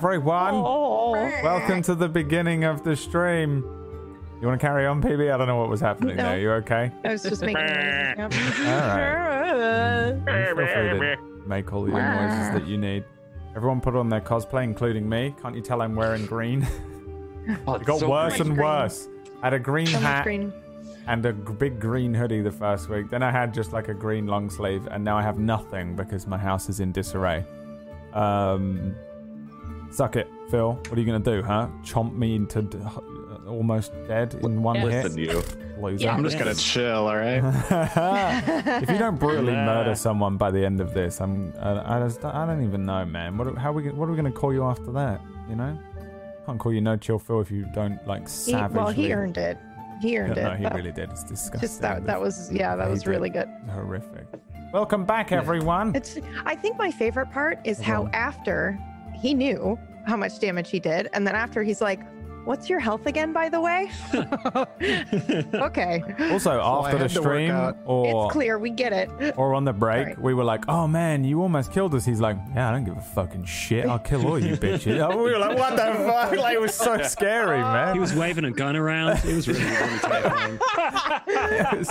Hello, everyone. Oh. Welcome to the beginning of the stream. You want to carry on, PB? I don't know what was happening No. there. You okay? I was just making noises. Yep. All right. Feel free to make all the noises that you need. Everyone put on their cosplay, including me. Can't you tell I'm wearing green? Oh, it got so worse and green. worse. I had a green So hat green. and a g- big green hoodie the first week. Then I had just like a green long sleeve, and now I have nothing because my house is in disarray. Um, suck it, Phil. What are you gonna do, huh? Chomp me into d- uh, almost dead in one Listen, hit, you. loser. Yeah. I'm just gonna chill, all right? if you don't brutally Nah. murder someone by the end of this, I'm. I, I just. I don't even know, man. What? How we? What are we gonna call you after that? You know, can't call you no chill Phil if you don't like He, savagely. well, he earned it. He earned No, it. he really did. It's disgusting. Just that. That was yeah. That was really good. horrific. Welcome back, everyone. It's. I think my favorite part is how after he knew how much damage he did, and then after he's like, "What's your health again, by the way?" okay, Also, Well, after the had stream or it's clear. We get it. or on the break, Sorry. we were like, "Oh man, you almost killed us." He's like, "Yeah, I don't give a fucking shit. I'll kill all you bitches." Oh, we were like, "What the fuck?" Like it was so scary, man. He was waving a gun around. It was really, really terrifying. it was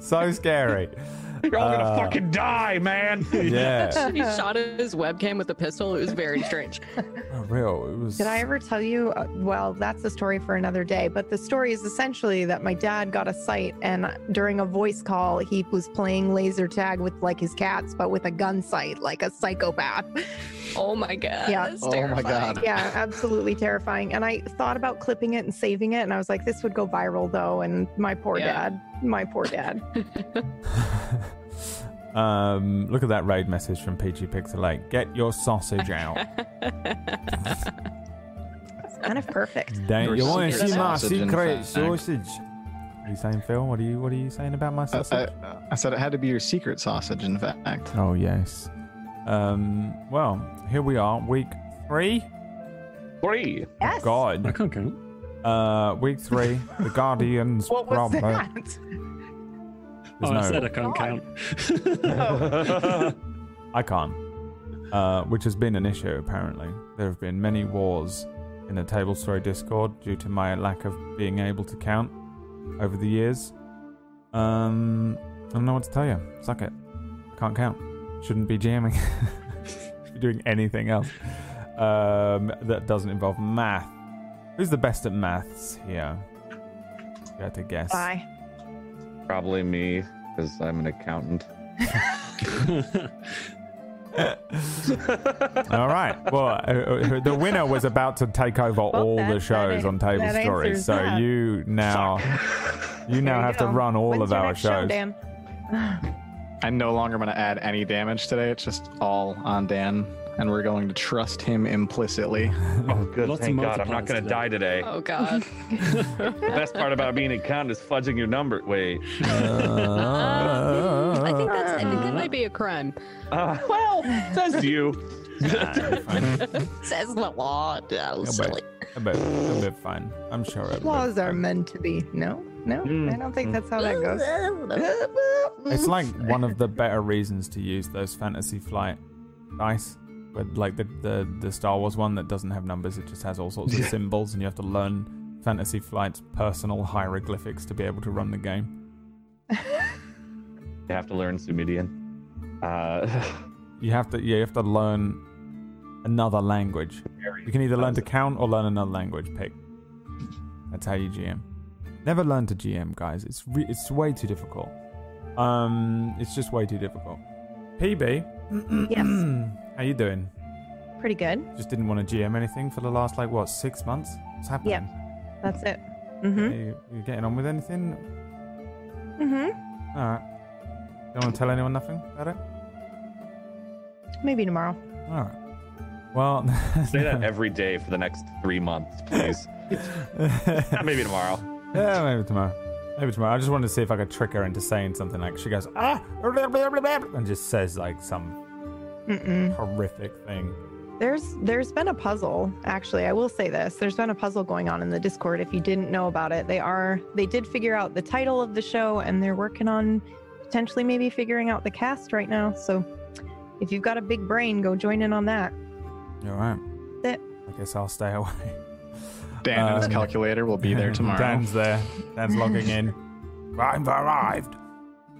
so scary. You're all gonna Uh, fucking die, man. Yeah, he shot his webcam with a pistol. It was very strange. oh, real. It was. Did I ever tell you? Uh, well, that's a story for another day. But the story is essentially that my dad got a sight, and during a voice call, he was playing laser tag with like his cats, but with a gun sight, like a psychopath. Oh my god. Yeah. that's Oh my terrifying. God. yeah, absolutely terrifying. And I thought about clipping it and saving it, and I was like, this would go viral though. And my poor Yeah. dad, my poor dad. um, look at that raid message from Peachy Pixelate. Get your sausage out. It's kind of perfect. Don't you want to see my secret sausage? What are you saying, Phil? What are you What are you saying about my I, sausage? I, I said it had to be your secret sausage, in fact. Oh yes. Um. Well, here we are, week three. Three. Yes. I God. I can't count. Uh, week three. The Guardians. What was problem. that? There's Oh, no- I said I can't God. count. I can't. Uh, which has been an issue apparently. There have been many wars in the Table Story Discord due to my lack of being able to count over the years. Um, I don't know what to tell you. Suck it. Can't count. Shouldn't be jamming. Should be doing anything else um, that doesn't involve math. Who's the best at maths here? You had to guess. Bye. Probably me, because I'm an accountant. All right. Well, uh, uh, the winner was about to take over Well, all that- the shows on Table Stories. So that. you now, you now you have to run all When's of our next show, shows. Dan? I'm no longer going to add any damage today. It's just all on Dan, and we're going to trust him implicitly. Oh, good. Lots of Thank God. I'm not multipliers gonna today. die today. Oh god. The best part about being an accountant is fudging your number. Wait. Uh, I think that's I think that might be a crime. Uh, well, says you. Nah, it'll be fine. Says the law. Oh, but- silly. It'll be, it'll be fine. I'm sure. it'll Laws are fine. meant to be. No, no, Mm, I don't think that's how that goes. It's like one of the better reasons to use those Fantasy Flight dice. But like the, the the Star Wars one that doesn't have numbers, it just has all sorts of symbols, and you have to learn Fantasy Flight's personal hieroglyphics to be able to run the game. You have to learn Sumerian. Uh, You have to you have to learn another language. You can either learn to count or learn another language. Pick. That's how you GM. Never learn to GM, guys. It's re- it's way too difficult. Um, it's just way too difficult. PB. Yes. How you doing? Pretty good. Just didn't want to GM anything for the last like what six months? What's happening? That's it. Mm-hmm. You, you getting on with anything? Mm-hmm. All right. Don't want to tell anyone nothing about it. Maybe tomorrow. All right. Well, say that every day for the next three months, please. Maybe tomorrow. Yeah, maybe tomorrow. Maybe tomorrow. I just wanted to see if I could trick her into saying something like she goes ah blah, blah, blah, blah," and just says like some Mm-mm. horrific thing. There's there's been a puzzle actually. I will say this. There's been a puzzle going on in the Discord. If you didn't know about it, they are they did figure out the title of the show and they're working on potentially maybe figuring out the cast right now. So if you've got a big brain, go join in on that. You're right. I guess I'll stay away. Dan and his Um, calculator will be there tomorrow. Dan's there. Dan's logging in. I've arrived.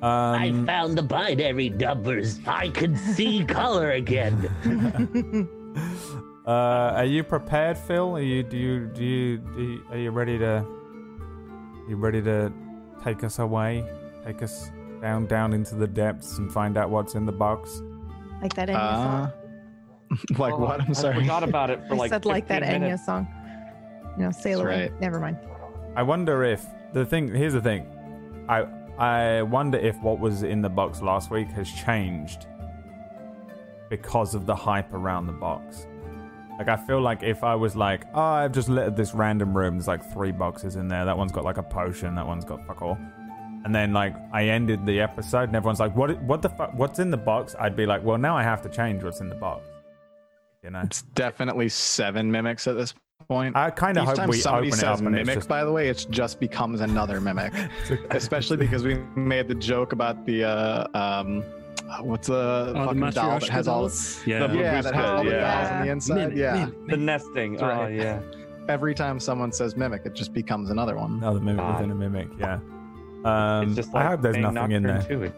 I Um, found the binary numbers. I can see color again. uh, are you prepared, Phil? Are you? Do you? Do you? Do you are you ready to? You ready to take us away? Take us down, down into the depths and find out what's in the box. Like that Enya Uh, song. like Oh, what? I'm I sorry. forgot about it for I like said like that 15 Enya song. You know, Sailor. That's Moon. right. Never mind. I wonder if the thing. Here's the thing. I I wonder if what was in the box last week has changed because of the hype around the box. Like I feel like if I was like, oh, I've just littered this random room. There's like three boxes in there. That one's got like a potion. That one's got fuck all. And then like I ended the episode, and everyone's like, what? What the fuck? What's in the box? I'd be like, well, now I have to change what's in the box. You know. It's definitely seven mimics at this point. I kind of Each hope time we somebody open it says up and mimic, just by the way, it just becomes another mimic. Especially because we made the joke about the uh, um, what's the Oh, the fucking doll that Matryoshka has all dolls? Yeah. The yeah that has all the Yeah. dolls on the inside. Mimic, yeah, mimic, The nesting. That's Oh right. yeah. every time someone says mimic, it just becomes another one. another mimic God. within a mimic. Yeah. Um, like I hope there's nothing in there. Too.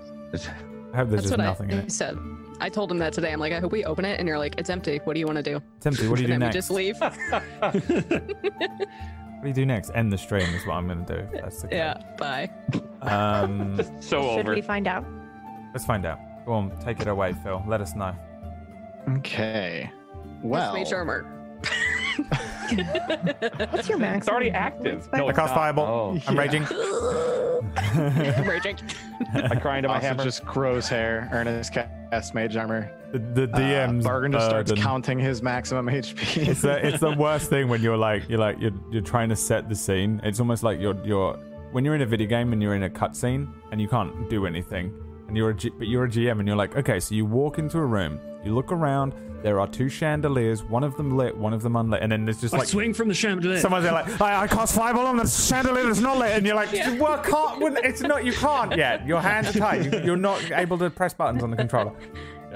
I hope there's That's just what nothing in I it. said. I told him that today. I'm like, I hope we open it, and you're like, it's empty. What do you want to do? It's empty. what do you do and then next? we just leave. What do you do next? End the stream is what I'm going to do. if That's the case. yeah. Bye. Um, just so Should over. we find out? let's find out. Go on, take it away, Phil. Let us know. Okay. Well, Mage armor. What's your max? It's already active. No, I it's cast not. fireball. Oh. I'm raging. I'm raging. I cry into my also hammer. just grows hair. Ernest cast mage armor. The, the Uh, Bargain just starts burden. counting his maximum HP. It's the it's the worst thing when you're like you're like you're you're trying to set the scene. It's almost like you're you're when you're in a video game and you're in a cutscene and you can't do anything. And you're a G, but you're a GM and you're like, okay, so you walk into a room, you look around, there are two chandeliers, one of them lit, one of them unlit, and then there's just I like swing from the chandelier. Someone's there like, I, I cast fireball on the chandelier that's not lit, and you're like, well, can't, well, it's not, you can't yet. Your hands are tied. You, you're not able to press buttons on the controller.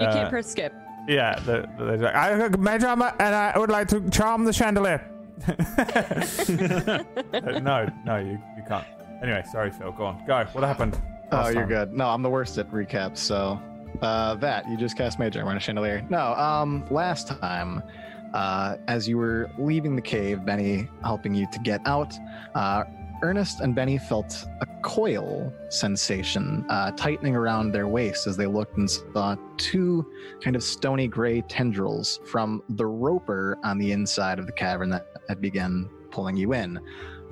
You Uh, can't press skip. Yeah, the, the, the, I mage armor, and I would like to charm the chandelier. no, no, you, you can't. Anyway, sorry, Phil. Go on. Go. What happened? Oh, you're time? good. No, I'm the worst at recaps. So, uh, that you just cast Armor on a chandelier. No, um, last time, uh, as you were leaving the cave, Benny helping you to get out, uh, Ernest and Benny felt a coil sensation uh, tightening around their waists as they looked and saw two kind of stony gray tendrils from the roper on the inside of the cavern that had begun pulling you in.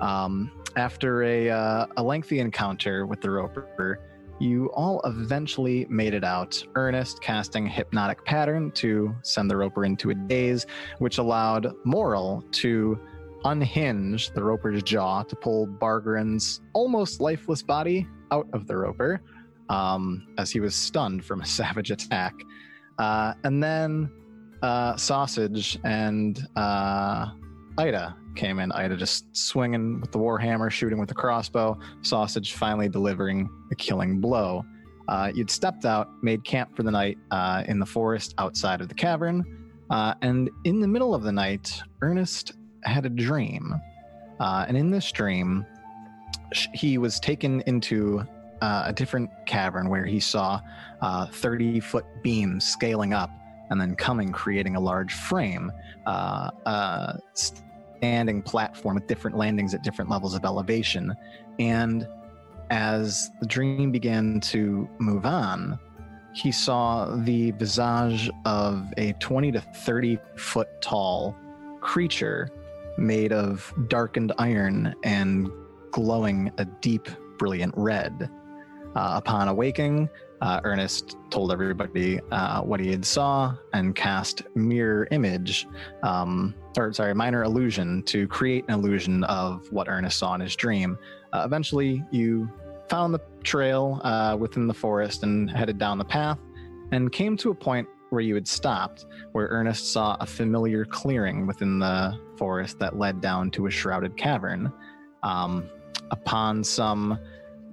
Um, after a, uh, a lengthy encounter with the roper, you all eventually made it out. Ernest casting a hypnotic pattern to send the roper into a daze, which allowed Moral to unhinge the roper's jaw to pull Bargren's almost lifeless body out of the roper, um, as he was stunned from a savage attack. Uh, and then uh, Sausage and uh, Ida came in. Ida just swinging with the warhammer, shooting with the crossbow. Sausage finally delivering the killing blow. Uh, you'd stepped out, made camp for the night uh, in the forest outside of the cavern, uh, and in the middle of the night, Ernest had a dream. Uh, and in this dream, he was taken into uh, a different cavern where he saw 30 foot beams scaling up and then coming, creating a large frame. Uh, uh, standing platform with different landings at different levels of elevation. And as the dream began to move on, he saw the visage of a 20 to 30 foot tall creature made of darkened iron and glowing a deep, brilliant red. Uh, upon awaking, uh, Ernest told everybody uh, what he had saw and cast mirror image, um, or sorry, minor illusion to create an illusion of what Ernest saw in his dream. Uh, eventually, you found the trail uh, within the forest and headed down the path, and came to a point where you had stopped, where Ernest saw a familiar clearing within the forest that led down to a shrouded cavern. Um, upon some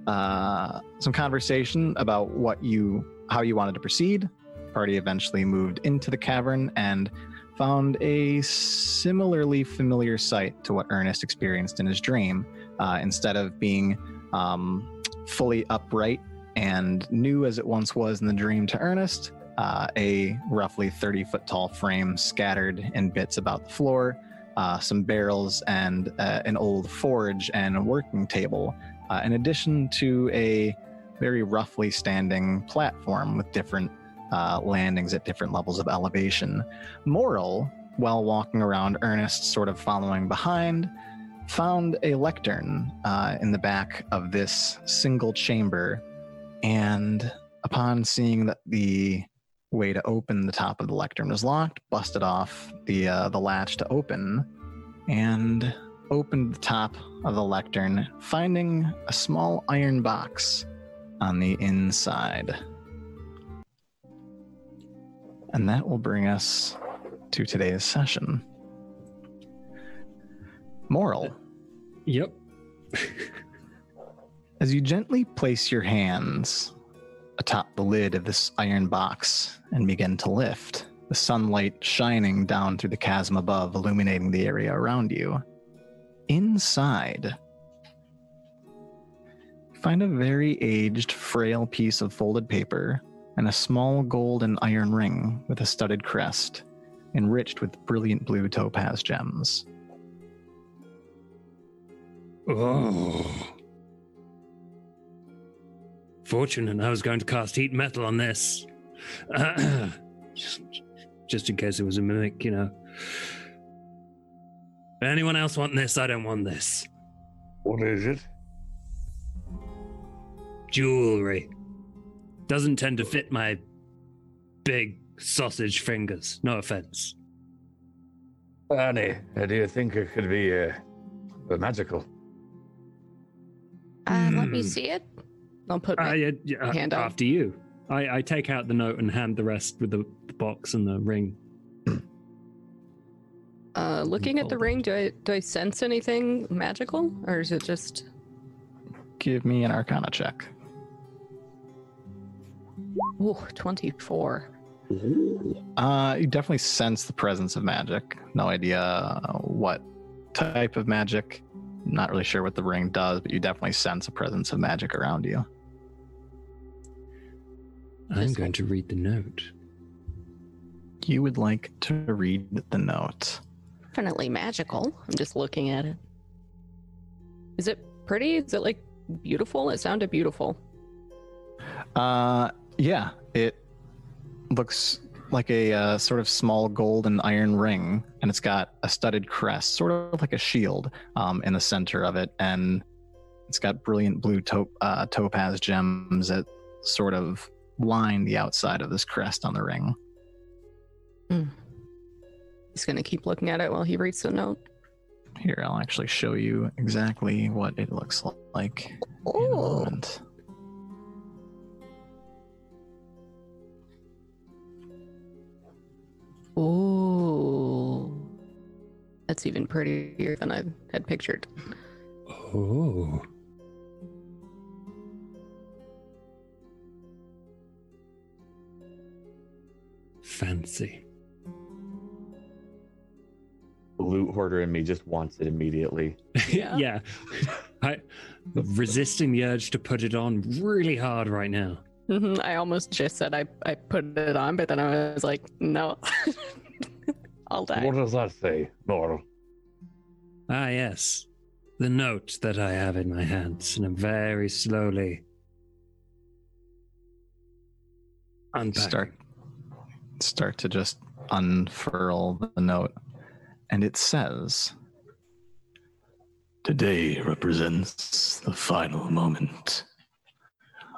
uh, some conversation about what you how you wanted to proceed. Party eventually moved into the cavern and found a similarly familiar sight to what Ernest experienced in his dream. Uh, instead of being um, fully upright and new as it once was in the dream to Ernest, uh, a roughly 30 foot tall frame scattered in bits about the floor, uh, some barrels, and uh, an old forge and working table, uh, in addition to a very roughly standing platform with different uh, landings at different levels of elevation. Moral, while walking around, Ernest sort of following behind, found a lectern uh, in the back of this single chamber. And upon seeing that the way to open the top of the lectern was locked, busted off the uh, the latch to open, and opened the top of the lectern, finding a small iron box on the inside. And that will bring us to today's session. Moral. Yep. As you gently place your hands atop the lid of this iron box and begin to lift, the sunlight shining down through the chasm above, illuminating the area around you. Inside, you find a very aged, frail piece of folded paper and a small gold and iron ring with a studded crest, enriched with brilliant blue topaz gems. Oh. Fortunate I was going to cast heat metal on this. just, just in case it was a mimic, you know. Anyone else want this? I don't want this. What is it? Jewelry. Doesn't tend to fit my big sausage fingers. No offense. Annie, uh, do you think it could be uh, uh, magical? Uh, let me Hmm. see it. I'll put Uh, my yeah, yeah, uh, hand out. after you. I, I take out the note and hand the rest with the, the box and the ring. Uh, looking at the ring, do I do I sense anything magical, or is it just? Give me an arcana check. Ooh, 24. Uh, you definitely sense the presence of magic. No idea what type of magic. Not really sure what the ring does, but you definitely sense a presence of magic around you. I'm going to read the note. You would like to read the note. Definitely magical. I'm just looking at it. Is it pretty? Is it like beautiful? It sounded beautiful. Uh, yeah, it looks like a uh, sort of small gold and iron ring, and it's got a studded crest, sort of like a shield, um, in the center of it, and it's got brilliant blue to- uh, topaz gems that sort of line the outside of this crest on the ring. He's gonna keep looking at it while he reads the note. Here, I'll actually show you exactly what it looks like in Oh, That's even prettier than I had pictured. Oh. Fancy. The loot hoarder in me just wants it immediately. Yeah. yeah. I resisting the urge to put it on really hard right now. Mhm, I almost just said I, I put it on, but then I was like, no. I'll die. What does that say, Moral? Ah, yes. The note that I have in my hands, and I'm very slowly unpacking. start start to just unfurl the note and it says today represents the final moment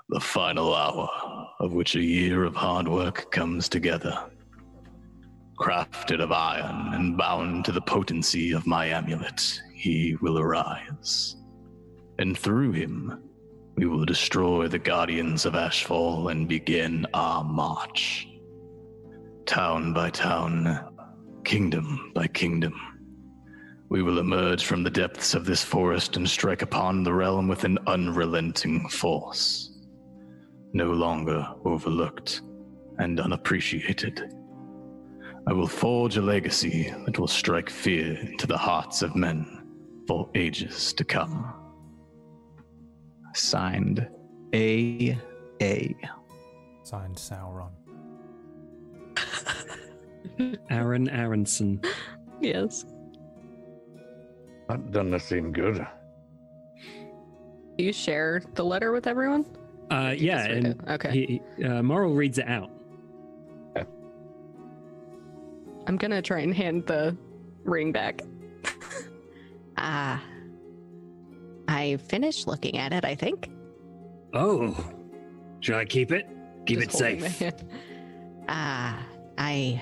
the final hour of which a year of hard work comes together crafted of iron and bound to the potency of my amulet he will arise and through him we will destroy the guardians of Ashfall and begin our march. Town by town, kingdom by kingdom. We will emerge from the depths of this forest and strike upon the realm with an unrelenting force. No longer overlooked and unappreciated. I will forge a legacy that will strike fear into the hearts of men for ages to come. Signed A. A. Signed Sauron. Aaron Aronson. Yes. That doesn't seem good. Do you share the letter with everyone? Uh, yeah, and it. Okay. he, uh, Moral reads it out. I'm gonna try and hand the ring back. Ah. I finished looking at it, I think. Oh, should I keep it? Keep Just it safe. hand. Ah, I.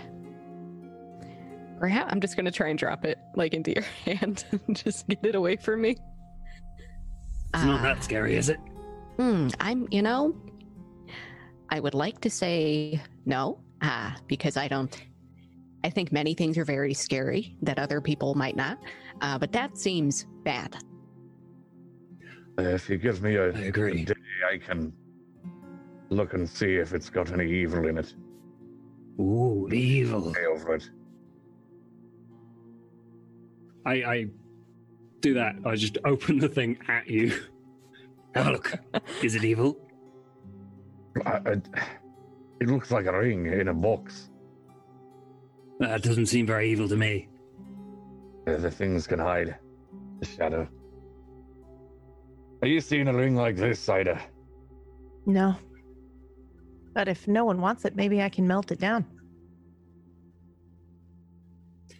Perhaps I'm just gonna try and drop it like into your hand and just get it away from me. It's not ah, that scary, is it? Hmm, I'm, you know, I would like to say no, ah, because I don't. I think many things are very scary that other people might not, uh, but that seems bad. Uh, if you give me a, I agree. a day, I can look and see if it's got any evil in it. Ooh, evil. Stay over it. I, I do that. I just open the thing at you. Have a look. Is it evil? I, I, it looks like a ring in a box. That doesn't seem very evil to me. The things can hide the shadow. Are you seeing a ring like this, Ida? No. But if no one wants it, maybe I can melt it down. It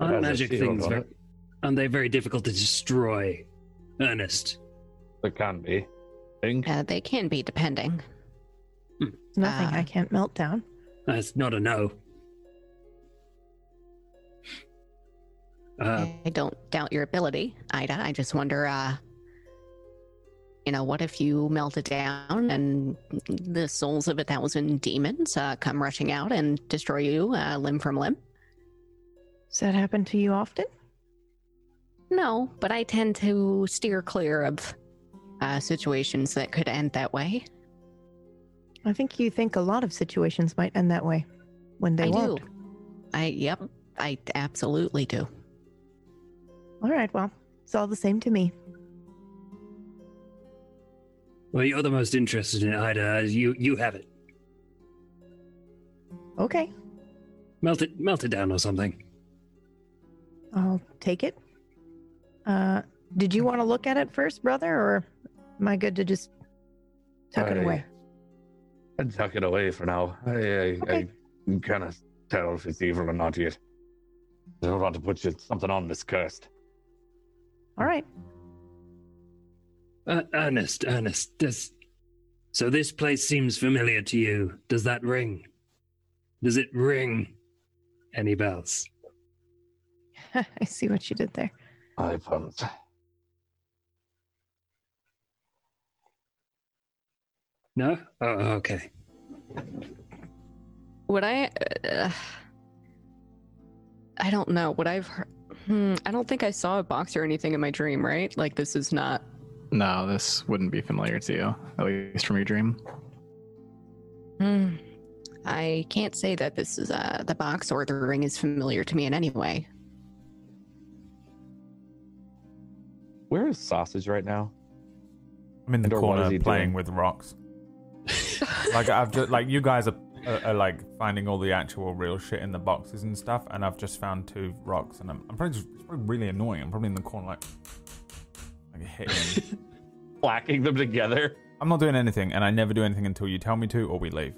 Aren't magic things very, aren't they very difficult to destroy? Ernest. It can be. Think? Uh, they can be depending. Nothing Ah. I can't melt down. That's not a no. Uh, I don't doubt your ability, Ida. I just wonder, uh, you know, what if you melt it down and the souls of a thousand demons uh, come rushing out and destroy you uh, limb from limb? Does that happen to you often? No, but I tend to steer clear of uh, situations that could end that way. I think you think a lot of situations might end that way when they I won't. do. I, yep, I absolutely do. All right, well, it's all the same to me. well, you're the most interested in it, Ida. You you have it. Okay, Melt it, melt it down or something. I'll take it. Uh, did you want to look at it first, brother, or am I good to just tuck it away? I'd tuck it away for now. I, I, Okay. I kind of tell if it's evil or not yet. I don't want to put you something on this cursed. All right. Uh, Ernest, Ernest, does so this place seems familiar to you. Does that ring? Does it ring any bells? I see what you did there. I pumped. No? Oh, okay. Would I? Uh, I don't know. Would I've heard? Hmm, I don't think I saw a box or anything in my dream. Right? Like this is not. No, this wouldn't be familiar to you, at least from your dream. Hmm. I can't say that this is uh, the box or the ring is familiar to me in any way. Where is sausage right now? I'm in the corner playing doing? with rocks. like I've just like you guys are, are, are like finding all the actual real shit in the boxes and stuff, and I've just found two rocks, and I'm, I'm probably just, it's probably really annoying. I'm probably in the corner like like hitting. Clacking them together. I'm not doing anything, and I never do anything until you tell me to, or we leave.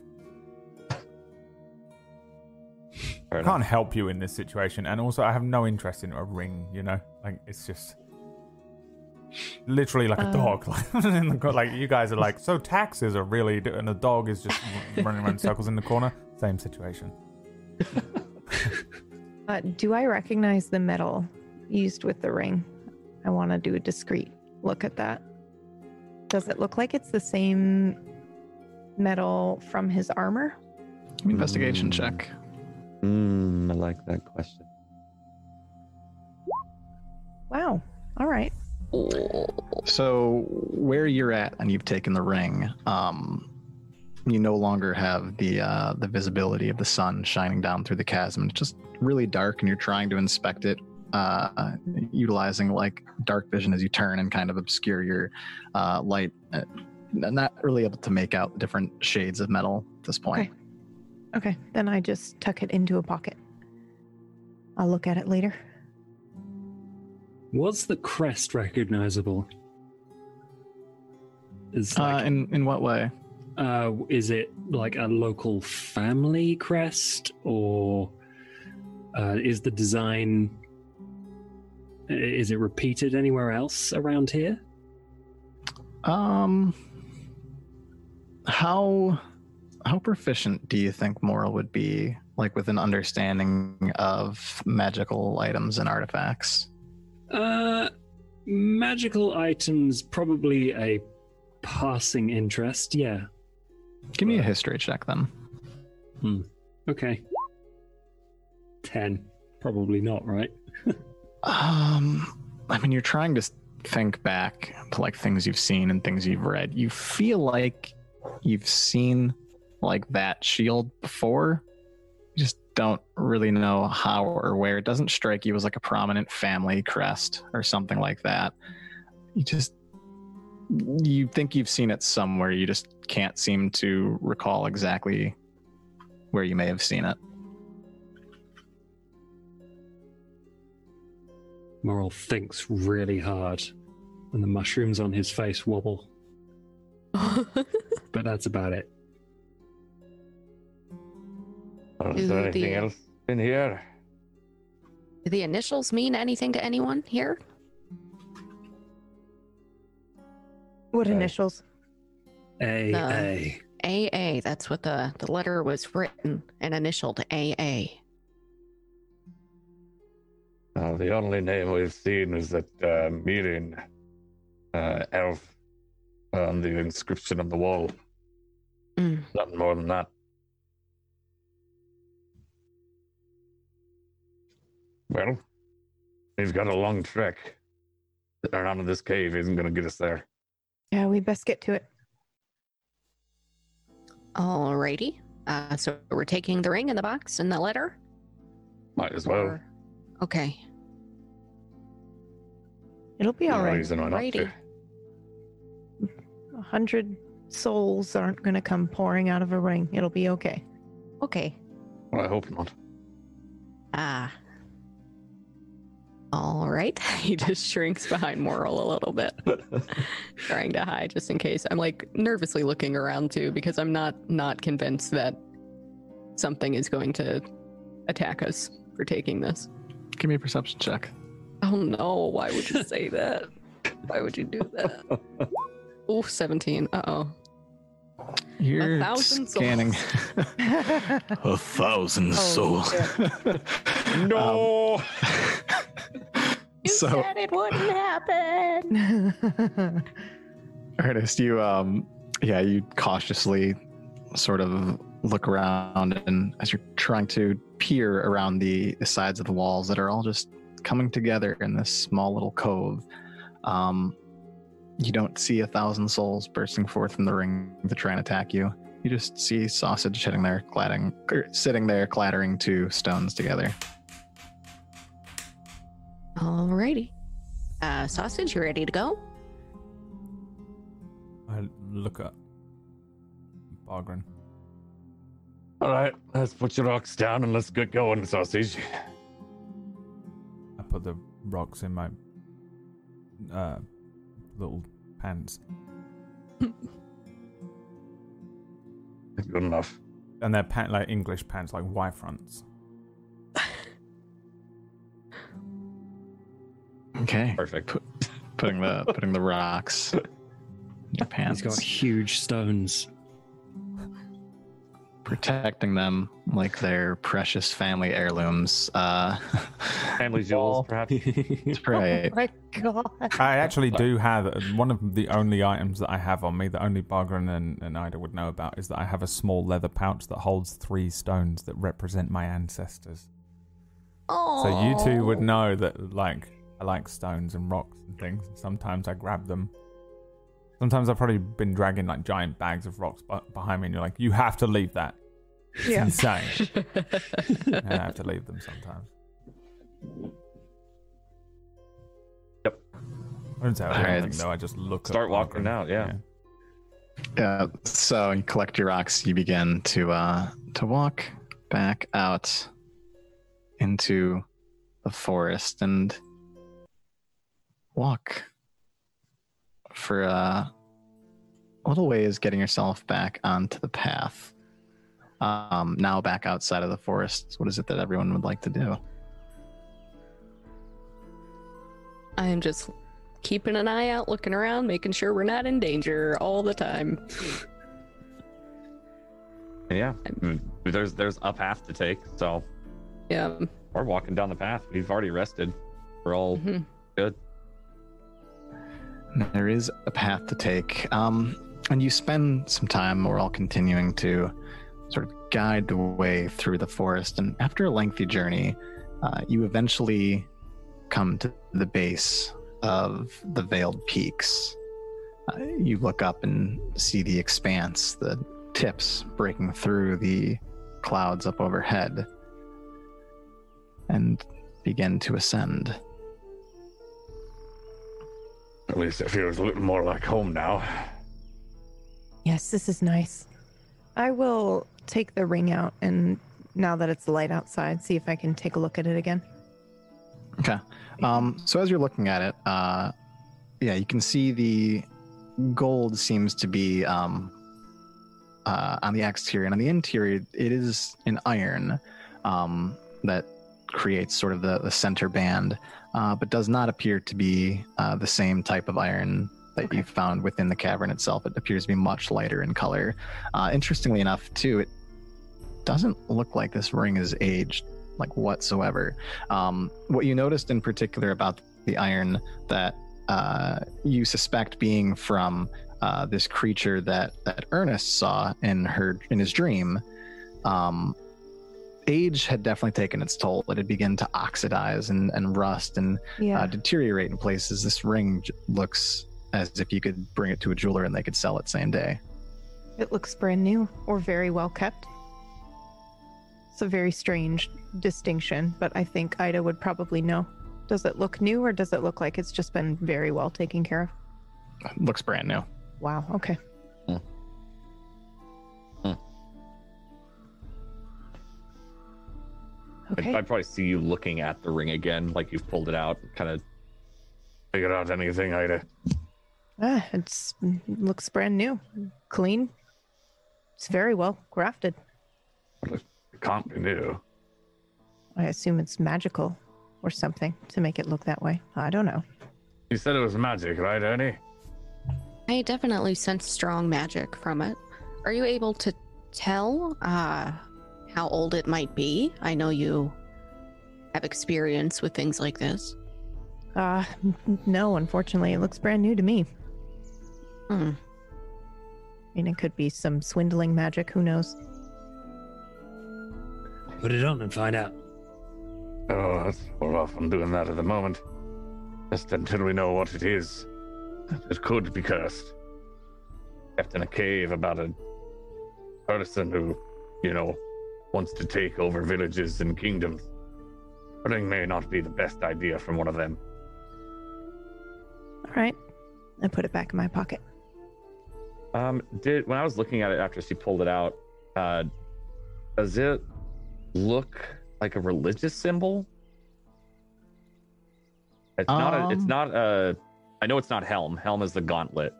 I can't help you in this situation, and also I have no interest in a ring. You know, like it's just literally like a Uh. dog. Like, in the, co- like you guys are like, so taxes are really, do-" and the dog is just running around circles in the corner. Same situation. Uh, do I recognize the metal used with the ring? I want to do a discreet look at that. Does it look like it's the same metal from his armor? Investigation Mm. check. Mm, I like that question. Wow. All right. So where you're at and you've taken the ring, um, you no longer have the uh, the visibility of the sun shining down through the chasm. It's just really dark, and you're trying to inspect it, uh, utilizing like dark vision as you turn and kind of obscure your uh, light. Uh, not really able to make out different shades of metal at this point. Okay. Okay, then I just tuck it into a pocket. I'll look at it later. Was the crest recognizable? Is Uh, in in what way? uh, is it like a local family crest, or uh, is the design? Is it repeated anywhere else around here? Um, how how proficient do you think Moral would be, like with an understanding of magical items and artifacts? Uh, magical items, probably a passing interest. Yeah. Give me a history check then. Okay. Ten. Probably not, right? Um, I mean, you're trying to think back to like things you've seen and things you've read. You feel like you've seen like that shield before. You just don't really know how or where. It doesn't strike you as like a prominent family crest or something like that. You just you think you've seen it somewhere. You just can't seem to recall exactly where you may have seen it. Moral thinks really hard, and the mushrooms on his face wobble. But that's about it. Is there anything the- else in here? Do the initials mean anything to anyone here? What Okay. initials? A No. A. AA. That's what the, the letter was written and initialed AA. Uh, the only name we've seen is that uh, Mirin uh, elf on the inscription on the wall. Mm. Nothing more than that. Well, we've got a long trek. Around in this cave isn't going to get us there. Yeah, we best get to it. Alrighty. Uh, so we're taking the ring and the box and the letter? Might as well. Or- Okay. It'll be No all right. reason why not to. Alrighty. A hundred souls aren't going to come pouring out of a ring. It'll be okay. Okay. Well, I hope not. Ah. All right. He just shrinks behind Moral a little bit, trying to hide just in case. I'm like nervously looking around too because I'm not not convinced that something is going to attack us for taking this. Give me a perception check. Oh no, why would you say that? Why would you do that? Oh, 17. Uh-oh. You're a thousand souls. scanning. A thousand Oh, souls. No! You so, said it wouldn't happen. Ernest, you um, yeah, you cautiously sort of look around, and as you're trying to peer around the, the sides of the walls that are all just coming together in this small little cove, um, you don't see a thousand souls bursting forth from the ring to try and attack you. You just see sausage sitting there, clattering, er, sitting there, clattering two stones together. Alrighty. Uh, sausage, you ready to go? I look at Bargren. All right, let's put your rocks down and let's get going, sausage. I put the rocks in my uh, little pants, Good enough. and they're pant like English pants, like Y fronts. Okay, Perfect. Put, putting the putting the rocks in your pants. He's got huge stones. Protecting them like they're precious family heirlooms. Uh, Family jewels, perhaps. right. Oh my god. I actually do have one of the only items that I have on me that only Bargren and, and Ida would know about is that I have a small leather pouch that holds three stones that represent my ancestors. Oh. So you two would know that like I like stones and rocks and things. Sometimes I grab them Sometimes I've probably been dragging like giant bags of rocks b- behind me, and you're like, you have to leave that. It's Yeah. insane. and I have to leave them sometimes. Yep. I don't say I do anything though. I just look. Start at walking Margaret. out, yeah. Yeah. So you collect your rocks. You begin to uh, to walk back out into the forest and walk for uh, a little ways, getting yourself back onto the path. Um, now back outside of the forest. What is it that everyone would like to do? I am just keeping an eye out, looking around, making sure we're not in danger all the time. And yeah, mm, there's there's a path to take, so Yeah. we're walking down the path. We've already rested. We're all mhm. good. There is a path to take. Um, and you spend some time, we're all continuing to sort of guide the way through the forest. And after a lengthy journey, uh, you eventually come to the base of the Veiled Peaks. Uh, you look up and see the expanse, the tips breaking through the clouds up overhead, and begin to ascend. At least it feels a little more like home now. Yes, this is nice. I will take the ring out and now that it's light outside, see if I can take a look at it again. Okay. Um, so as you're looking at it, uh, yeah, you can see the gold seems to be um, uh, on the exterior, and on the interior, it is an iron um, that creates sort of the, the center band, uh, but does not appear to be uh, the same type of iron that Okay. you found within the cavern itself. It appears to be much lighter in color. Uh, interestingly enough, too, it doesn't look like this ring is aged like whatsoever. Um, what you noticed in particular about the iron that uh, you suspect being from uh, this creature that that Ernest saw in her in his dream, um, age had definitely taken its toll. It had begun to oxidize and, and rust and Yeah. uh, deteriorate in places. This ring j- looks as if you could bring it to a jeweler and they could sell it same day. It looks brand new or very well kept. It's a very strange distinction, but I think Ida would probably know. Does it look new or does it look like it's just been very well taken care of? looks brand new. Wow, okay. I'd, Okay. I'd probably see you looking at the ring again, like you've pulled it out, kind of. Figured out anything, Ida? Ah, it's looks brand new. Clean. It's very well crafted. It can't be new. I assume it's magical or something to make it look that way. I don't know. You said it was magic, right, Ernie? I definitely sense strong magic from it. Are you able to tell uh, how old it might be? I know you have experience with things like this. Uh no, unfortunately, it looks brand new to me. Hmm. I mean, it could be some swindling magic. Who knows? Put it on and find out. Oh, that's, we're off on doing that at the moment. Just until we know what it is. It could be cursed. Kept in a cave about a person who, you know, wants to take over villages and kingdoms. Ring may not be the best idea from one of them. All right. I put it back in my pocket. Um, did when I was looking at it after she pulled it out, uh, does it look like a religious symbol? It's not. A, it's Um, not a. I know it's not Helm. Helm is the gauntlet.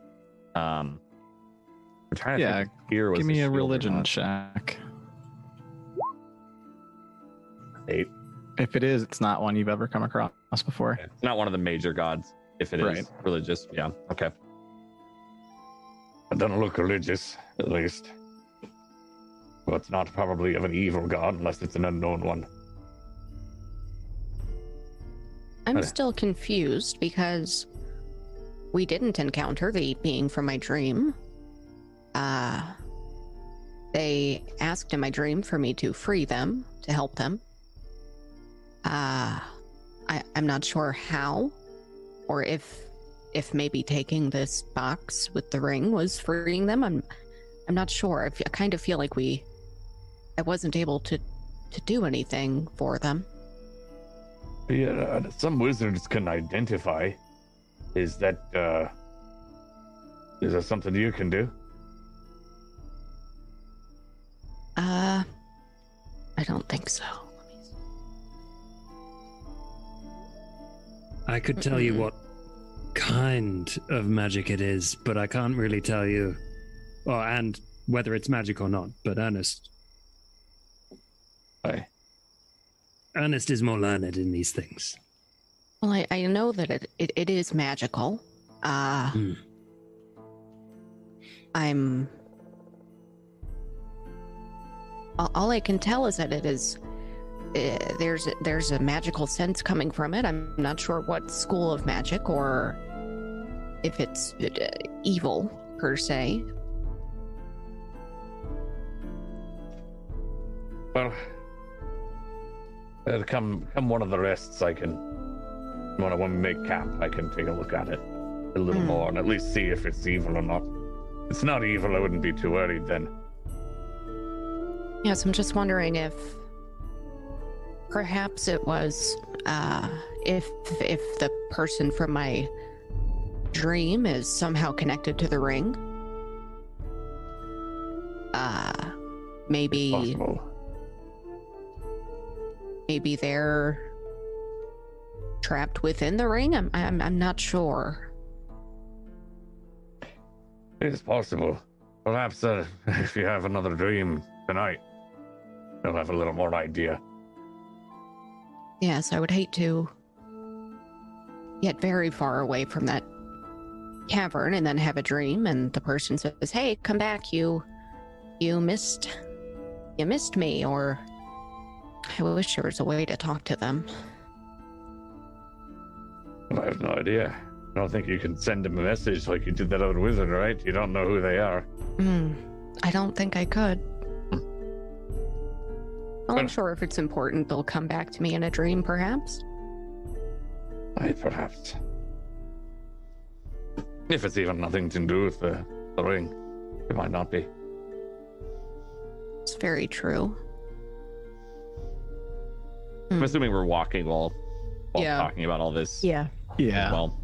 Um, I'm trying to Yeah, think. Here was Give me a shield or religion not. check. Eight. If it is, it's not one you've ever come across before. It's not one of the major gods. If it is Right. religious, yeah. Okay. It doesn't look religious, at least. Well, it's not probably of an evil god unless it's an unknown one. I'm Okay. still confused because we didn't encounter the being from my dream. Uh, they asked in my dream for me to free them, to help them. Uh, I, I'm not sure how or if if maybe taking this box with the ring was freeing them. I'm I'm not sure. I, f- I kind of feel like we I wasn't able to to do anything for them. Yeah, uh, some wizards can identify. Is that uh is that something you can do? Uh I don't think so. I could tell you what kind of magic it is, but I can't really tell you. Oh, and whether it's magic or not. But Ernest, Aye. Ernest is more learned in these things. Well, I, I know that it, it, it is magical. Uh, Hmm. I'm. All, all I can tell is that it is. Uh, there's there's a magical sense coming from it. I'm not sure what school of magic or if it's uh, evil per se. Well, uh, come come one of the rests. I can when when we make camp, I can take a look at it a little Hmm. more and at least see if it's evil or not. If it's not evil. I wouldn't be too worried then. Yes, I'm just wondering if perhaps it was uh, if if the person from my dream is somehow connected to the ring. Uh, maybe Possible. maybe they're trapped within the ring. I'm I'm I'm not sure. It is possible. Perhaps uh, if you have another dream tonight, you'll have a little more idea. Yes, I would hate to get very far away from that cavern and then have a dream and the person says, "Hey, come back. You you missed you missed me." Or I wish there was a way to talk to them. I have no idea. I don't think you can send them a message like you did that other wizard, right? You don't know who they are. Hmm. I don't think I could. Well, I'm sure if it's important, they'll come back to me in a dream, perhaps. Aye, perhaps. If it's even nothing to do with the, the ring, it might not be. It's very true. I'm assuming we're walking while, while Yeah. talking about all this. Yeah. Yeah. Well,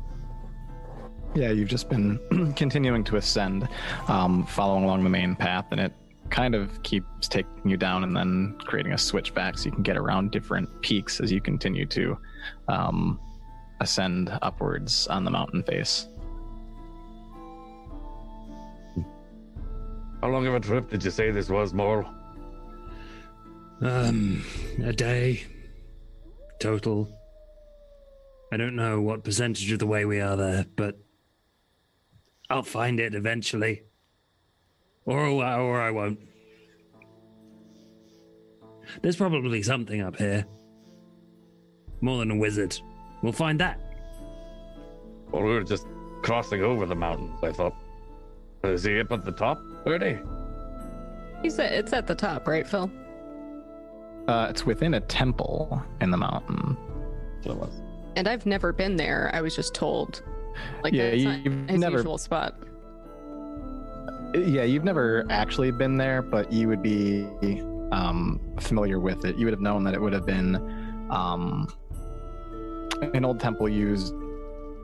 Yeah, you've just been continuing to ascend, um, following along the main path, and it kind of keeps taking you down and then creating a switchback so you can get around different peaks as you continue to um, ascend upwards on the mountain face. How long of a trip did you say this was, Moral? Um, a day total. I don't know what percentage of the way we are there, but I'll find it eventually, or or I won't. There's probably something up here. More than a wizard. We'll find that. Well, we were just crossing over the mountains, I thought. Is he up at the top already? He's at, it's at the top, right, Phil? Uh, it's within a temple in the mountain. so it was. And I've never been there. I was just told. Like Yeah, that's you- not you've his never- usual spot. Yeah, you've never actually been there, but you would be um, familiar with it. You would have known that it would have been um, an old temple used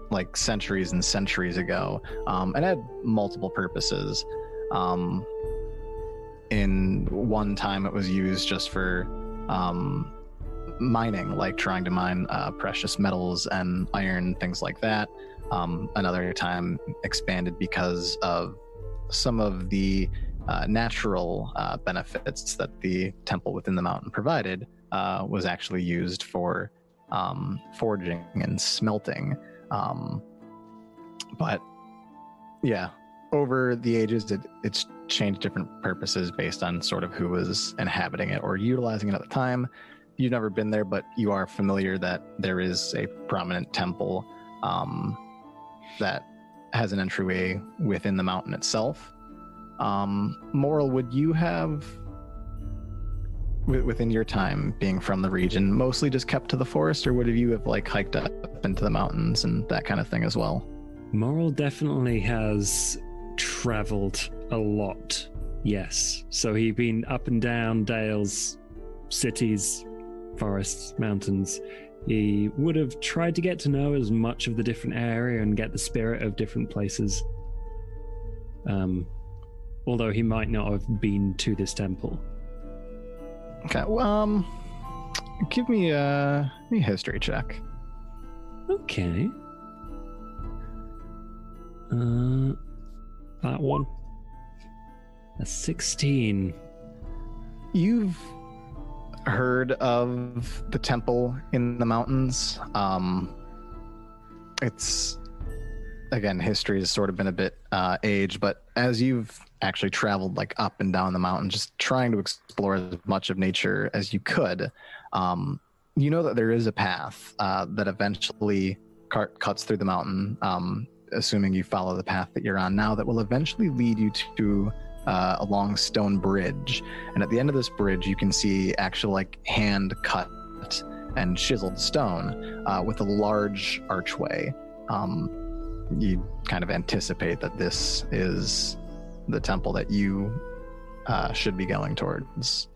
like centuries and centuries ago, um, and had multiple purposes. Um, in one time, it was used just for um, mining, like trying to mine uh, precious metals and iron, things like that. Um, another time expanded because of some of the uh, natural uh, benefits that the temple within the mountain provided uh, was actually used for um, forging and smelting. Um, but yeah, over the ages, it, it's changed different purposes based on sort of who was inhabiting it or utilizing it at the time. You've never been there, but you are familiar that there is a prominent temple um, that has an entryway within the mountain itself. Um, Moral, would you have, wi- within your time being from the region, mostly just kept to the forest, or would you have like hiked up into the mountains and that kind of thing as well? Moral definitely has traveled a lot. Yes. So he'd been up and down dales, cities, forests, mountains. He would have tried to get to know as much of the different area and get the spirit of different places. Um, although he might not have been to this temple. Okay. Well, um, give me a, give me a history check. Okay. Uh, that one. A 16. You've heard of the temple in the mountains. Um, it's again, history has sort of been a bit uh, aged, but as you've actually traveled like up and down the mountain, just trying to explore as much of nature as you could, um, you know that there is a path uh, that eventually cart- cuts through the mountain. Um, assuming you follow the path that you're on now, that will eventually lead you to uh, a long stone bridge. And at the end of this bridge, you can see actual like hand cut and chiseled stone uh, with a large archway. Um, you kind of anticipate that this is the temple that you uh, should be going towards.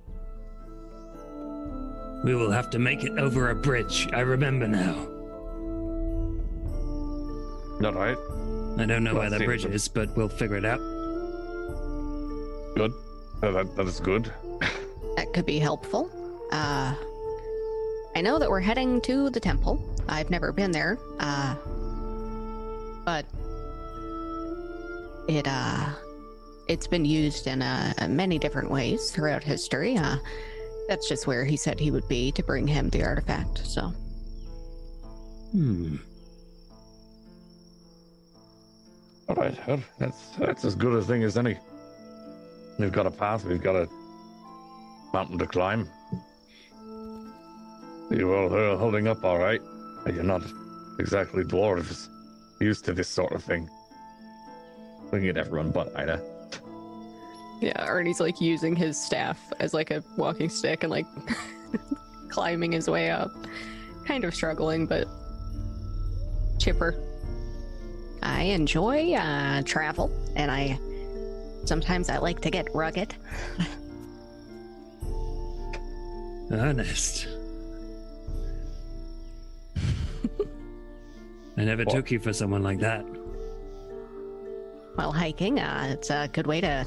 We will have to make it over a bridge. I remember now. All right. I don't know Well, where that bridge to- is, but we'll figure it out. Good. Uh, that, that is good. That could be helpful. Uh, I know that we're heading to the temple. I've never been there. Uh, but it uh, it's been used in uh, many different ways throughout history. Uh, that's just where he said he would be to bring him the artifact. So Hmm. All right. Well, that's that's as good a thing as any. We've got a path. We've got a mountain to climb. You all are holding up all right. You're not exactly dwarves used to this sort of thing. Looking at everyone but Ida. Yeah, Arnie's like using his staff as like a walking stick and like climbing his way up. Kind of struggling, but chipper. I enjoy uh, travel, and I sometimes I like to get rugged. Honest. I never What? took you for someone like that. While hiking, uh, it's a good way to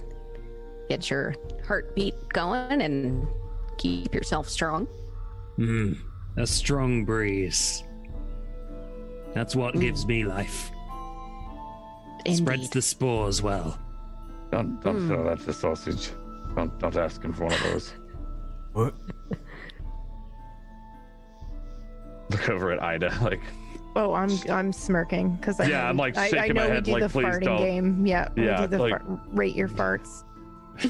get your heartbeat going and keep yourself strong. Hmm. A strong breeze. That's what gives me life. Spreads the spores well. Don't don't Hmm. throw that to sausage. Don't don't ask him for one of those. What? Look over at Ida, like Oh, I'm I'm smirking because I Yeah, know- I'm, like, I, I shaking my know we head, do like, the please farting don't. game. Yeah, Yeah, we do the like- fart, rate your farts.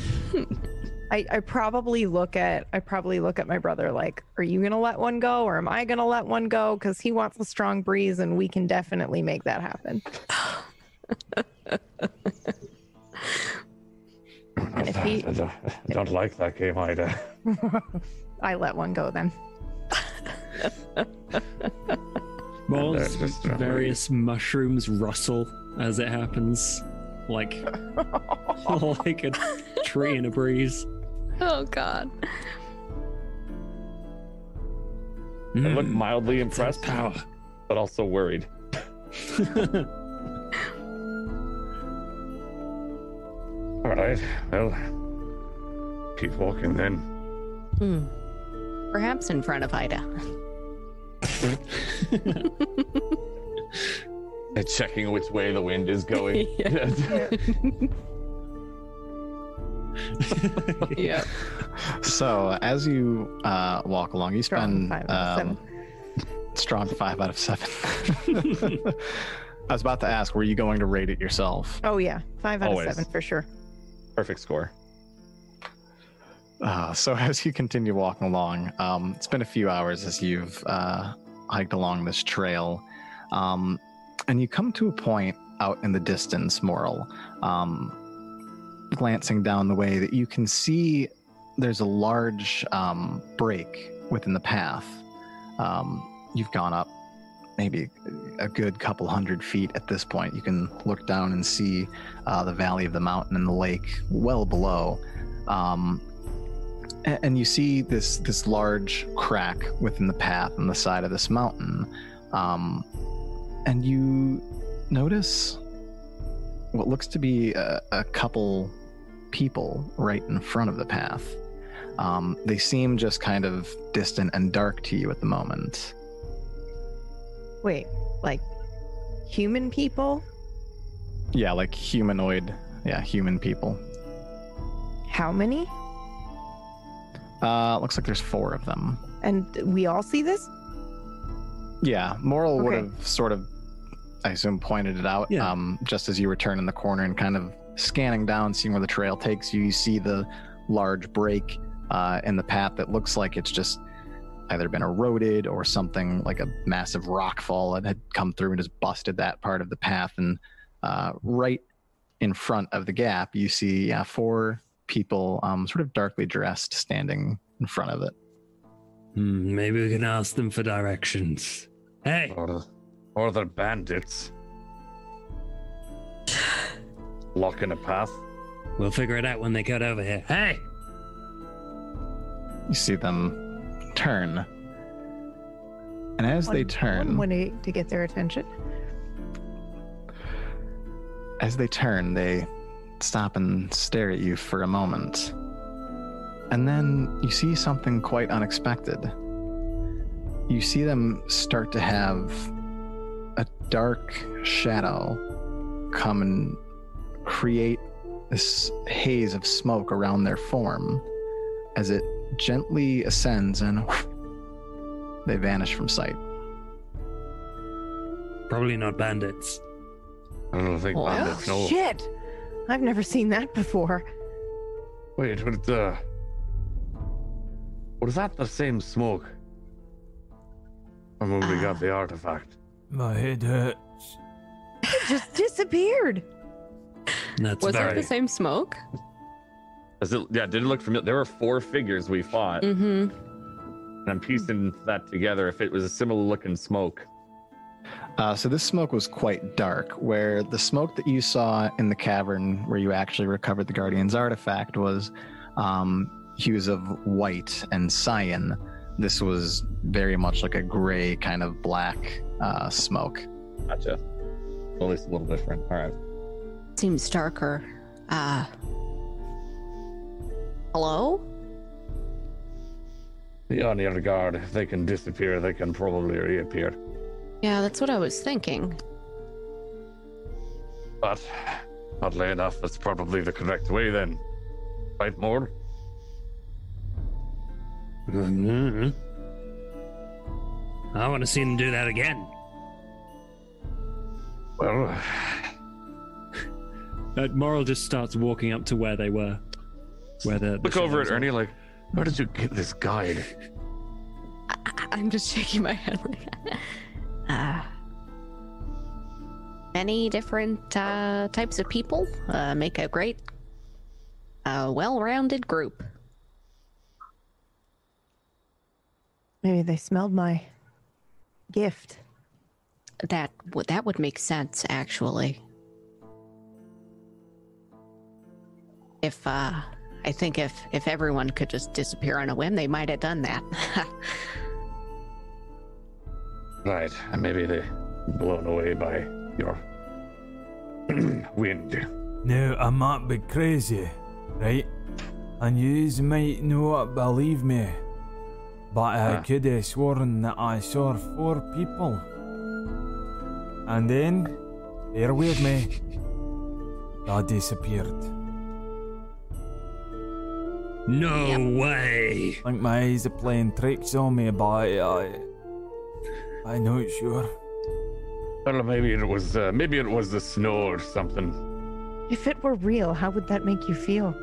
I, I probably look at I probably look at my brother like, are you gonna let one go or am I gonna let one go? Because he wants a strong breeze and we can definitely make that happen. And if he- I don't, I don't like that game either. I let one go then. Balls, there's just various mushrooms rustle as it happens, like like a tree in a breeze. Oh god. I look Mm, mildly impressed, power. but also worried. All right. Well, keep walking then. Hmm. Perhaps in front of Ida. Checking which way the wind is going. Yeah. yeah. So as you uh, walk along, you Strong spend five out of um, strong five out of seven. I was about to ask, were you going to rate it yourself? Oh yeah, five out Always. of seven for sure. Perfect score. Uh, so as you continue walking along, um, it's been a few hours as you've uh, hiked along this trail, um, and you come to a point out in the distance, Moral, um, glancing down the way that you can see there's a large um, break within the path. Um, you've gone up maybe a good couple hundred feet at this point. You can look down and see uh, the valley of the mountain and the lake well below. Um, and you see this this large crack within the path on the side of this mountain, um, and you notice what looks to be a, a couple people right in front of the path. Um, they seem just kind of distant and dark to you at the moment. Wait, like human people? Yeah, like humanoid. Yeah, human people. How many? Uh, looks like there's four of them. And we all see this? Yeah, Moral would have sort of, I assume, pointed it out. Yeah. Um, just as you were turning the corner and kind of scanning down, seeing where the trail takes you, you see the large break uh, in the path that looks like it's just either been eroded or something like a massive rock fall that had come through and just busted that part of the path. And uh, right in front of the gap, you see yeah, four people, um, sort of darkly dressed, standing in front of it. Hmm, maybe we can ask them for directions. Hey, Or, or they're bandits. Blocking a path. we'll figure it out when they get over here. Hey! You see them turn. And as they turn, One way to get their attention. as they turn, they stop and stare at you for a moment. And then you see something quite unexpected. You see them start to have a dark shadow come and create this haze of smoke around their form as it gently ascends and they vanish from sight. Probably not bandits. I don't think Oh, bandits know. Shit! I've never seen that before. Wait, but uh, was that the same smoke? From when we got the artifact. My head hurts. It just disappeared. That's Was very. that the same smoke? Does it, yeah, did it look familiar? There were four figures we fought, Mm-hmm. and I'm piecing that together. If it was a similar looking smoke, Uh, so this smoke was quite dark, where the smoke that you saw in the cavern where you actually recovered the Guardian's artifact was um, hues of white and cyan. This was very much like a gray kind of black uh, smoke. gotcha. Well, at least a little different. All right. Seems darker. Uh. Hello? Be on your guard. If they can disappear, they can probably reappear. Yeah, that's what I was thinking. But oddly enough, that's probably the correct way then. Fight more? Mhm. I want to see them do that again. Well, Uh, Moral just starts walking up to where they were. Where the, the look over at. Ernie like, where did you get this guide? I- I'm just shaking my head. like, Uh, many different uh, types of people uh, make a great, uh, well-rounded group. Maybe they smelled my gift. That would that would make sense, actually. If uh, I think if if everyone could just disappear on a whim, they might have done that. Right, and maybe they blown away by your wind. Now, I might be crazy, right? And yous might not believe me. But I Huh. could have sworn that I saw four people. And then, bear with me, they disappeared. No way! I think my eyes are playing tricks on me, but I, I'm not sure. Well, maybe it was uh, maybe it was the snow or something. If it were real, how would that make you feel?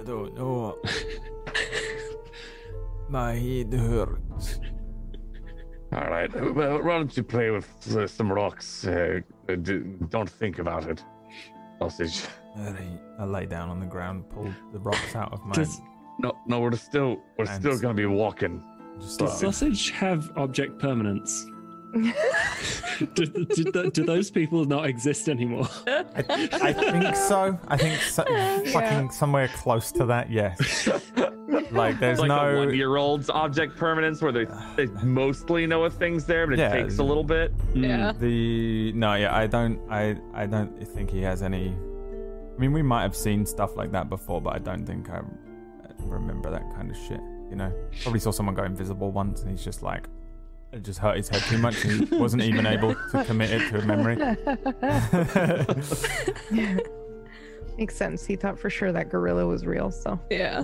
I don't know. my head hurts. All right, well, why don't you play with uh, some rocks? Uh, uh, d- don't think about it. Sausage. Alright, I lay down on the ground, pull the rocks out of my. Does, No, no, we're still we're And- still gonna be walking. Does like- sausage have object permanence? do, do, do, do those people not exist anymore? I, I think so. I think so, fucking somewhere close to that. Yes. Like there's like no. one-year-old's object permanence where they, they mostly know a thing's there, but it Yeah. takes a little bit. Yeah. The no, yeah, I don't, I, I don't think he has any. I mean, we might have seen stuff like that before, but I don't think I remember that kind of shit. You know, probably saw someone go invisible once, and he's just like, it just hurt his head too much, and he wasn't even able to commit it to a memory. Makes sense. He thought for sure that gorilla was real. So Yeah.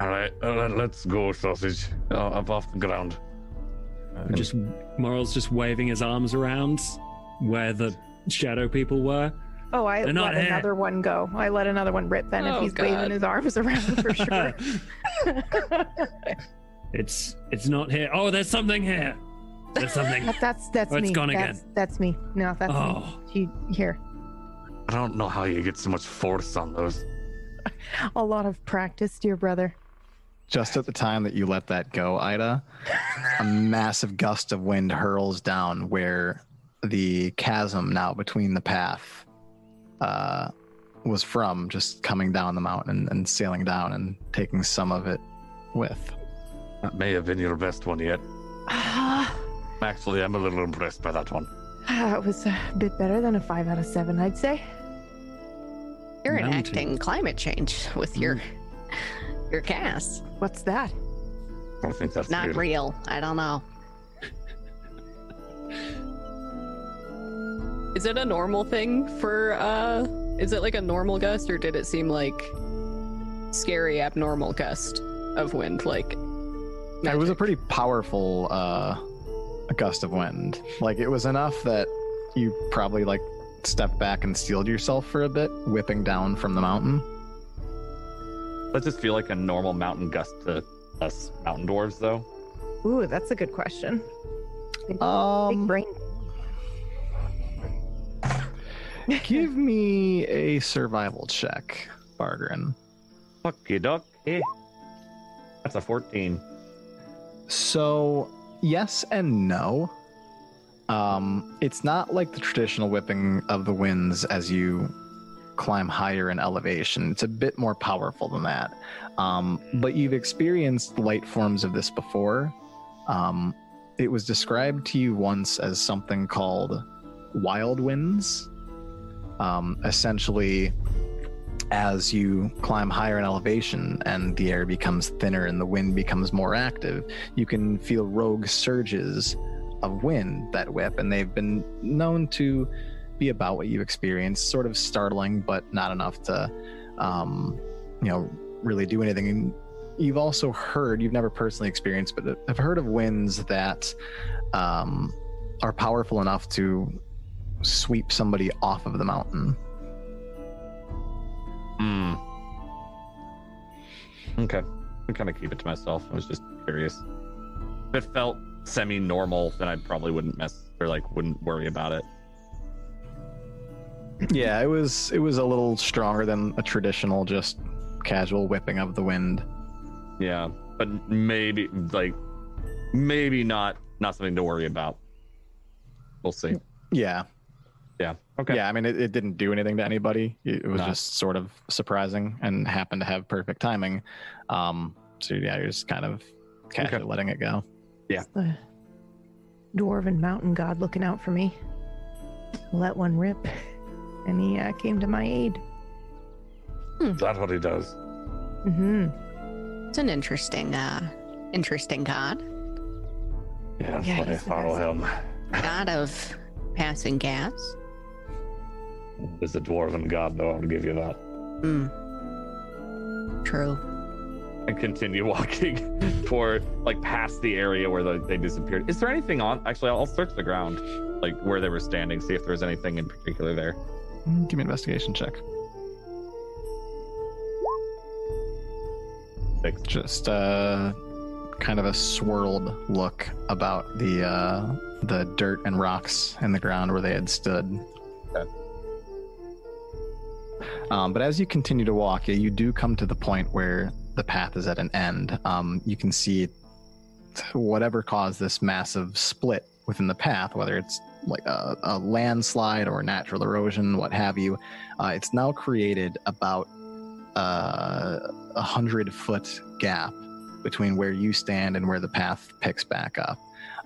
All right, uh, let- let's go, sausage. Uh, up off the ground. Just Moral's just waving his arms around where the shadow people were. Oh, I They're let here. another one go. I let another one rip then Oh, if he's God. waving his arms around for sure. it's it's not here. Oh, there's something here. There's something. But that's that's Oh, it's me. gone that's, again. that's me. No, that's Oh. me. She, here. I don't know how you get so much force on those. A lot of practice, dear brother. Just at the time that you let that go, Ida, a massive gust of wind hurls down where the chasm now between the path uh, was from, just coming down the mountain and sailing down and taking some of it with. That may have been your best one yet. Ah, Actually, I'm a little impressed by that one. it was a bit better than a five out of seven, I'd say. You're Mountain. enacting climate change with your your cast. What's that? I don't think that's Not good. real. I don't know. Is it a normal thing for uh is it like a normal gust or did it seem like scary abnormal gust of wind like It was a pretty powerful uh, gust of wind. Like it was enough that you probably like stepped back and steeled yourself for a bit, whipping down from the mountain. Does this feel like a normal mountain gust to us mountain dwarves, though? Ooh, that's a good question. Big, big Um, brain. give me a survival check, Bargren. Fucky duck. Eh. That's a 14. So, yes and no. Um, it's not like the traditional whipping of the winds as you climb higher in elevation. It's a bit more powerful than that. Um, but you've experienced light forms of this before. Um, it was described to you once as something called wild winds. Um, essentially, as you climb higher in elevation and the air becomes thinner and the wind becomes more active, you can feel rogue surges of wind that whip, and they've been known to be about what you experience. Sort of startling, but not enough to, um, you know, really do anything. And you've also heard, you've never personally experienced, but have heard of winds that um, are powerful enough to sweep somebody off of the mountain. Hmm. Okay. I kind of keep it to myself. I was just curious. If it felt semi-normal, then I probably wouldn't mess or like wouldn't worry about it. Yeah, it was it was a little stronger than a traditional just casual whipping of the wind. Yeah, but maybe like maybe not not something to worry about. We'll see. Yeah. Yeah. Okay. Yeah, I mean it, it didn't do anything to anybody. It, it was No. just sort of surprising and happened to have perfect timing. Um so yeah, you're just kind of casually Okay. letting it go. Yeah, the dwarven mountain god looking out for me. Let one rip, and he uh, came to my aid. Is that what he does? Mm-hmm. It's an interesting, uh, interesting god. Yeah, that's Yeah, why I follow best. him. God of passing gas. Is a dwarven god, though. I'll give you that. Hmm. True. And continue walking toward like past the area where the, they disappeared. Is there anything on? Actually, I'll, I'll search the ground, like where they were standing, see if there was anything in particular there. Mm, Give me an investigation check. Six. Just uh kind of a swirled look about the uh the dirt and rocks in the ground where they had stood. Um, but as you continue to walk, you do come to the point where the path is at an end. Um, you can see whatever caused this massive split within the path, whether it's like a, a landslide or natural erosion, what have you. Uh, it's now created about uh, a hundred foot gap between where you stand and where the path picks back up.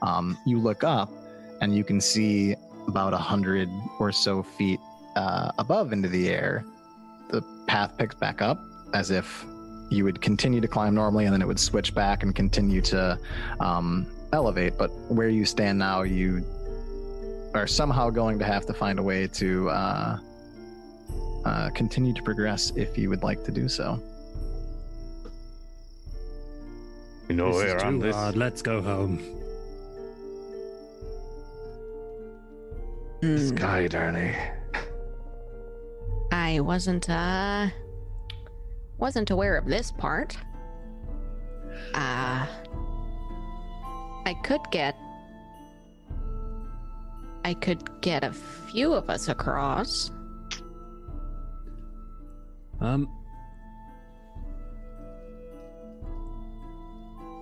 Um, you look up and you can see about a hundred or so feet uh, above into the air. The path picks back up as if you would continue to climb normally and then it would switch back and continue to um, elevate. But where you stand now, you are somehow going to have to find a way to uh, uh, continue to progress if you would like to do so. You know this we're is on too this. hard. Let's go home. Sky journey. I wasn't uh wasn't aware of this part. Uh I could get I could get a few of us across. Um.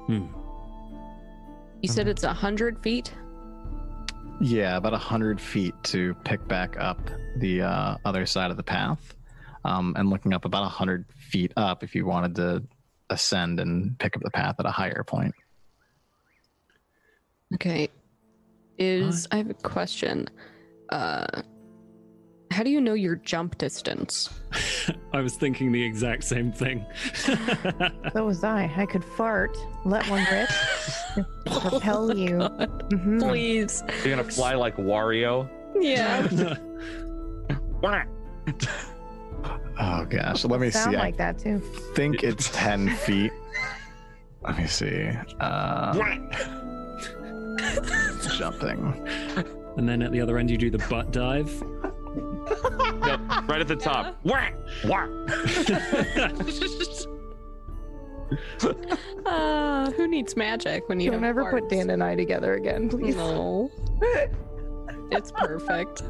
Hmm. You said it's a hundred feet. Yeah, about a hundred feet to pick back up the uh, other side of the path, um, and looking up about a hundred feet up if you wanted to ascend and pick up the path at a higher point. Okay. Is I have a question. Uh how do you know your jump distance? I was thinking the exact same thing. So was I. I could fart, let one rip, propel you. Mhm. Please. You're gonna fly like Wario. Yeah. Oh gosh, let me Sound see. like that too. I think it's ten feet. Let me see. Uh, jumping. and then at the other end, you do the butt dive. Yep, right at the top. Whack! Whack! Uh, who needs magic when you Don't have ever put? Dan and I together again, please. No. it's perfect.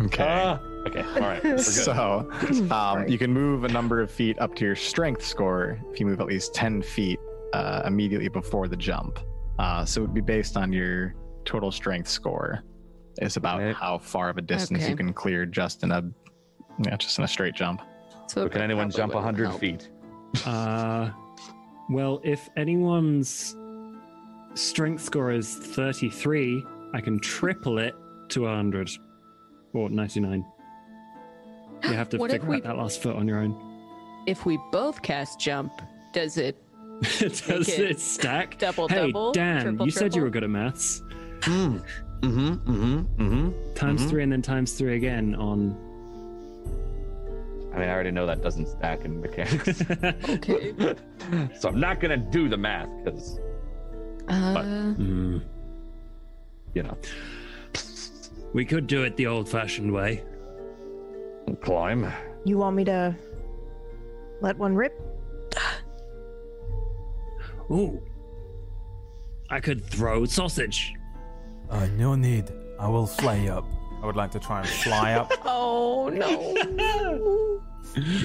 Okay. Ah, okay, all right. We're good. So, um, you can move a number of feet up to your strength score if you move at least 10 feet uh, immediately before the jump. Uh, so it would be based on your total strength score. It's about Right. how far of a distance Okay. you can clear just in a yeah, just in a straight jump. So Can anyone jump wouldn't 100 help. feet? Uh, well, if anyone's strength score is 33, I can triple it to 100 or 99. You have to figure we- out that last foot on your own. If we both cast jump, does it Does it it stack? double hey, double? Dan, triple, you said you were good at maths. Mm. Mm-hmm. Mm-hmm. Mm-hmm. Times Mhm. three and then times three again on. I mean, I already know that doesn't stack in mechanics. okay? so I'm not gonna do the math because Uh, Hmm. you know. We could do it the old fashioned way. Climb. You want me to let one rip? Ooh. I could throw sausage. Uh, no need. I will fly up. I would like to try and fly up. oh no!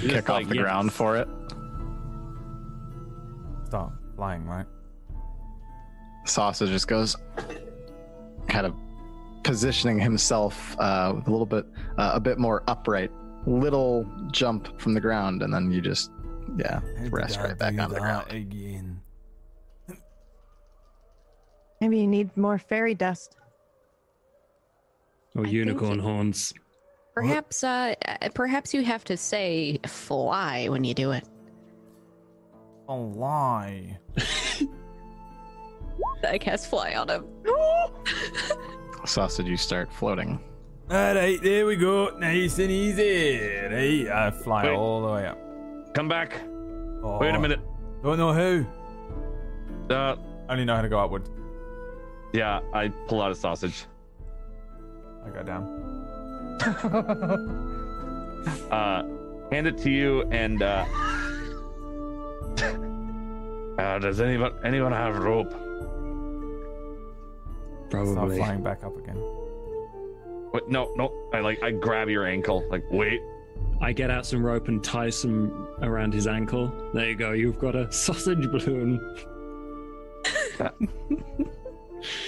Kick like, off the yes. ground for it. Start flying, right? Sausage just goes kind of positioning himself uh, with a little bit uh, a bit more upright little jump from the ground and then you just yeah rest right back on the ground again. Maybe you need more fairy dust. Or I unicorn horns. Perhaps uh uh, perhaps you have to say fly when you do it. A lie. I cast fly on him. sausage you start floating Alright, there we go. Nice and easy. Right, I fly Wait. all the way up. Come back. Oh, Wait a minute. Don't know who. Uh, Only know how to go upward. yeah, I pull out a sausage. I got down. Uh, hand it to you, and uh, Uh, does anyone anyone have rope? Start Probably. flying back up again. wait, no, no. I like I grab your ankle. Like, wait. I get out some rope and tie some around his ankle. There you go. You've got a sausage balloon. All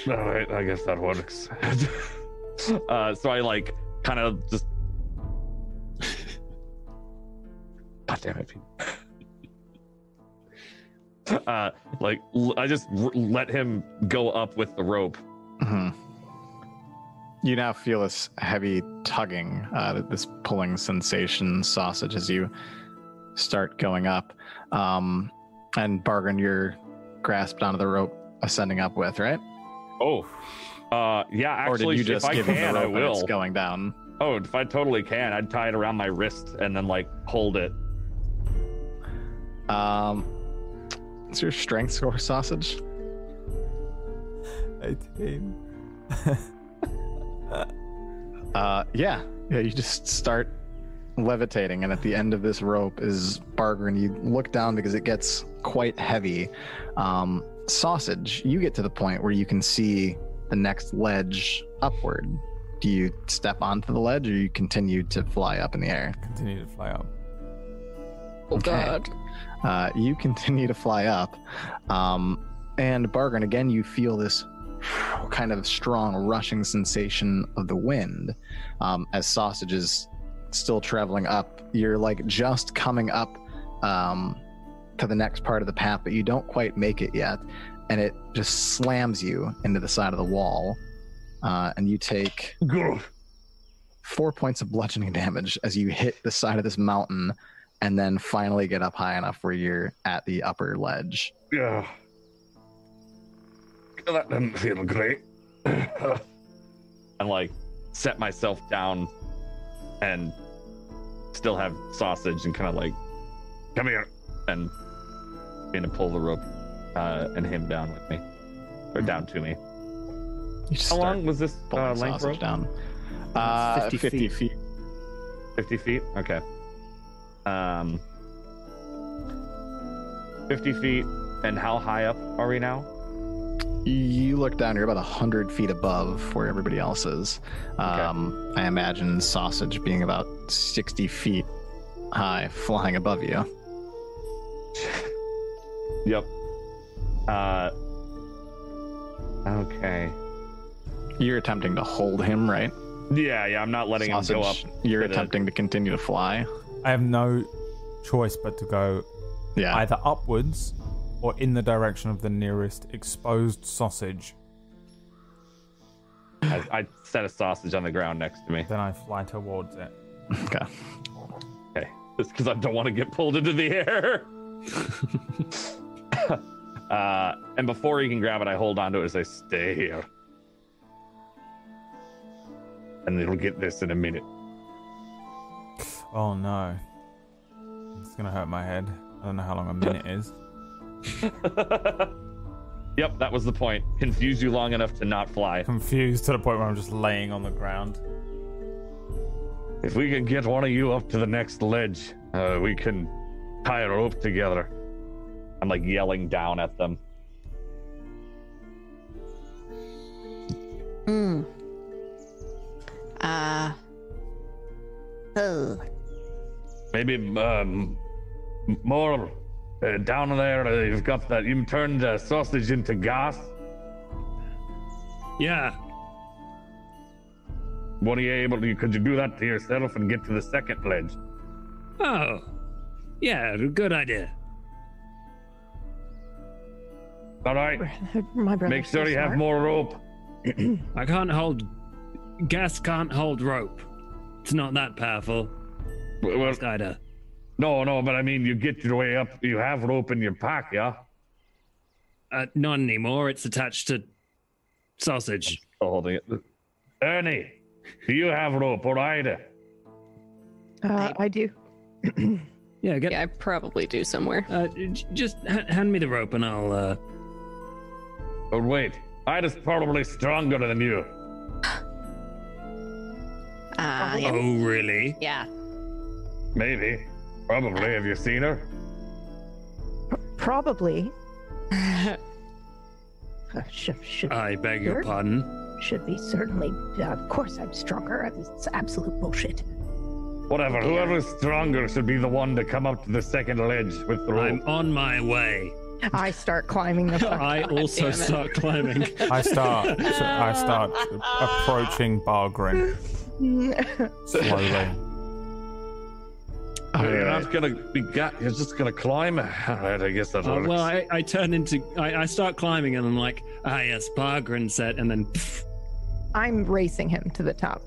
right, I guess that works. Uh, so I like kind of just. God damn it, Pete. uh, like l- I just r- let him go up with the rope. Mhm. You now feel this heavy tugging, uh, this pulling sensation, sausage, as you start going up. Um, and Bargain, you're grasped onto the rope, ascending up with, right? Oh, uh, yeah. Actually, or did you just if I can, him the I rope and it's will. going down? Oh, if I totally can, I'd tie it around my wrist and then like hold it. Um, what's your strength score, sausage? 18. Uh, yeah, yeah. You just start levitating, and at the end of this rope is Barger, and you look down because it gets quite heavy. Um, sausage, you get to the point where you can see the next ledge upward. Do you step onto the ledge, or you continue to fly up in the air? Continue to fly up. Oh Okay. god. Uh, you continue to fly up, um, and Bargain again. You feel this kind of strong rushing sensation of the wind um, as sausage is still traveling up. You're like just coming up um, to the next part of the path, but you don't quite make it yet, and it just slams you into the side of the wall, uh, and you take four points of bludgeoning damage as you hit the side of this mountain and then finally get up high enough where you're at the upper ledge. Yeah. That didn't feel great. and like set myself down and still have sausage and kind of like Come here. and going to pull the rope uh, and him down with me or down to me. How long was this uh, length sausage rope? down. Uh, 50 50, feet. feet. 50 feet? Okay. Um, 50 feet. And how high up are we now? You look down, you're about 100 feet above where everybody else is. Um, I imagine sausage being about 60 feet high, flying above you. Yep. Uh, okay. You're attempting to hold him, right? Yeah, yeah, I'm not letting him go up. You're to the- attempting to continue to fly. I have no choice but to go Yeah. either upwards or in the direction of the nearest exposed sausage. I, I set a sausage on the ground next to me. Then I fly towards it. okay. Okay. Just because I don't want to get pulled into the air. uh, and before he can grab it, I hold onto it as I stay here. And it'll get this in a minute. Oh no. It's gonna hurt my head. I don't know how long a minute is. yep, that was the point. Confuse you long enough to not fly. Confused to the point where I'm just laying on the ground. If we can get one of you up to the next ledge, uh, we can tie a rope together. I'm like yelling down at them. Hmm. Uh. Oh. Maybe um, more uh, down there. Uh, you've got that. You turned uh, sausage into gas. Yeah. What are you able to? Could you do that to yourself and get to the second ledge? Oh. Yeah, good idea. All right. My brother. Make sure you have more rope. I can't hold. Gas can't hold rope. It's not that powerful. Well, Skyder. no, no, but I mean, you get your way up. You have rope in your pack, yeah. Uh, not anymore. It's attached to sausage. Still holding it. Ernie, do you have rope, all right? Uh, I do. Yeah, get. Yeah, I probably do somewhere. Uh, j- just h- hand me the rope and I'll. Uh, But wait, Ida's probably stronger than you. Uh, yeah. Oh, really? yeah. Maybe. Probably. Have you seen her? Probably. Uh, should, should, I beg your Sure. pardon. should be certainly. Uh, of course, I'm stronger. It's absolute bullshit. Whatever. Whoever's stronger should be the one to come up to the second ledge with the rope. I'm on my way. I start climbing the fuck I also start climbing. I start. I start approaching Bargrim slowly. You're not gonna be got. You're just gonna climb. All right, I guess that Uh, works. well, I, I turn into. I, I start climbing and I'm like, ah, yes, Bargren said, and then pff, I'm racing him to the top.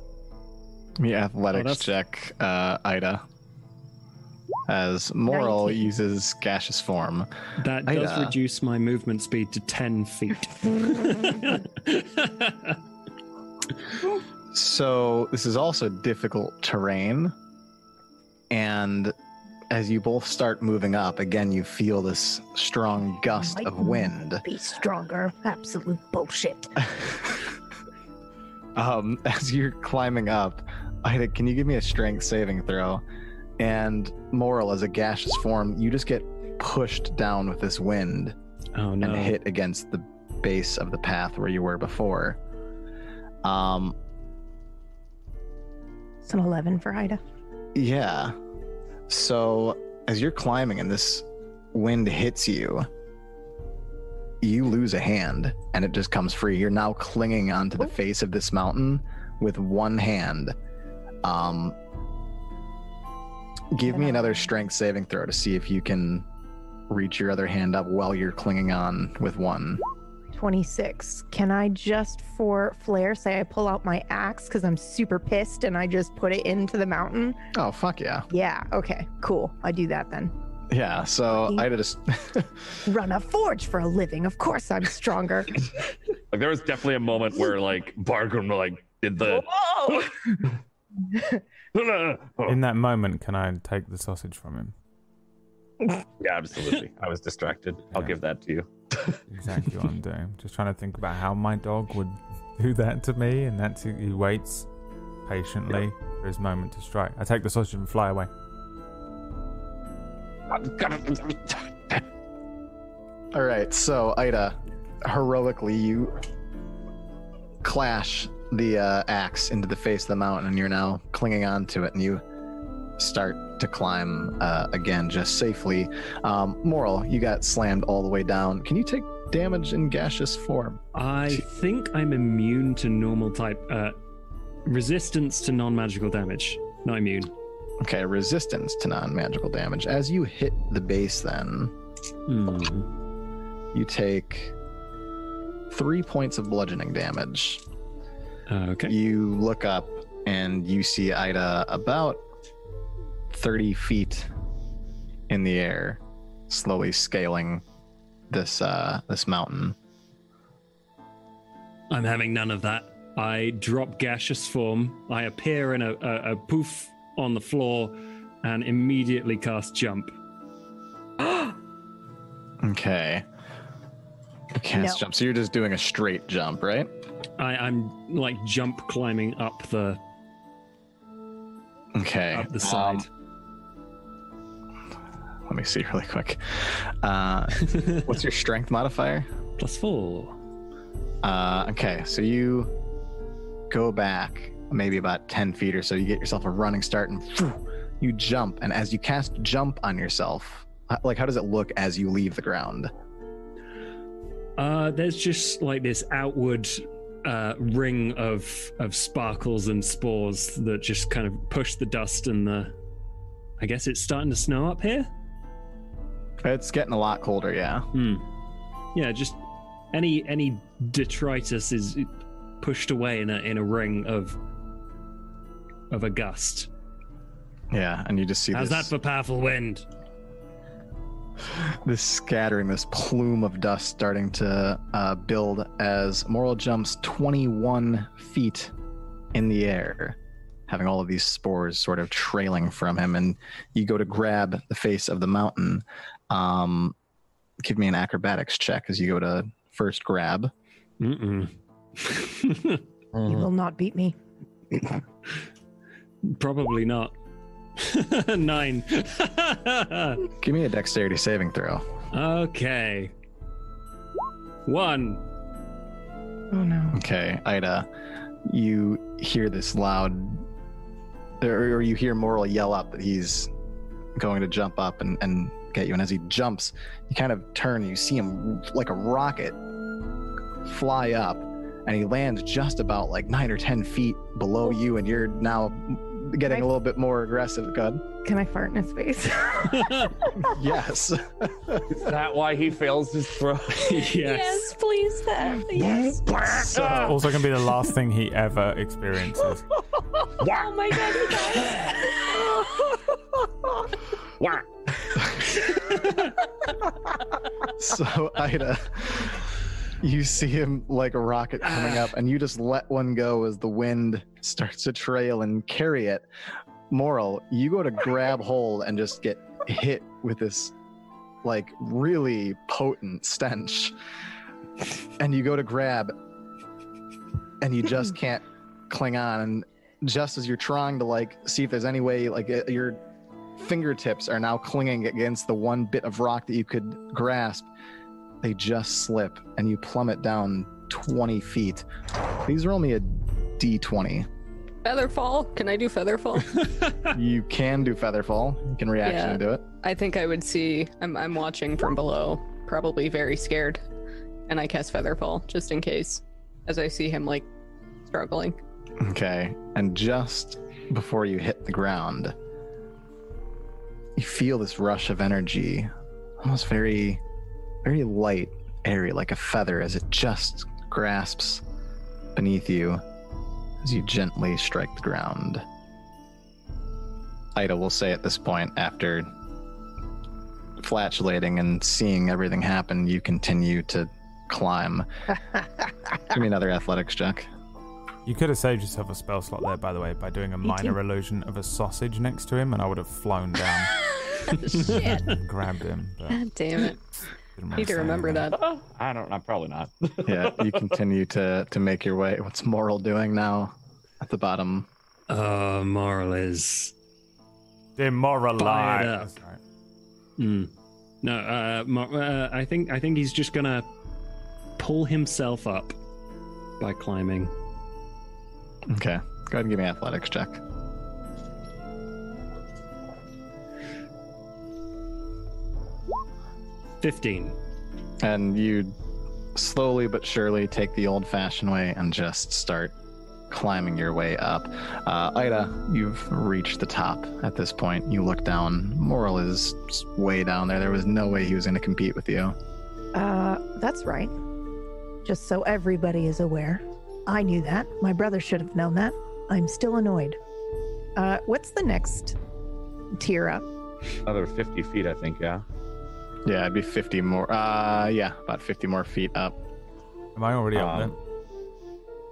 Me athletics that's- check, uh, Ida. As Moral 19. uses gaseous form. that does Ida. reduce my movement speed to 10 feet. So this is also difficult terrain. And as you both start moving up, again, you feel this strong gust of wind. Be stronger. Absolute bullshit. um, as you're climbing up, Ida, can you give me a strength saving throw? And Moral, as a gaseous form, you just get pushed down with this wind oh no. and hit against the base of the path where you were before. Um, It's an 11 for Ida. yeah. So as you're climbing and this wind hits you, you lose a hand and it just comes free. You're now clinging onto the face of this mountain with one hand. Um, give me another strength saving throw to see if you can reach your other hand up while you're clinging on with one. 26. Can I just for flair say I pull out my axe because I'm super pissed and I just put it into the mountain? Oh, fuck yeah. Yeah, okay, cool. I do that then. Yeah, so Lucky. I just Run a forge for a living. Of course I'm stronger. Like there was definitely a moment where like Bargrim like did the Whoa! In that moment, can I take the sausage from him? yeah, absolutely. I was distracted. I'll Yeah. give that to you. Exactly what I'm doing. Just trying to think about how my dog would do that to me, and that's he he waits patiently for his moment to strike. I take the sausage and fly away. All right, so Ida, heroically you clash the uh, axe into the face of the mountain, and you're now clinging onto it, and you start to climb uh, again, just safely. Um, Moral, you got slammed all the way down. Can you take damage in gaseous form? I think I'm immune to normal type. Uh, resistance to non magical damage. Not immune. Okay, resistance to non-magical damage. As you hit the base, then Hmm. you take three points of bludgeoning damage. Uh, okay. You look up and you see Ida about 30 feet in the air, slowly scaling this uh this mountain. I'm having none of that. I drop gaseous form. I appear in a, a, a poof on the floor and immediately cast jump. Okay. Cast No. jump. So you're just doing a straight jump, right? I, I'm like jump climbing up the Okay. up the side. um, let me see really quick. Uh, what's your strength modifier? Plus four. Uh, okay, so you go back maybe about 10 feet or so. You get yourself a running start and phew, you jump. And as you cast jump on yourself, like how does it look as you leave the ground? Uh, there's just like this outward uh, ring of of sparkles and spores that just kind of push the dust and the. I guess it's starting to snow up here. It's getting a lot colder, yeah. Hmm. Yeah, just any any detritus is pushed away in a in a ring of of a gust. Yeah, and you just see How's that this, for powerful wind? this scattering, this plume of dust starting to uh, build as Moral jumps 21 feet in the air, having all of these spores sort of trailing from him. And you go to grab the face of the mountain. Um, give me an acrobatics check as you go to first grab. Mm-mm. You will not beat me. Probably not. Nine. Give me a dexterity saving throw. okay. One. Oh no. Okay, Ida, you hear this loud, or, or you hear Moral yell up that he's going to jump up and, and get you. And as he jumps, you kind of turn and you see him like a rocket fly up, and he lands just about like nine or ten feet below you, and you're now getting a little bit more aggressive. Good. Can I fart in his face? Yes. Is that why he fails his throw? yes. please, that. Yes. so Also, going to be the last thing he ever experiences. Oh my god, you guys. So Ida, you see him like a rocket coming up, and you just let one go as the wind starts to trail and carry it. Moral, you go to grab hold and just get hit with this like really potent stench. And you go to grab and you just can't cling on. And just as you're trying to like see if there's any way, like uh, your fingertips are now clinging against the one bit of rock that you could grasp, they just slip and you plummet down 20 feet. Please roll me a d20. Featherfall. Can I do Featherfall? You can do Featherfall. You can reaction Yeah. to it. I think I would see. I'm I'm watching from below, probably very scared, and I cast Featherfall just in case, as I see him like struggling. Okay. And just before you hit the ground, you feel this rush of energy, almost very, very light, airy, like a feather, as it just grasps beneath you as you gently strike the ground. Ida will say at this point, after flatulating and seeing everything happen, you continue to climb. Give me another athletics check. You could have saved yourself a spell slot there, by the way, by doing a minor illusion of a sausage next to him, and I would have flown down Shit. and grabbed him. But God damn it. Didn't Need to remember anything. that. I don't. I'm probably not. yeah, you continue to to make your way. What's Moral doing now? At the bottom. Uh, Moral is. Fired Demoralized. up. That's. Mm. No, uh, Mor- uh, I think I think he's just gonna pull himself up by climbing. Okay. Go ahead and give me an athletics check. Fifteen. And you slowly but surely take the old fashioned way and just start climbing your way up. Uh, Ida, you've reached the top at this point. You look down. Moral is way down there. There was no way he was going to compete with you. Uh, that's right. Just so everybody is aware. I knew that. My brother should have known that. I'm still annoyed. Uh, what's the next tier up? Another 50 feet, I think. Yeah. Yeah, it'd be 50 more. Uh, yeah, about 50 more feet up. Am I already up Um, there?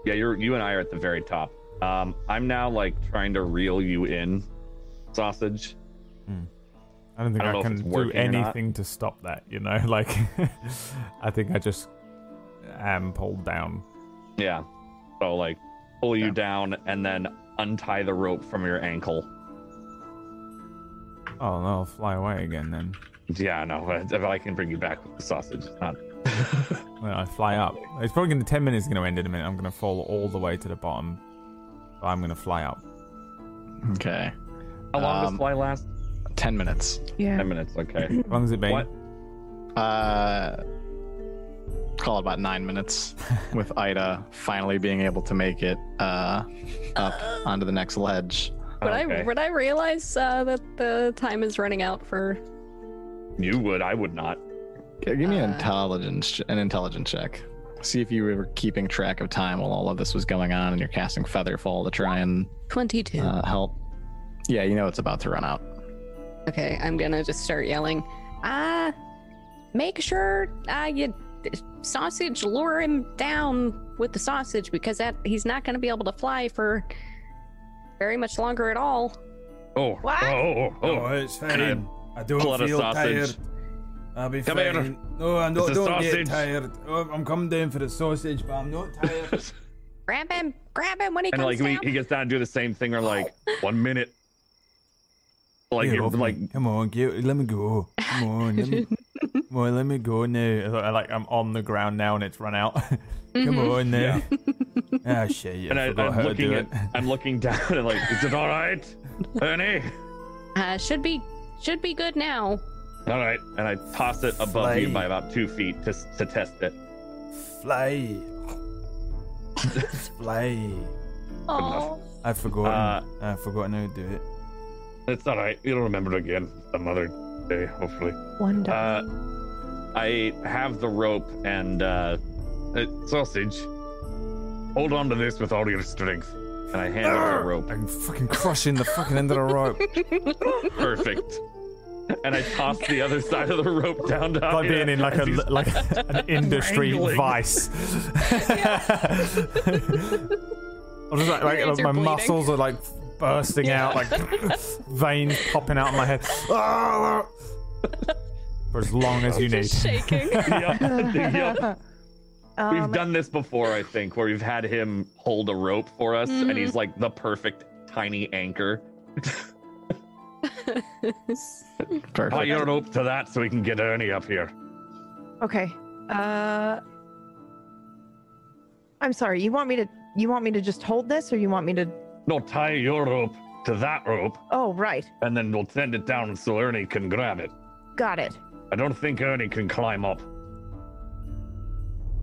Yeah. You're. You and I are at the very top. Um, I'm now like trying to reel you in, sausage. I don't think I I, don't know if can do working or not. anything to stop that, you know? Like, I think I just am pulled down. Yeah. So like, pull you Yeah. down and then untie the rope from your ankle. Oh, no, I'll fly away again then. Yeah. No. If I can bring you back with the sausage, it's not. Well, I fly up. It's probably going to, 10 minutes is going to end in a minute. I'm going to fall all the way to the bottom. But I'm going to fly up. Okay. How long Um, does fly last? 10 minutes. Yeah. Ten minutes. Okay. How long has it been? What? Uh, call it about nine minutes with Ida finally being able to make it uh, up onto the next ledge. Would I would I realize uh, that the time is running out for? You would. I would not. G- Give me an Uh, intelligence an intelligence check. See if you were keeping track of time while all of this was going on, and you're casting Featherfall to try and Twenty-two. uh, help. Yeah, you know it's about to run out. Okay, I'm gonna just start yelling. Ah, make sure uh, you sausage lure him down with the sausage because that he's not gonna be able to fly for very much longer at all. Oh. What? Oh. Oh. oh. it's fine. I pull out a sausage? I'll be Come here. No, I'm It's a sausage. tired. Oh, I'm coming down for the sausage, but I'm not tired. Grab him! Grab him when he comes. and comes like we, down. he gets down and do the same thing or like one minute like Get you're like come on, get, let me go. Come on, let me, Well, let me go now. I, like I'm on the ground now and it's run out. Come Mhm. on now. Ah shit! and I I, forgot how I'm to do looking it. at, I'm looking down and like, is it all right, Ernie? Uh, should be should be good now. All right, and I toss it above you Flay. by about two feet to to test it. Fly. Fly. Oh, I've forgotten. Uh, I've forgotten how to do it. It's all right. You'll remember it again some other day, hopefully. Wonderful. Uh, I have the rope and uh, uh, sausage. Hold on to this with all your strength. and I hand her the rope. I'm fucking crushing the fucking end of the rope. Perfect. And I toss the other side of the rope down to like being in like a like an industry wrangling. vice. I'm just like, like Your my bleeding. muscles are like bursting out, like veins popping out of my head. For as long as you need. just shaking. Yep, yep. We've Um, done this before, I think, where we've had him hold a rope for us, and Mhm. he's like the perfect tiny anchor. Perfect. Tie your rope to that so we can get Ernie up here. Okay. Uh I'm sorry. You want me to you want me to just hold this or you want me to No, tie your rope to that rope, Oh, right. and then we'll send it down so Ernie can grab it. Got it. I don't think Ernie can climb up.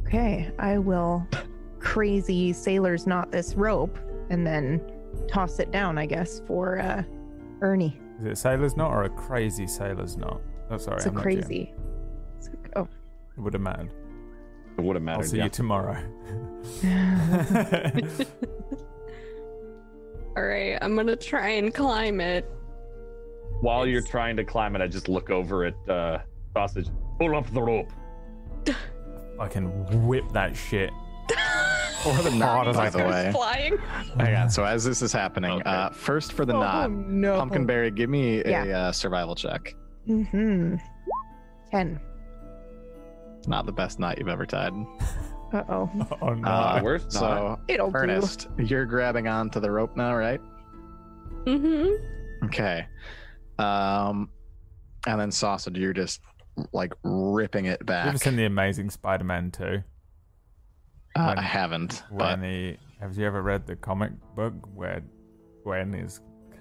Okay. I will crazy sailor's knot this rope and then toss it down, I guess, for uh Ernie. Is it a sailor's knot or a crazy sailor's knot? Oh, sorry, It's a I'm not Jim. crazy. It's a- oh. It would have mattered. It would have mattered. I'll see yeah. you tomorrow. All right, I'm gonna try and climb it. While you're trying to climb it, I just look over at uh, sausage. Pull up the rope. I can whip that shit. For the knot, by the way. flying. Hang on. So as this is happening, Okay. uh, first for the oh, knot, no. Pumpkinberry, give me a uh, survival check. Mm-hmm. Ten. Not the best knot you've ever tied. Uh oh. Oh no. Uh, worst knot. So, It'll Ernest, you're grabbing onto the rope now, right? Mm-hmm. Okay. Um, and then Sausage, you're just like ripping it back. you back. ever seen the Amazing Spider-Man 2? Uh, when- I haven't, When but he have you ever read the comic book where Gwen is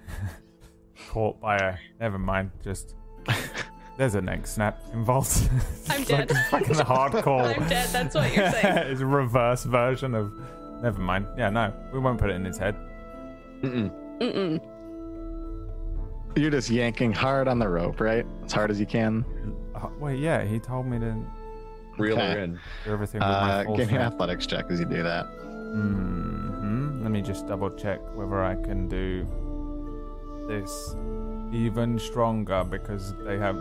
caught by a never mind, just there's a neck snap involved. I'm It's like dead. fucking hardcore. I'm dead. That's what you're saying. it's a reverse version of never mind. Yeah, no, we won't put it in his head. Mm-mm. Mm-mm. you're just yanking hard on the rope, right? As hard as you can. Uh, wait, yeah, he told me to Reel her Okay. in. do everything with my Uh, full give me an athletics check as you do that. hmm Let me just double check whether I can do this even stronger because they have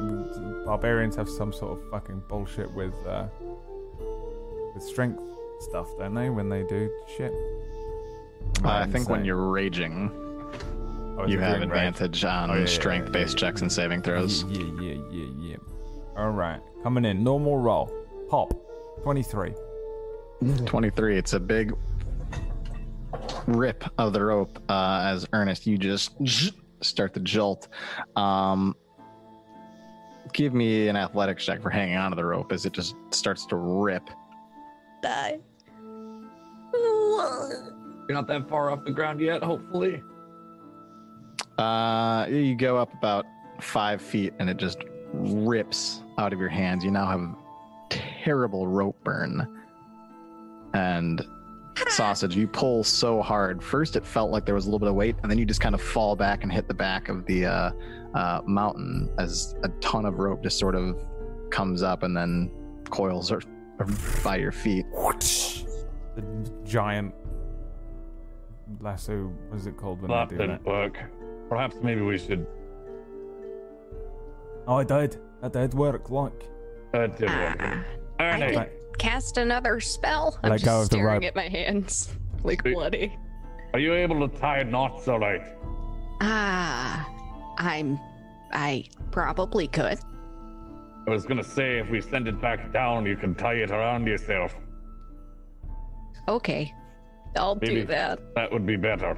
barbarians have some sort of fucking bullshit with uh, with strength stuff, don't they? When they do shit. Uh, I think when you're raging, Oh, you have doing rage? advantage on Oh, yeah, yeah, strength-based yeah, yeah, checks yeah. and saving throws. Yeah, yeah, yeah, yeah. All right, coming in. Normal roll. Pop. Twenty-three. 23. It's a big rip of the rope uh, as Ernest, you just start the jolt. Um, give me an athletics check for hanging onto the rope as it just starts to rip. Die. You're not that far off the ground yet, hopefully. Uh, you go up about five feet and it just rips out of your hands. You now have terrible rope burn. And sausage, you pull so hard. First, it felt like there was a little bit of weight, and then you just kind of fall back and hit the back of the uh, uh, mountain as a ton of rope just sort of comes up and then coils are by your feet. The giant lasso. What is it called when That do didn't that? work. Perhaps maybe we should. Oh, it did. That did work. Like. That did work. I Ernie, could cast another spell. I'm Let just go of the staring rope. at my hands, like Sweet. bloody. are you able to tie knots all right? Ah, I'm. I probably could. I was gonna say if we send it back down, you can tie it around yourself. Okay. I'll Maybe. do that. That would be better.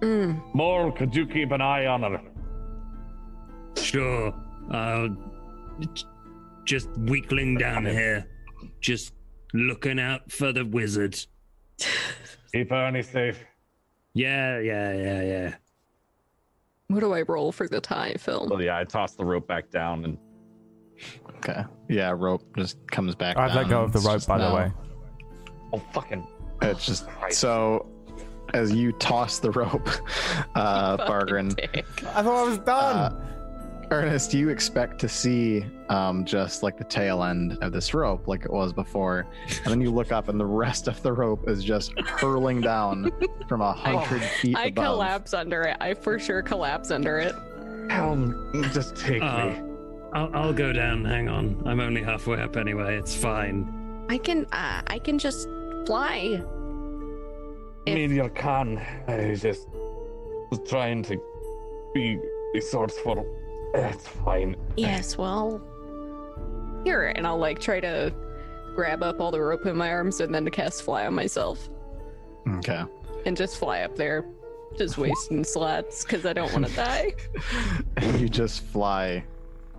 Mm. Mole, could you keep an eye on her? Sure. I'll j- just weakling down here, just looking out for the wizard. Keep Ernie safe. Yeah, yeah, yeah, yeah. What do I roll for the tie, Phil? So yeah, I toss the rope back down and Okay. Yeah, rope just comes back. I'd let go of the rope, just by the way. oh fucking It's just Christ. so as you toss the rope, uh, Fucking Bargren. I thought I was done. uh, Ernest, you expect to see um, just like the tail end of this rope, like it was before, and then you look up, and the rest of the rope is just hurling down from a hundred feet I above. collapse under it. I for sure collapse under it. Helm, just take Uh, me. I'll, I'll go down. Hang on. I'm only halfway up anyway. It's fine. I can uh, I can just fly. I mean, you can. I just was trying to be resourceful. It's fine. Yes, well, Here, and I'll like try to grab up all the rope in my arms and then to cast fly on myself Okay. and just fly up there, just wasting slots because I don't want to die. You just fly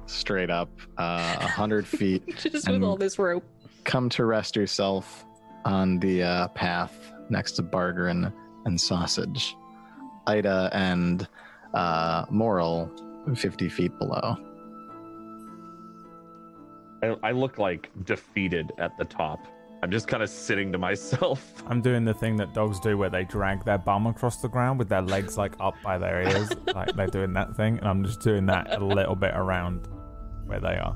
straight up uh, a hundred feet. just with all this rope. come to rest yourself on the uh, path next to Bargren and Sausage. Ida and uh, Moral, 50 feet below. I, I look like defeated at the top. I'm just kind of sitting to myself. I'm doing the thing that dogs do where they drag their bum across the ground with their legs like up by their ears. like they're doing that thing. And I'm just doing that a little bit around where they are.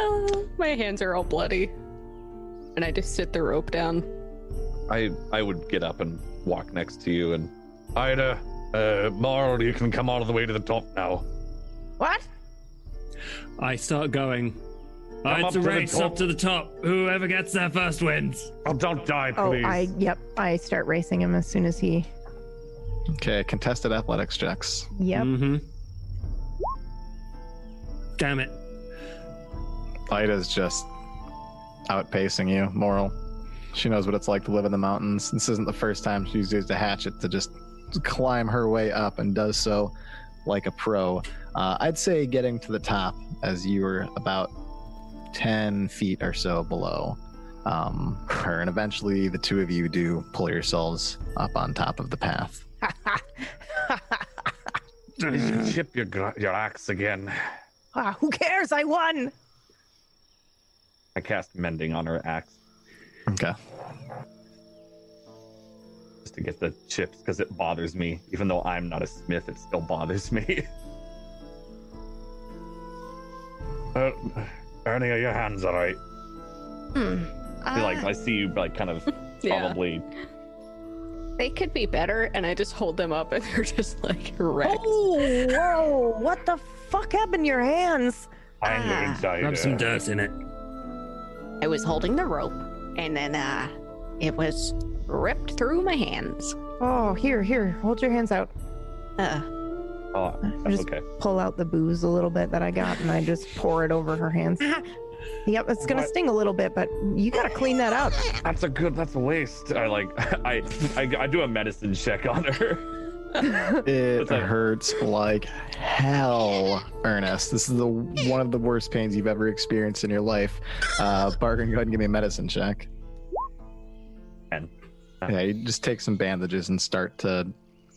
Ah, my hands are all bloody. And I just sit the rope down. I I would get up and walk next to you and Ida, uh, Marl, you can come all the way to the top now. What? I start going. Come it's up a to the race top. up to the top. Whoever gets there first wins. Oh, don't die, please. Oh, please. I yep. I start racing him as soon as he. Okay, contested athletics checks. Yep. Mm-hmm. Damn it. Ida's just outpacing you, Moral. She knows what it's like to live in the mountains. This isn't the first time she's used a hatchet to just climb her way up and does so like a pro. Uh, I'd say getting to the top as you were about 10 feet or so below um, her, and eventually the two of you do pull yourselves up on top of the path. You chip your, gra- your axe again? ah, who cares? I won. I cast mending on her axe Okay. Just to get the chips because it bothers me. Even though I'm not a smith, it still bothers me. Uh, Ernie, are your hands all right? hmm. I feel like Uh, I see you like kind of Yeah. probably They could be better, and I just hold them up and they're just like wrecked. Oh, whoa! What the fuck happened to your hands? I'm going inside. Rub some uh, dirt in it. I was holding the rope, and then uh, it was ripped through my hands. Oh, here, here. Hold your hands out. Uh, oh I just okay. pull out the booze a little bit that I got, and I just pour it over her hands. Yep, it's gonna What? sting a little bit, but you gotta clean that up. That's a good. That's a waste. I like. I I, I do a medicine check on her. It hurts like hell, Ernest. This is the one of the worst pains you've ever experienced in your life. Uh, Bargain, go ahead and give me a medicine check. Ten. Yeah, you just take some bandages and start to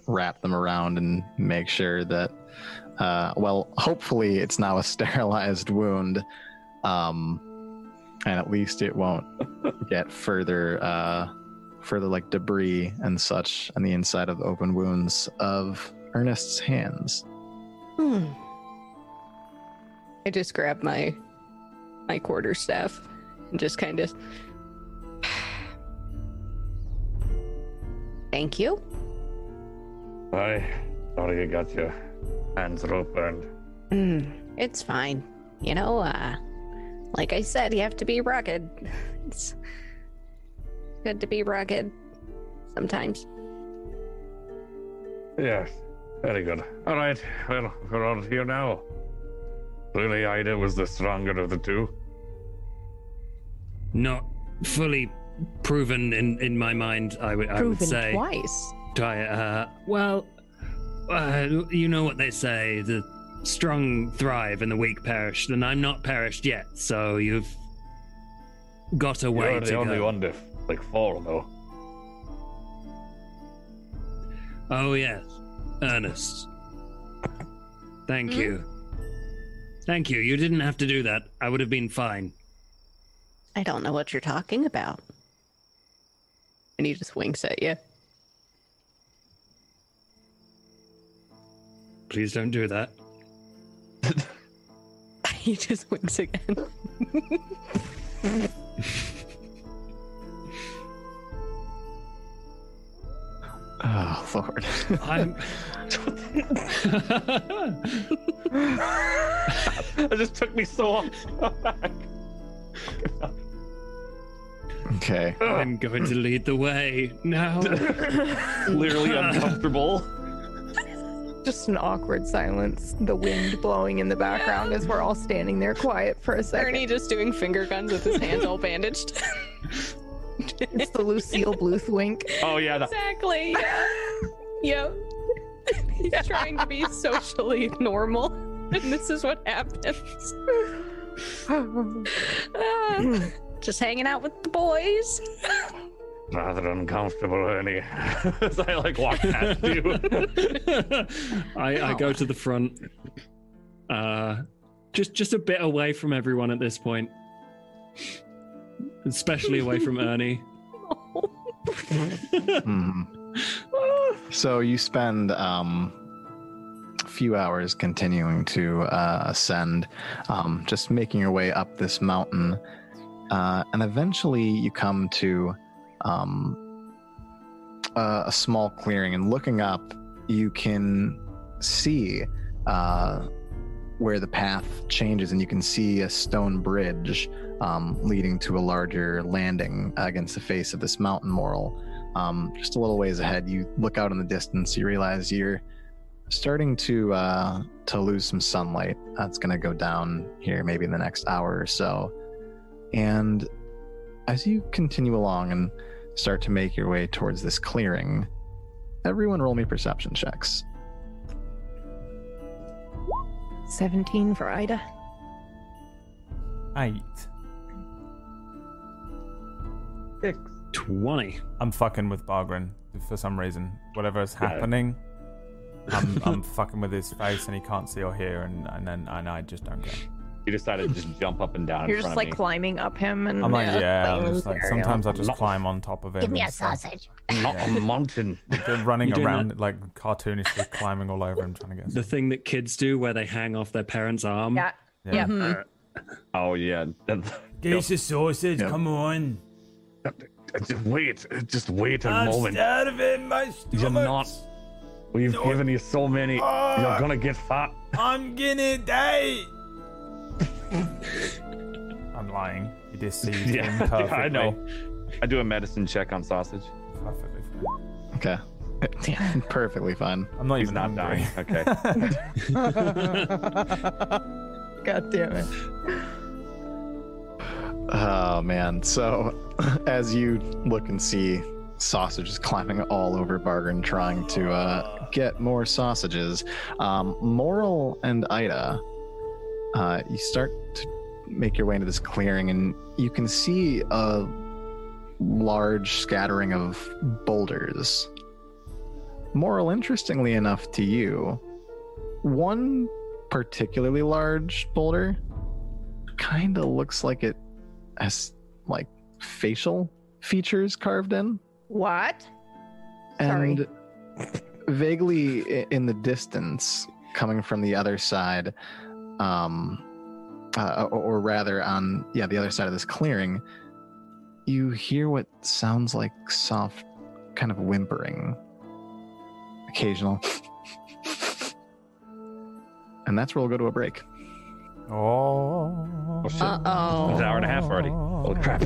wrap them around and make sure that, uh, well, hopefully it's now a sterilized wound, um, and at least it won't get further, uh, further like debris and such on the inside of the open wounds of Ernest's hands. hmm. I just grab my my quarter staff and just kind of Thank you. Aye. Sorry you got your hands rope burned. Mm, it's fine. You know, uh, like I said, you have to be rugged. It's good to be rugged sometimes. Yes. Very good. All right. Well, we're all here now. Really, Ida was the stronger of the two. Not fully proven in, in my mind, I would I would say. twice. Try. Uh, well, uh, you know what they say. The strong thrive and the weak perish, And I'm not perished yet. So you've got a way You're to the only go. one to like fall though. Oh yes, Ernest. Thank Hmm? you. Thank you. You didn't have to do that. I would have been fine. I don't know what you're talking about. And he just winks at you. Please don't do that. he just winks again. Oh Lord. I'm. It just took me so long. To come back. okay. I'm going to lead the way now. Clearly uncomfortable. Just an awkward silence, the wind blowing in the background as we're all standing there quiet for a second. Ernie just doing finger guns with his hands all bandaged. It's the Lucille Bluth wink. Oh yeah, the, exactly. Yeah. yep. He's trying to be socially normal, and this is what happens. Ah. Just hanging out with the boys. Rather uncomfortable, Ernie. as I like walk past you. I, I go to the front, uh, just just a bit away from everyone at this point, especially away from Ernie. Mhm. So you spend um, a few hours continuing to uh, ascend, um, just making your way up this mountain, uh, and eventually you come to um, a, a small clearing. And looking up, you can see uh, where the path changes, and you can see a stone bridge um, leading to a larger landing against the face of this mountain moral. Um, just a little ways ahead, you look out in the distance. You realize you're starting to uh, to lose some sunlight. That's going to go down here, maybe in the next hour or so. And as you continue along and start to make your way towards this clearing, everyone roll me perception checks. 17 for Ida. Eight. Six. Twenty. I'm fucking with Bargren for some reason. Whatever's happening, I'm, I'm fucking with his face and he can't see or hear, and, and then and I just don't care. You decided to just jump up and down You're in just front like of me. climbing up him and I'm like, yeah, I'm just like, sometimes I just Not- climb on top of him. Give me a and stuff. sausage. Not a mountain. They're running You doing around like cartoonishly climbing all over him trying to get. The thing that kids do where they hang off their parents' arm. Yeah. Yeah. Yeah. Oh yeah. Get us a sausage, Yep. come on. Just wait. Just wait a moment. starving, my stomach. You're not. We've No. given you so many. Ah. You're gonna get fat. I'm gonna die. I'm lying. You deceived Yeah, him perfectly. I know. I do a medicine check on sausage. Perfectly fine. Okay. Yeah, perfectly fine. I'm not He's even not hungry. dying. Okay. God damn it. Oh man. So as you look and see sausages climbing all over Bargain trying to uh, get more sausages, um, Moral and Ida, uh, you start to make your way into this clearing and you can see a large scattering of boulders. Moral, interestingly enough to you, one particularly large boulder kind of looks like it has like facial features carved in What? Sorry. and vaguely in the distance coming from the other side um uh, or, or rather on yeah the other side of this clearing you hear what sounds like soft kind of whimpering occasional and that's where we'll go to a break Oh. Oh shit. Uh-oh. It's an hour and a half already. Oh crap.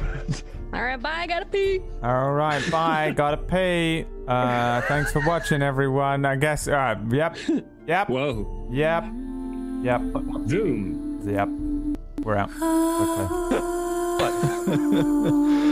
All right, bye. I gotta pee. All right, bye. Gotta pee. Uh, thanks for watching, everyone. I guess. Uh, yep. Yep. Whoa. Yep. Yep. Zoom. Yep. We're out. Quickly.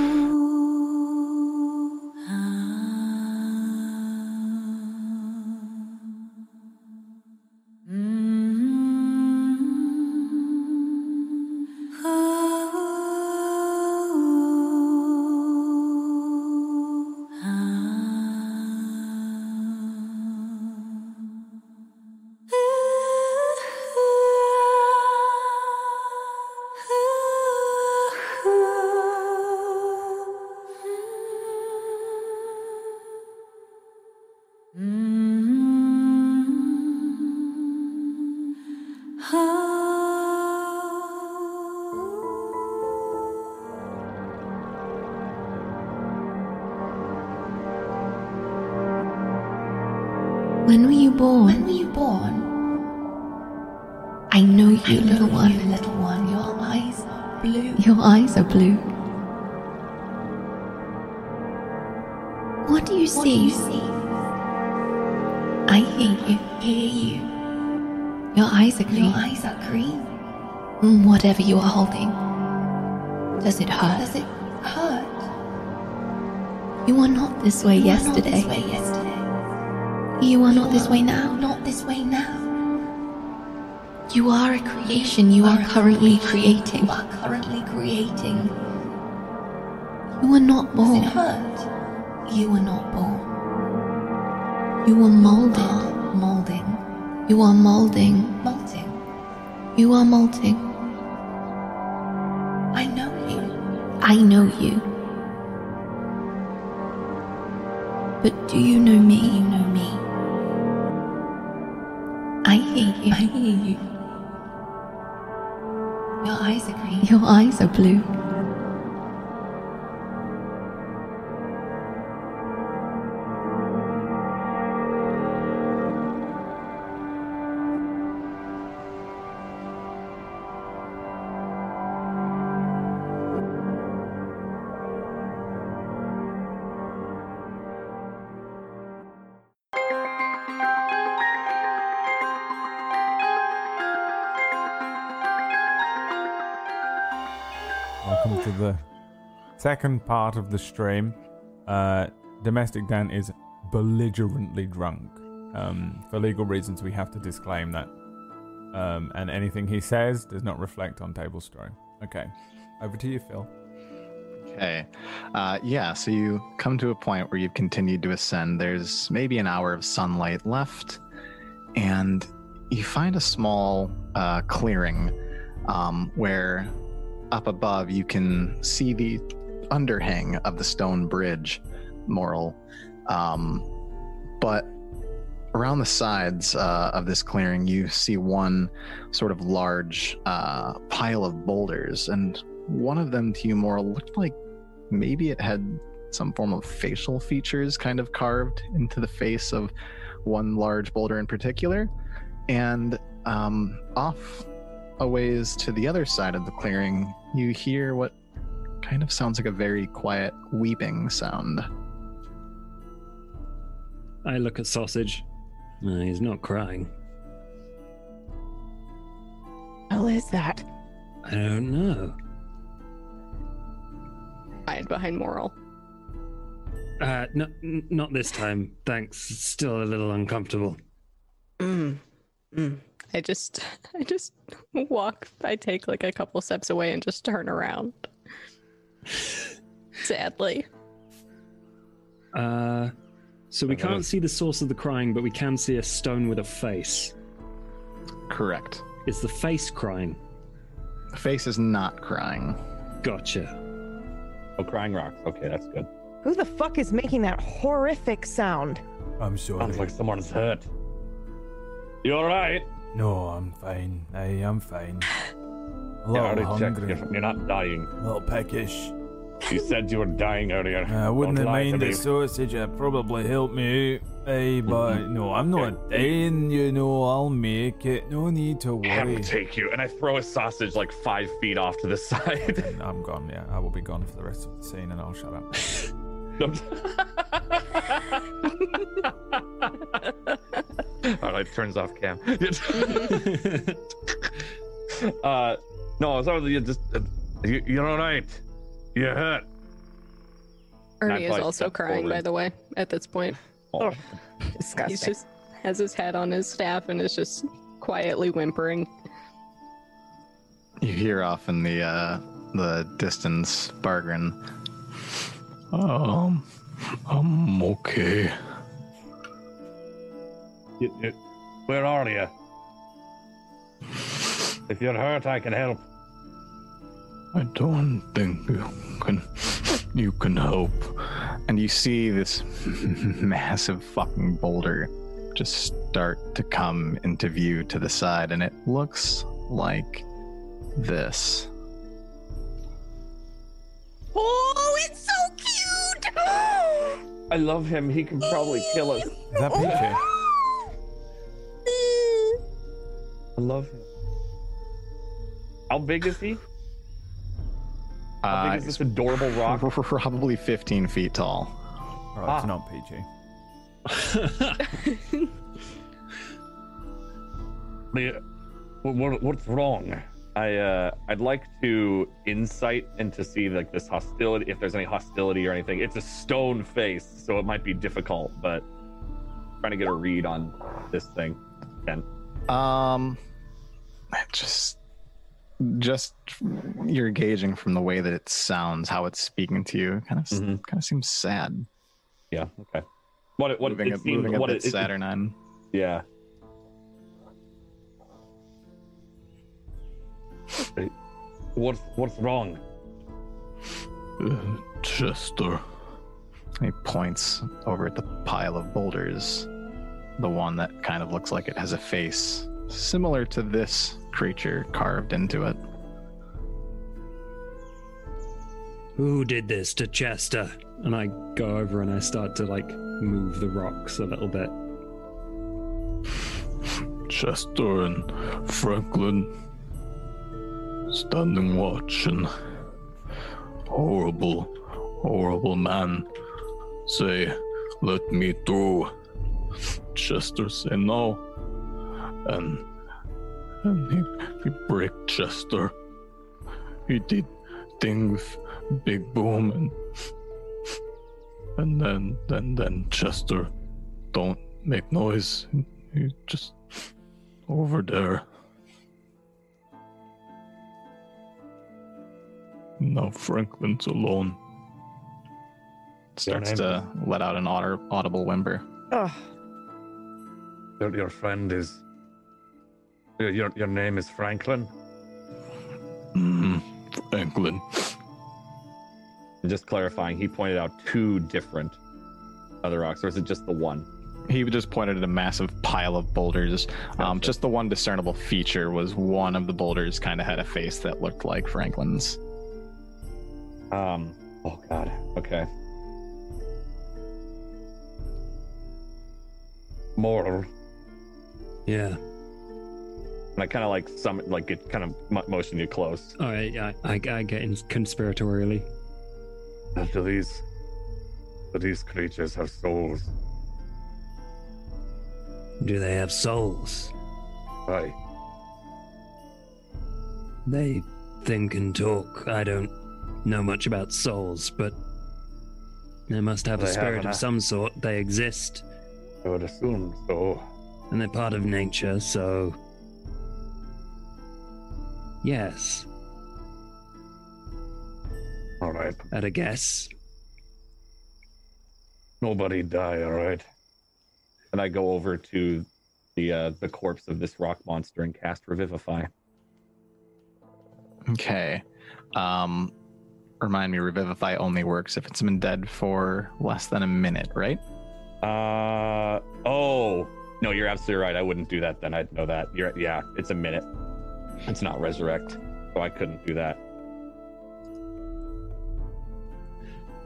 eyes are blue. What do you see? I hear you. Hear you. Your eyes are green. Your eyes are green. Mm, whatever you are holding. Does it hurt? Does it hurt? You were not this way yesterday. Not this way yesterday. You are not this way now. Not this way now. You are a creation. You are currently creating. You are currently creating. You are not born. Does it hurt? You were not born. You were molded. Molding. You are molding. Molding. You are molding. I know you. I know you. But do you know me? You know me. Eyes are blue. Second part of the stream. Uh, Domestic Dan is belligerently drunk. Um, for legal reasons, we have to disclaim that. Um, and anything he says does not reflect on Table Story. Okay, over to you, Phil. Okay. Uh, yeah, so you come to a point where you've continued to ascend. There's maybe an hour of sunlight left, and you find a small uh, clearing um, where up above you can see the underhang of the stone bridge, Moral. Um, but around the sides uh, of this clearing, you see one sort of large uh, pile of boulders, and one of them to you, Moral, looked like maybe it had some form of facial features kind of carved into the face of one large boulder in particular. And um, off a ways to the other side of the clearing, you hear what kind of sounds like a very quiet weeping sound. I look at Sausage. No, he's not crying. hell is that? I don't know. Hide behind Moral. Uh, no, n- not this time. Thanks. It's Still a little uncomfortable. Mm. Mm. I just, I just walk. I take like a couple steps away and just turn around. Sadly. Uh, so we Uh-huh. can't see the source of the crying, but we can see a stone with a face. Correct. Is the face crying? The face is not crying. Gotcha. Oh, crying rocks. Okay, that's good. Who the fuck is making that horrific sound? I'm sorry. Sounds like someone's hurt. You all right? No, I'm fine. I am fine. Oh, a Yeah, I little already checked. hungry. You're, you're not dying. A little peckish. You said you were dying earlier. Uh, I wouldn't Don't have lie to me. sausage. It probably helped me out. Aye, but mm-hmm. no, I'm not dying. You know, I'll make it. No need to worry. I will worry. take you. And I throw a sausage like five feet off to the side. I'm gone. Yeah, I will be gone for the rest of the scene, and I'll shut up. All right, turns off cam. uh, no, sorry, you just uh, you, you're all right. You're hurt. Ernie is also step crying, by the way, at this point. Oh, Disgusting. He's just has his head on his staff and is just quietly whimpering. You hear off in the uh, the distance, Bargren. Um, I'm okay. You- you- where are you? If you're hurt, I can help. I don't think you can. You can help. And you see this massive fucking boulder just start to come into view to the side, and it looks like this. Oh, it's so cute! I love him. He can probably kill us. Is that Peachy? I love him. How big is he? How Uh, big is this adorable rock? probably 15 feet tall. Right, it's Ah. not PG. The- what- what- what's wrong? I uh I'd like to insight and to see like this hostility if there's any hostility or anything. It's a stone face, so it might be difficult, but trying to get a read on this thing. Ken. Um, just, just you're gauging from the way that it sounds, how it's speaking to you. Kind of, Mhm. kind of seems sad. Yeah, okay. What it what moving it a, seemed moving a what bit it, it- saturnine. yeah. What's what's wrong? Uh, Chester. He points over at the pile of boulders, the one that kind of looks like it has a face similar to this creature carved into it. Who did this to Chester? And I go over and I start to like move the rocks a little bit. Chester and Franklin standing watch and horrible, horrible man say, let me through. Chester say no. And and he, he break Chester. He did things, Big Boom and and then then then Chester don't make noise. He just over there. Now Franklin's alone. Starts name? to let out an aud- audible whimper. Ugh. Your, your friend is. Your, your your name is Franklin. Mm, Franklin. Just clarifying, he pointed out two different other rocks, or is it just the one? He just pointed at a massive pile of boulders. Um, just the one discernible feature was one of the boulders kind of had a face that looked like Franklin's. Um oh god. Okay. Moral. Yeah. And I kind of like some like it kind of motion you close. All right. I, I, I get in conspiratorially. Do these do these creatures have souls? Do they have souls? Aye. They think and talk. I don't know much about souls, but they must have They a spirit an of eye. some sort. They exist, I would assume so. and they're part of nature, so. Yes, All right. at a guess. Nobody die. All right. And I go over to the uh the corpse of this rock monster and cast revivify. Okay. Um, remind me, Revivify only works if it's been dead for less than a minute, right? Uh oh. No, you're absolutely right. I wouldn't do that then. I'd know that. You're yeah, it's a minute. It's not resurrect. So I couldn't do that.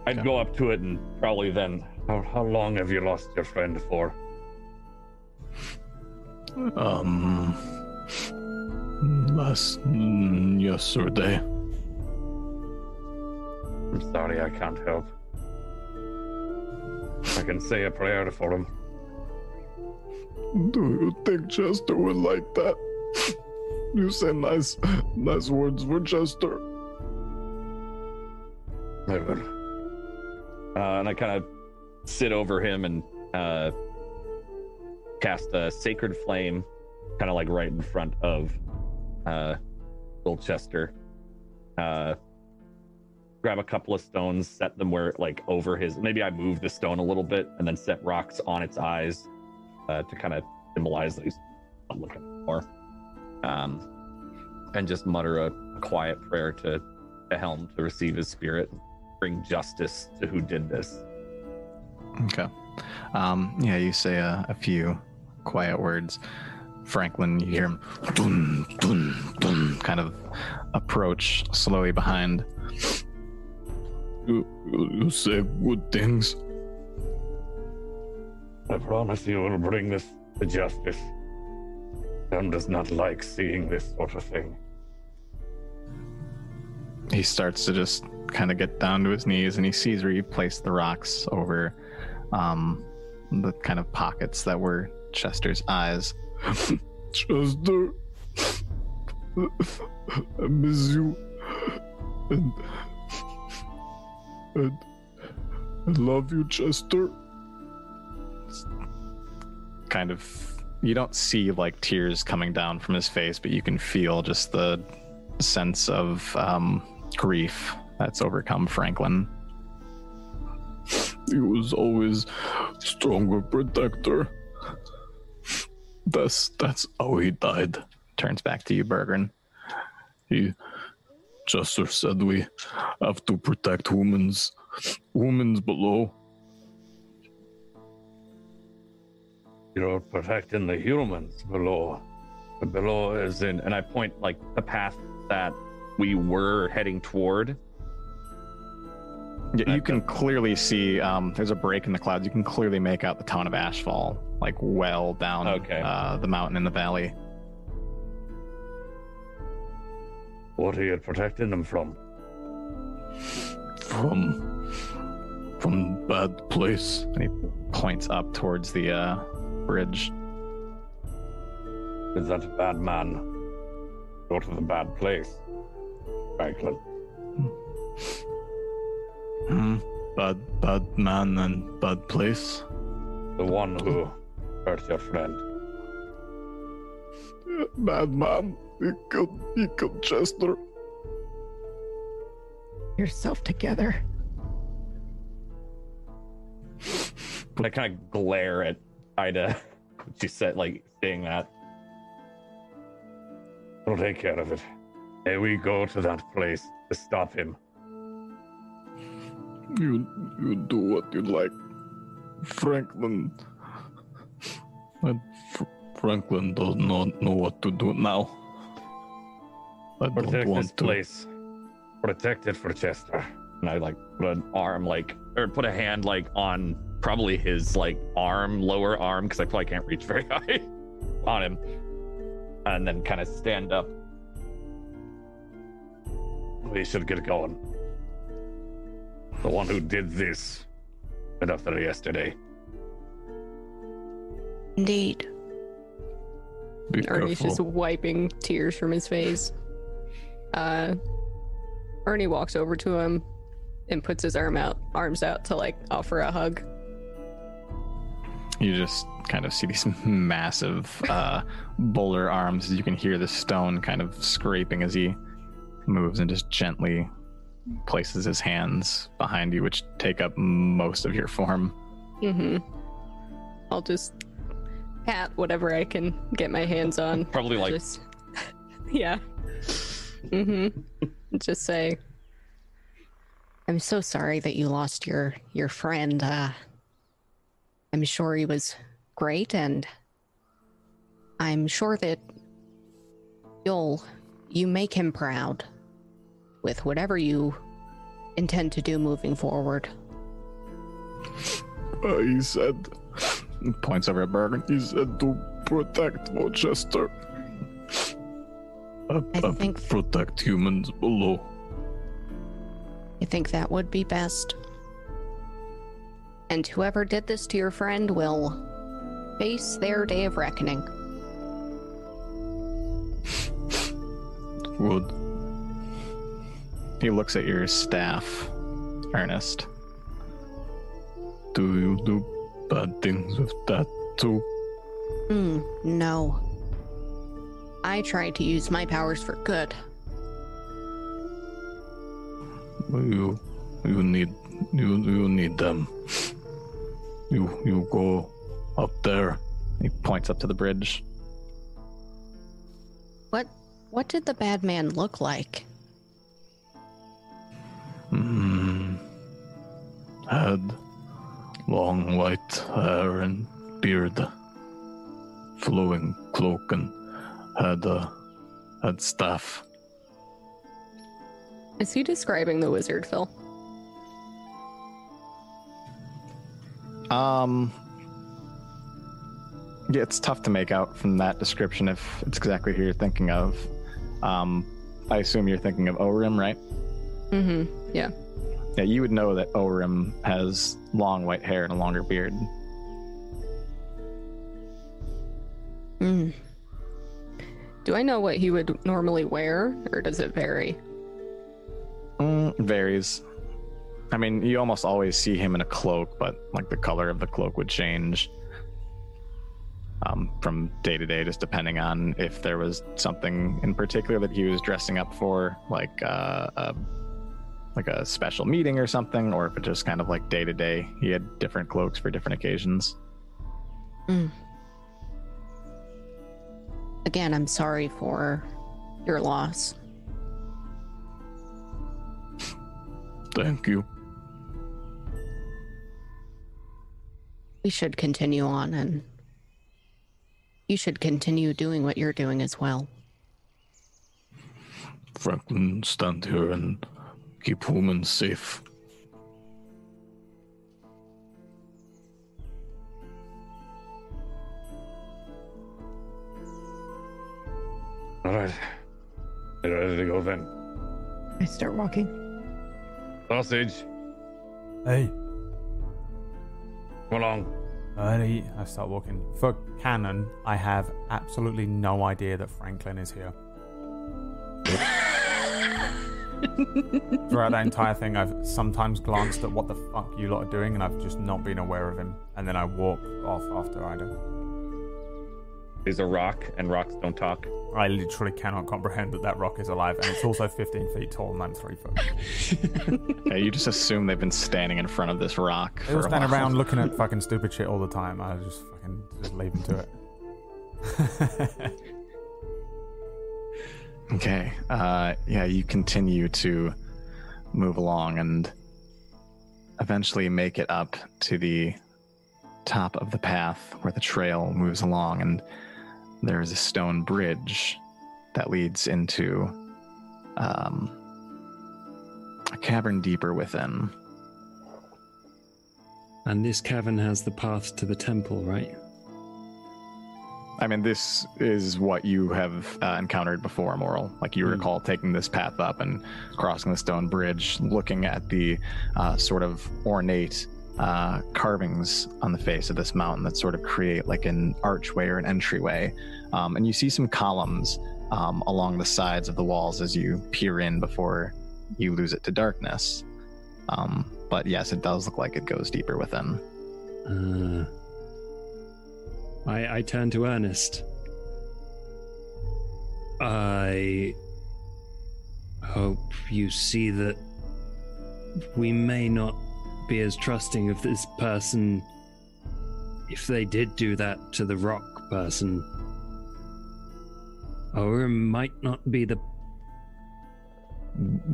I'd go up to it and probably then How, how long have you lost your friend for? Um, last mm, yesterday. I'm sorry, I can't help. I can say a prayer for him. Do you think Chester would like that? You say nice, nice words for Chester. I will. uh, and I kind of sit over him and uh, cast a sacred flame, kind of like right in front of uh, Chester. Uh, grab a couple of stones, set them where like over his. Maybe I move the stone a little bit, and then set rocks on its eyes uh, to kind of symbolize that he's not looking for. Um, and just mutter a, a quiet prayer to the helm to receive his spirit, bring justice to who did this. Okay. Um, yeah, you say a, a few quiet words. Franklin, you hear him dun, dun, dun, kind of approach slowly behind. You, you, you say good things. I promise you will bring this to justice. One does not like seeing this sort of thing. He starts to just kind of get down to his knees and he sees where you placed the rocks over um, the kind of pockets that were Chester's eyes. Chester, I miss you, and and I love you, Chester. kind of you don't see like tears coming down from his face but you can feel just the sense of um, grief that's overcome franklin He was always stronger protector. That's that's how he died. turns back to you Bargren He Chester said we have to protect humans, humans below. You're protecting the humans below. Below is in, and I point like the path that we were heading toward. Y- you can clearly see um, there's a break in the clouds you can clearly make out the town of ashfall like well down Okay. uh, the mountain in the valley What are you protecting them from? From from bad place. and he points up towards the uh, bridge Is that a bad man? Go to the bad place. Franklin. Hmm. Bad bad man and bad place. The one who hurt your friend. Bad man. He killed he killed Chester. Yourself together. I kind of glare at Ida. She said, like, saying that. We'll take care of it. May we go to that place to stop him? You you do what you like. Franklin and Fr- Franklin does not know what to do now. I don't Protect this to. place. Protect it for Chester. And I, like, put an arm, like, or put a hand, like, on probably his, like, arm, lower arm, because I probably can't reach very high on him. And then kind of stand up. We should get going. The one who did this went up there yesterday. Indeed. Be Ernie's just wiping tears from his face. Uh, Ernie walks over to him and puts his arm out, arms out to like offer a hug. You just kind of see these massive uh, bowler arms you can hear the stone kind of scraping as he moves and just gently places his hands behind you which take up most of your form Mm-hmm. I'll just pat whatever I can get my hands on. Probably, like, Just, yeah. Mm-hmm. just say, I'm so sorry that you lost your your friend. Uh, I'm sure he was great, and I'm sure that you'll you make him proud with whatever you intend to do moving forward. Uh, he said points over at Bargren he said to protect Rochester. Uh, I uh, think- protect humans below. I think that would be best. And whoever did this to your friend will face their day of reckoning. Would he looks at your staff ernest do you do bad things with that too? Hmm, no. I try to use my powers for good. You you need you you need them. You you go up there. he points up to the bridge What what did the bad man look like? Hmm. Had long white hair and beard, flowing cloak, and had a had staff. is he describing the wizard, Phil? Um, yeah, it's tough to make out from that description if it's exactly who you're thinking of. Um, I assume you're thinking of Orim, right? Mm-hmm. Yeah. Yeah, you would know that Orim has long white hair and a longer beard. Mm. Do I know what he would normally wear, or does it vary? Mm, varies. I mean, you almost always see him in a cloak, but like the color of the cloak would change um, from day to day, just depending on if there was something in particular that he was dressing up for, like uh, a like a special meeting or something, or if it just kind of like day to day, he had different cloaks for different occasions. Mm. Again, I'm sorry for your loss. Thank you. We should continue on, and you should continue doing what you're doing as well. Franklin, stand here and keep humans safe. All right. You ready to go then? I start walking. Sausage, Hey, come along. Early. I start walking. For canon, I have absolutely no idea that Franklin is here. Throughout that entire thing, I've sometimes glanced at what the fuck you lot are doing, and I've just not been aware of him. And then I walk off after Ida. He's a rock, and rocks don't talk. I literally cannot comprehend that that rock is alive, and it's also 15 feet tall, and I'm three foot. Yeah, you just assume they've been standing in front of this rock. They for all a stand around looking at fucking stupid shit all the time. I just fucking just leave them to it. Okay. Uh, yeah, you continue to move along and eventually make it up to the top of the path where the trail moves along, and there is a stone bridge that leads into um, a cavern deeper within. And this cavern has the path to the temple, right? I mean, this is what you have uh, encountered before, Moral. Like you Hmm. recall taking this path up and crossing the stone bridge, looking at the uh, sort of ornate uh, carvings on the face of this mountain that sort of create like an archway or an entryway. Um, and you see some columns um, along the sides of the walls as you peer in before you lose it to darkness. Um, but yes, it does look like it goes deeper within. Uh, I, I turn to Ernest. I hope you see that we may not be as trusting of this person if they did do that to the rock person. Or might not be the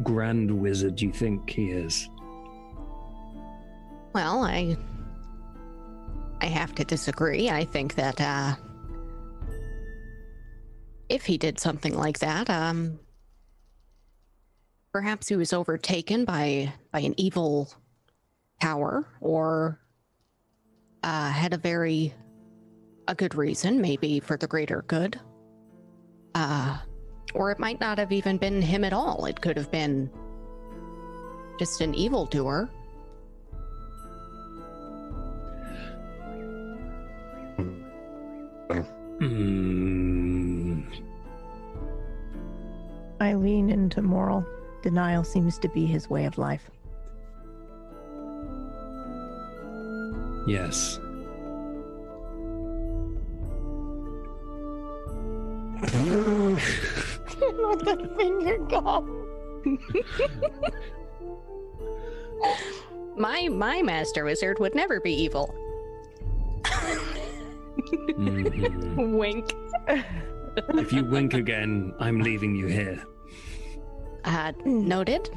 grand wizard you think he is. Well, I I have to disagree. I think that uh if he did something like that, um perhaps he was overtaken by by an evil power or uh had a very a good reason, maybe for the greater good. Uh or it might not have even been him at all. It could have been just an evildoer. Hmm. I lean into moral. Denial seems to be his way of life. Yes. Let the finger go. My my master wizard would never be evil. Mhm. Wink. if you wink again, I'm leaving you here. Uh, noted.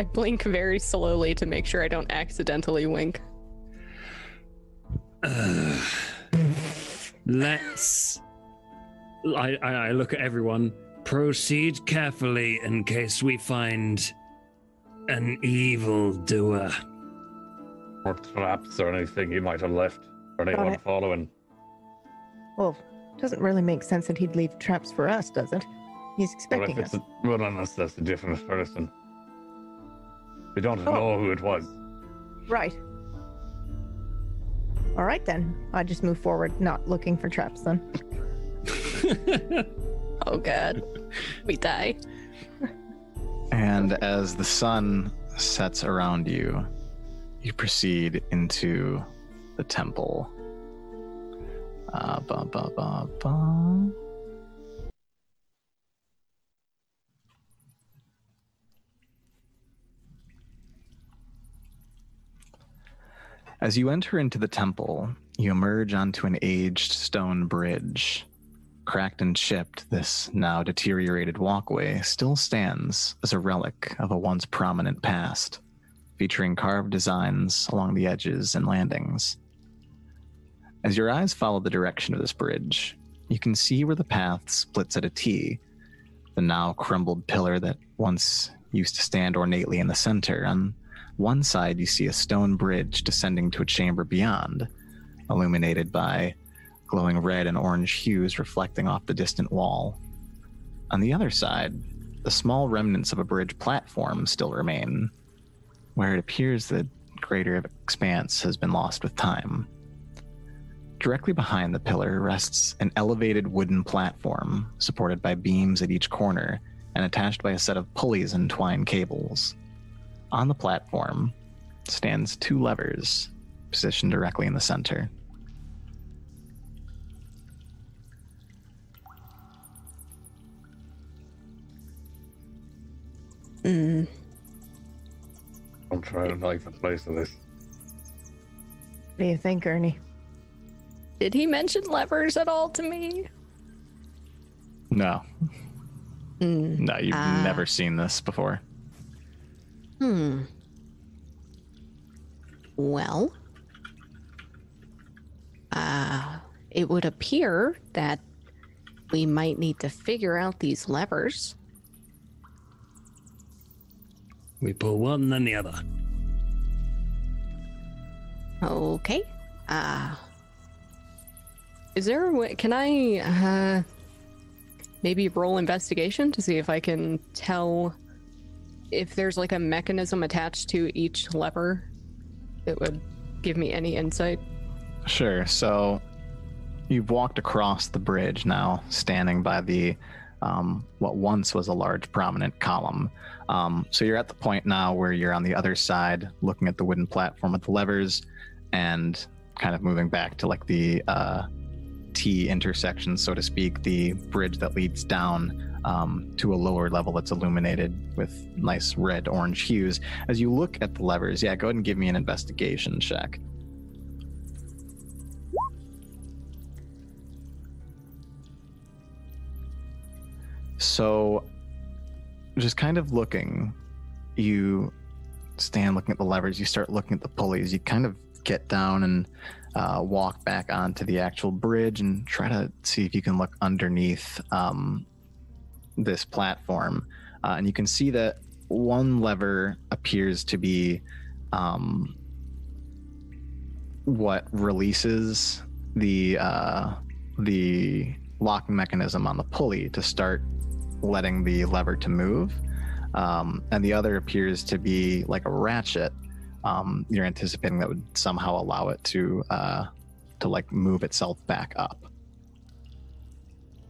I blink very slowly to make sure I don't accidentally wink. Ugh. let's. I, I, I look at everyone. Proceed carefully in case we find an evil doer. Or traps or anything he might have left for anyone it. following. Well, doesn't really make sense that he'd leave traps for us, does it? He's Or expecting if it's us. a, well, unless that's a different person. We don't Oh. know who it was. Right. All right then. I just move forward, not looking for traps then. Oh god. We die. And as the sun sets around you, you proceed into the temple. Uh, ba, ba, ba, As you enter into the temple, you emerge onto an aged stone bridge. Cracked and chipped, this now deteriorated walkway still stands as a relic of a once prominent past, featuring carved designs along the edges and landings. As your eyes follow the direction of this bridge, you can see where the path splits at a T, the now crumbled pillar that once used to stand ornately in the center. On one side, you see a stone bridge descending to a chamber beyond, illuminated by glowing red and orange hues reflecting off the distant wall. On the other side, the small remnants of a bridge platform still remain, where it appears the greater expanse has been lost with time. Directly behind the pillar rests an elevated wooden platform supported by beams at each corner and attached by a set of pulleys and twine cables. On the platform stands two levers positioned directly in the center. Hmm. I'm trying to like the place of this. What do you think, Ernie? Did he mention levers at all to me? No, Hmm. no, you've Ah. never seen this before. Hmm. Well, uh, it would appear that we might need to figure out these levers. We pull one, then the other. Okay. Uh, Is there a way? Can I uh, maybe roll investigation to see if I can tell if there's like a mechanism attached to each lever it would give me any insight? Sure. So you've walked across the bridge now, standing by the um, what once was a large prominent column. Um, so you're at the point now where you're on the other side, looking at the wooden platform with the levers, and kind of moving back to like the uh, T intersection, so to speak, the bridge that leads down um, to a lower level that's illuminated with nice red orange hues. As you look at the levers, yeah, go ahead and give me an investigation check. So, just kind of looking, you stand looking at the levers, you start looking at the pulleys, you kind of get down and uh, walk back onto the actual bridge and try to see if you can look underneath um, this platform. Uh, and you can see that one lever appears to be um, what releases the uh, the locking mechanism on the pulley to start letting the lever to move, um, and the other appears to be like a ratchet. Um, you're anticipating that would somehow allow it to uh, to like move itself back up.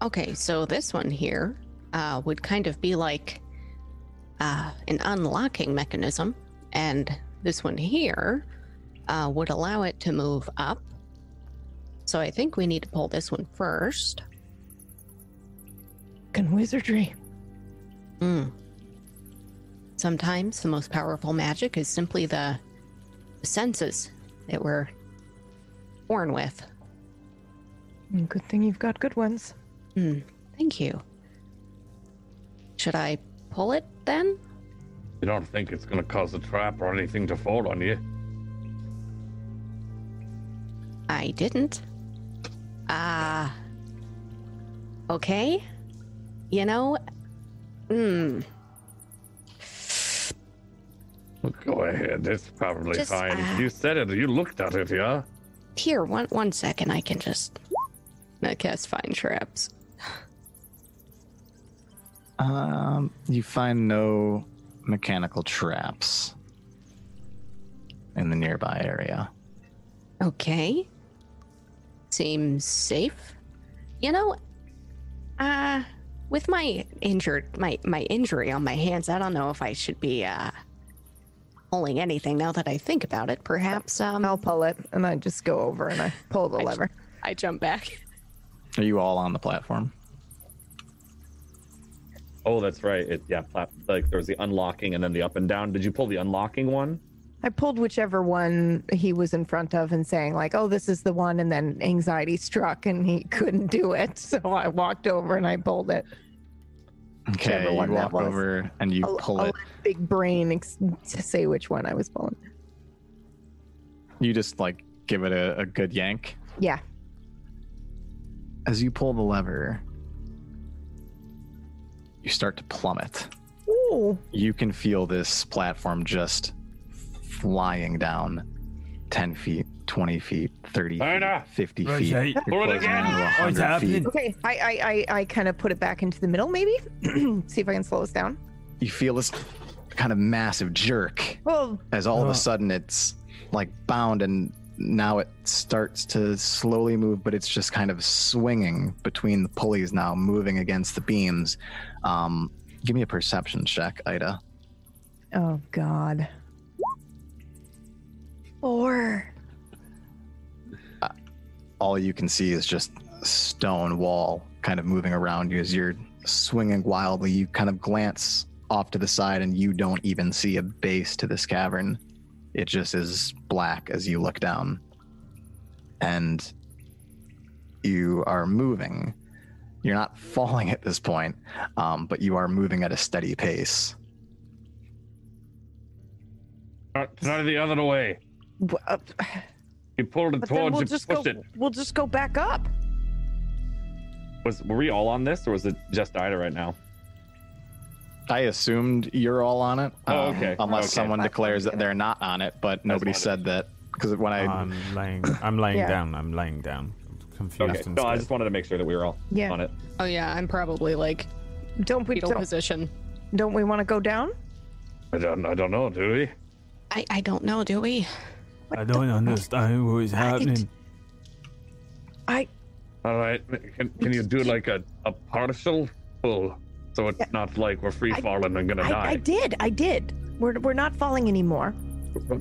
Okay, so this one here uh, would kind of be like uh, an unlocking mechanism, and this one here uh, would allow it to move up. So I think we need to pull this one first. Can wizardry. Hmm. Sometimes the most powerful magic is simply the senses that we're born with. Mm, Good thing you've got good ones. Hmm. Thank you. Should I pull it then? You don't think it's gonna cause a trap or anything to fall on you? I didn't. Ah. okay. You know, hmm. Go ahead. It's probably Just, fine. uh, You said it. You looked at it, yeah? Here, one one second. I can just. I cast find traps. Um, you find no mechanical traps in the nearby area. Okay. Seems safe. You know, uh, with my injured my my injury on my hands, I don't know if I should be uh pulling anything now that I think about it. Perhaps um I'll pull it and I just go over and I pull the I- lever. I jump back. Are you all on the platform? Oh, that's right. It yeah, plat- like there was the unlocking and then the up and down. Did you pull the unlocking one? I pulled whichever one he was in front of and saying like, "Oh, this is the one," and then anxiety struck and he couldn't do it, so I walked over and I pulled it. Okay, you walk over and you I'll- pull I'll it. Big brain ex- to say which one I was pulling. You just like give it a, a good yank. Yeah. As you pull the lever, you start to plummet. Ooh. You can feel this platform just flying down 10 feet, 20 feet, 30 feet, 50 Right, feet. hey. You're it again! What's 100 feet. happening? Okay, I I I, I kind of put it back into the middle, maybe. See if I can slow us down. You feel this kind of massive jerk Well, as all of Oh. a sudden it's like bound and now it starts to slowly move but it's just kind of swinging between the pulleys now moving against the beams um, give me a perception check ida oh god. Four. All you can see is just a stone wall kind of moving around you as you're swinging wildly. You kind of glance off to the side and you don't even see a base to this cavern. It just is black as you look down. And you are moving. You're not falling at this point um, but you are moving at a steady pace. Not, not the other way. W- uh, You pulled it But then towards we'll you, just go. pushed it. We'll just go back up. Was were we all on this or was it just Ida right now? i assumed you're all on it Oh, um, okay. unless Okay. someone declares that they're not on it but nobody fine. said that because when i I'm laying. I'm laying Yeah. down. I'm laying down. I'm confused. Okay. and No, I just wanted to make sure that we were all Yeah. on it. Oh yeah, I'm probably like Don't we? fetal Don't, position. don't we want to go down? I don't, I don't know, do we? I I don't know, do we? I don't understand what is happening. I. All right. Can, can you do like a, a partial pull? So it's Yeah. not like we're free falling and gonna I, die. I did. I did. We're we're not falling anymore.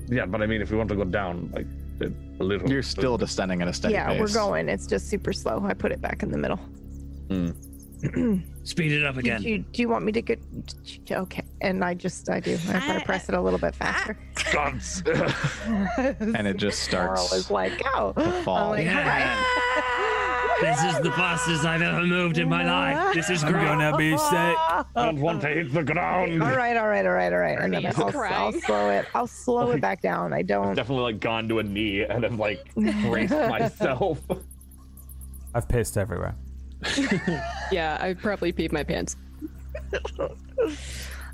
Yeah, but I mean, if we want to go down, like a a little. You're still descending at a steady yeah, pace. we're going. It's just super slow. I put it back in the middle. Hmm. Speed it up Do again. you, do you want me to get? Okay, and I just I do. I, I press it a little bit faster. Guns. and it just Laurel starts is like, oh, to oh, fall. I'm like, This is the fastest I've ever moved in my life. This is I'm great. gonna be sick. I don't want to hit the ground. all right, all right, all right, all right. And then Bernie's I'll, I'll slow it. I'll slow it back down. I don't. Definitely like gone to a knee and I've like braced myself. I've pissed everywhere. Yeah, I probably peed my pants.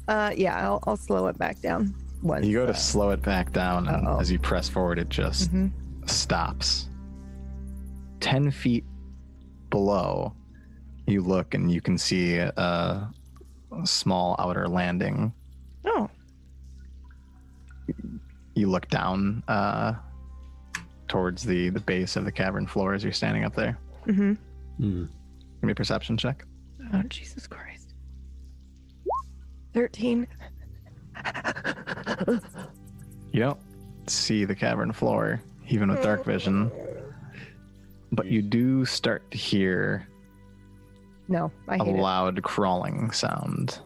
Uh, yeah, I'll, I'll slow it back down. Once, You go uh, to slow it back down, and Uh-oh. as you press forward, it just mhm. stops. 10 feet below, you look and you can see a, a small outer landing. Oh, You look down uh, towards the, the base of the cavern floor as you're standing up there. mm-hmm. Hmm. Give me a perception check. Oh, Jesus Christ. 13. You don't see the cavern floor, even with dark vision, but you do start to hear No, I a hate loud crawling sound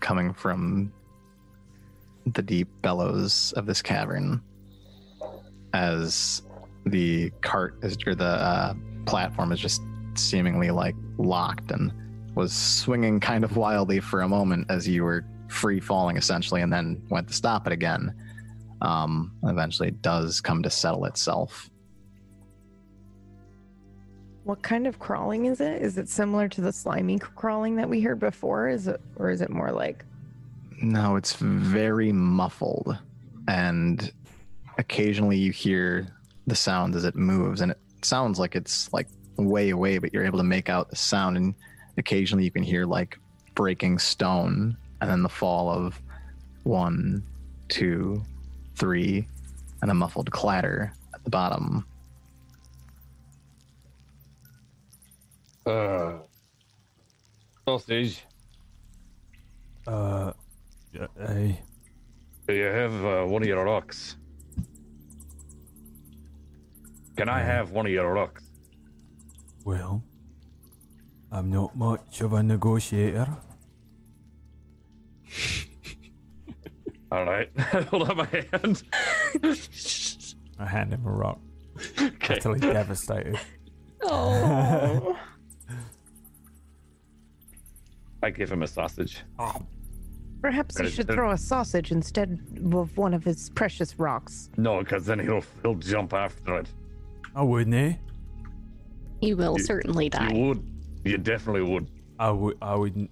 coming from the deep bellows of this cavern as the cart is or the uh, platform is just seemingly like locked and was swinging kind of wildly for a moment as you were free falling essentially and then went to stop it again um eventually it does come to settle itself What kind of crawling is it? Is it similar to the slimy crawling that we heard before? Is it, or is it more like? No, it's very muffled, and occasionally you hear the sound as it moves, and it sounds like it's like way away, but you're able to make out the sound, and occasionally you can hear like breaking stone, and then the fall of one, two, three, and a muffled clatter at the bottom. Uh, sausage. Uh, yeah, hey, Do you have uh, one of your rocks? Can I have one of your rocks? Well, I'm not much of a negotiator. All right. Hold up my hand. I hand him a rock Okay. until devastated. Oh. I give him a sausage. Perhaps he should throw a sausage instead of one of his precious rocks. No, because then he'll he'll jump after it. I wouldn't, eh? He will You- certainly die. You would. You definitely would. I would. I wouldn't.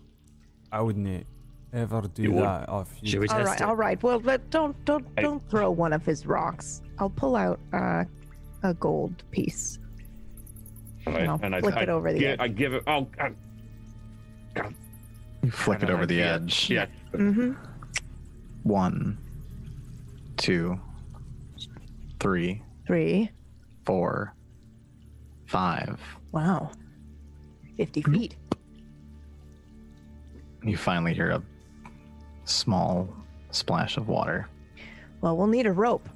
I wouldn't ever do You would. that. If you, Should we All test right, it? all right. Well, but don't don't Hey. don't throw one of his rocks. I'll pull out uh, a gold piece. All right. I'll and I, flick I, it over the gi- edge. I give it. Oh, God. God. You flick it over the Yeah. edge. Yeah. Mm-hmm. One, two, three, Three. four, five. Wow. Fifty feet. You finally hear a small splash of water. Well, we'll need a rope.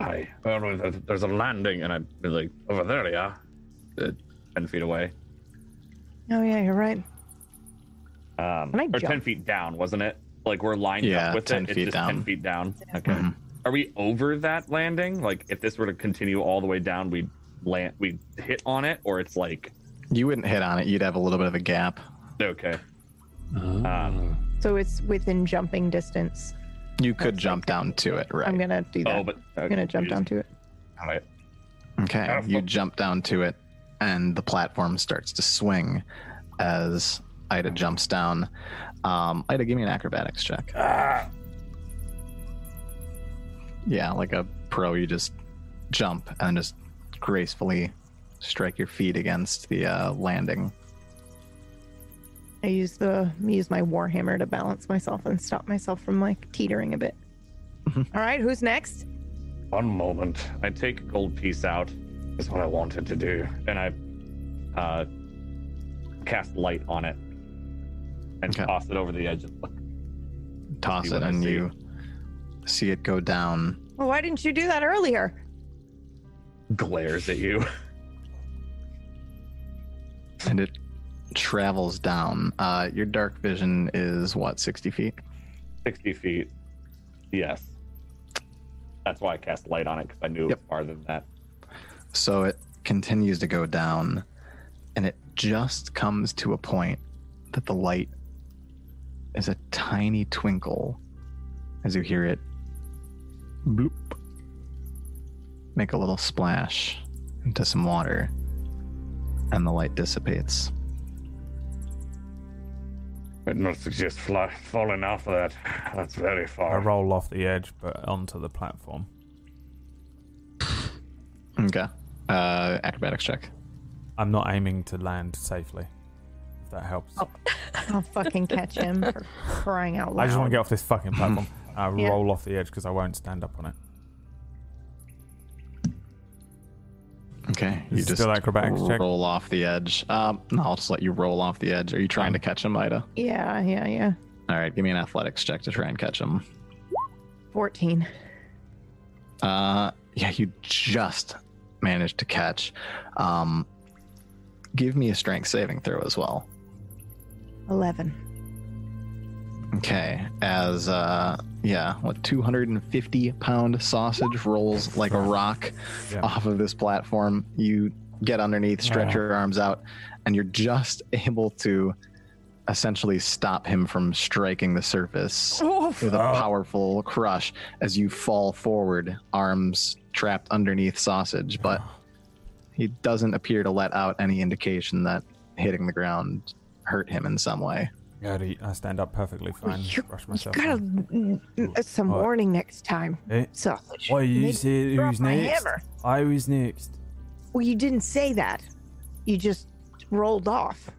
I. No, there's- there's a landing, and I'd be like, over there, yeah. Uh, ten feet away. Oh yeah, you're right. Um, Can I or ten feet down, wasn't it? Like we're lined Yeah, up with 10 it. It's feet just down. ten feet down. Okay. Mhm. Are we over that landing? Like, if this were to continue all the way down, we land, we hit on it, or it's like You wouldn't hit on it. You'd have a little bit of a gap. okay. Ah. So it's within jumping distance. You could That's jump like- down to it, right? I'm gonna do that. Oh, but I'm gonna jump down to it. All right. Okay, Ah, you jump down to it, and the platform starts to swing as Ida jumps down. Um, Ida, give me an acrobatics check. Yeah, like a pro, you just jump and just gracefully strike your feet against the uh, landing. I use the use my warhammer to balance myself and stop myself from like teetering a bit. Mhm. All right, who's next? One moment. I take a gold piece out, That's what I wanted to do. and I uh, cast light on it, and Okay. toss it over the edge. And look. Toss See it, and see. you see it go down. Well, why didn't you do that earlier? Glares at you. and it travels down. Uh, your dark vision is what, 60 feet? Sixty feet. Yes. That's why I cast light on it because I knew it was farther than that. So it continues to go down, and it just comes to a point that the light is a tiny twinkle as you hear it bloop, make a little splash into some water, and the light dissipates. I'd not suggest fly, falling off of that. That's very far. I roll off the edge, but onto the platform. Okay. Uh, acrobatics check. I'm not aiming to land safely. If that helps. Oh, I'll fucking catch him for crying out loud. I just want to get off this fucking platform. I Yeah. roll off the edge because I won't stand up on it. Okay. You just still acrobatics check? roll off the edge. Um, no, I'll just let you roll off the edge. Are you trying to catch him, Ida? Yeah, yeah, yeah. All right, give me an athletics check to try and catch him. 14. Uh, yeah, you just managed to catch. Um, give me a strength saving throw as well. 11. Okay, as uh, yeah, what 250 pound sausage rolls like a rock Yeah. off of this platform. You get underneath, stretch Yeah. your arms out, and you're just able to essentially stop him from striking the surface with a Oh. powerful crush as you fall forward, arms trapped underneath sausage. But he doesn't appear to let out any indication that hitting the ground hurt him in some way. Yeah, I- stand up perfectly fine. You, brush you myself. gotta mm, mm, some warning next time. Eh? Sausage. Why you say who's next? I was next. Well, you didn't say that. You just rolled off.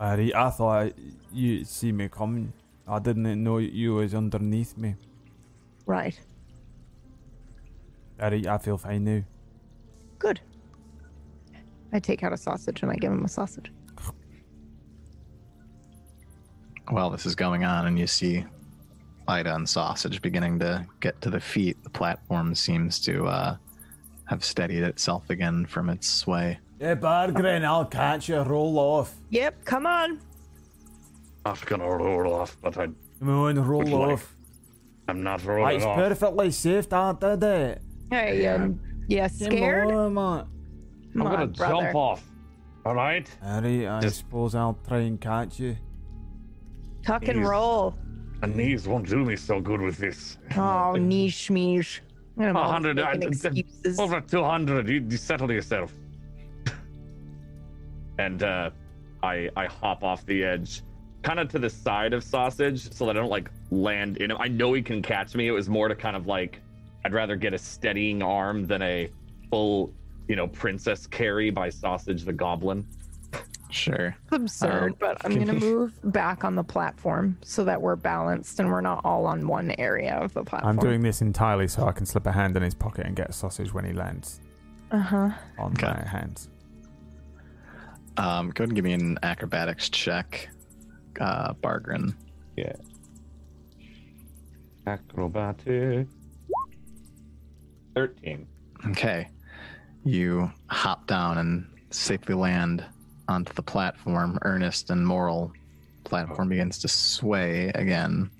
I, I thought you'd see me coming. I didn't know you was underneath me. Right. I, I feel fine now. Good. I take out a sausage and I give him a sausage. While this is going on, and you see Ida and Sausage beginning to get to the feet, the platform seems to uh, have steadied itself again from its sway. Yeah, Bargren, I'll catch you. Roll off. Yep, come on. Not gonna roll off, but I, Come on, roll Would like- off. I'm not rolling It's off. perfectly safe, Dad did it. Hey, um, yeah, scared? Come on, Come I'm gonna brother. jump off. All right. Harry, I Just- suppose I'll try and catch you. Tuck and roll. My knees won't do me so good with this. Oh, niche meesh. A hundred, excuses. over two hundred. You, you settle yourself. and uh, I I hop off the edge, kind of to the side of sausage, so that I don't like land in him. I know he can catch me. It was more to kind of like I'd rather get a steadying arm than a full, you know, princess carry by sausage the goblin. Sure. It's absurd, Um, but I'm gonna move back on the platform so that we're balanced and we're not all on one area of the platform. I'm doing this entirely so I can slip a hand in his pocket and get a sausage when he lands Uh huh. on Okay. my hands. Um, go ahead and give me an acrobatics check, uh, Bargren. Yeah. Acrobatic. Thirteen. Okay. You hop down and safely land onto the platform. Ernest and Moral platform begins to sway again.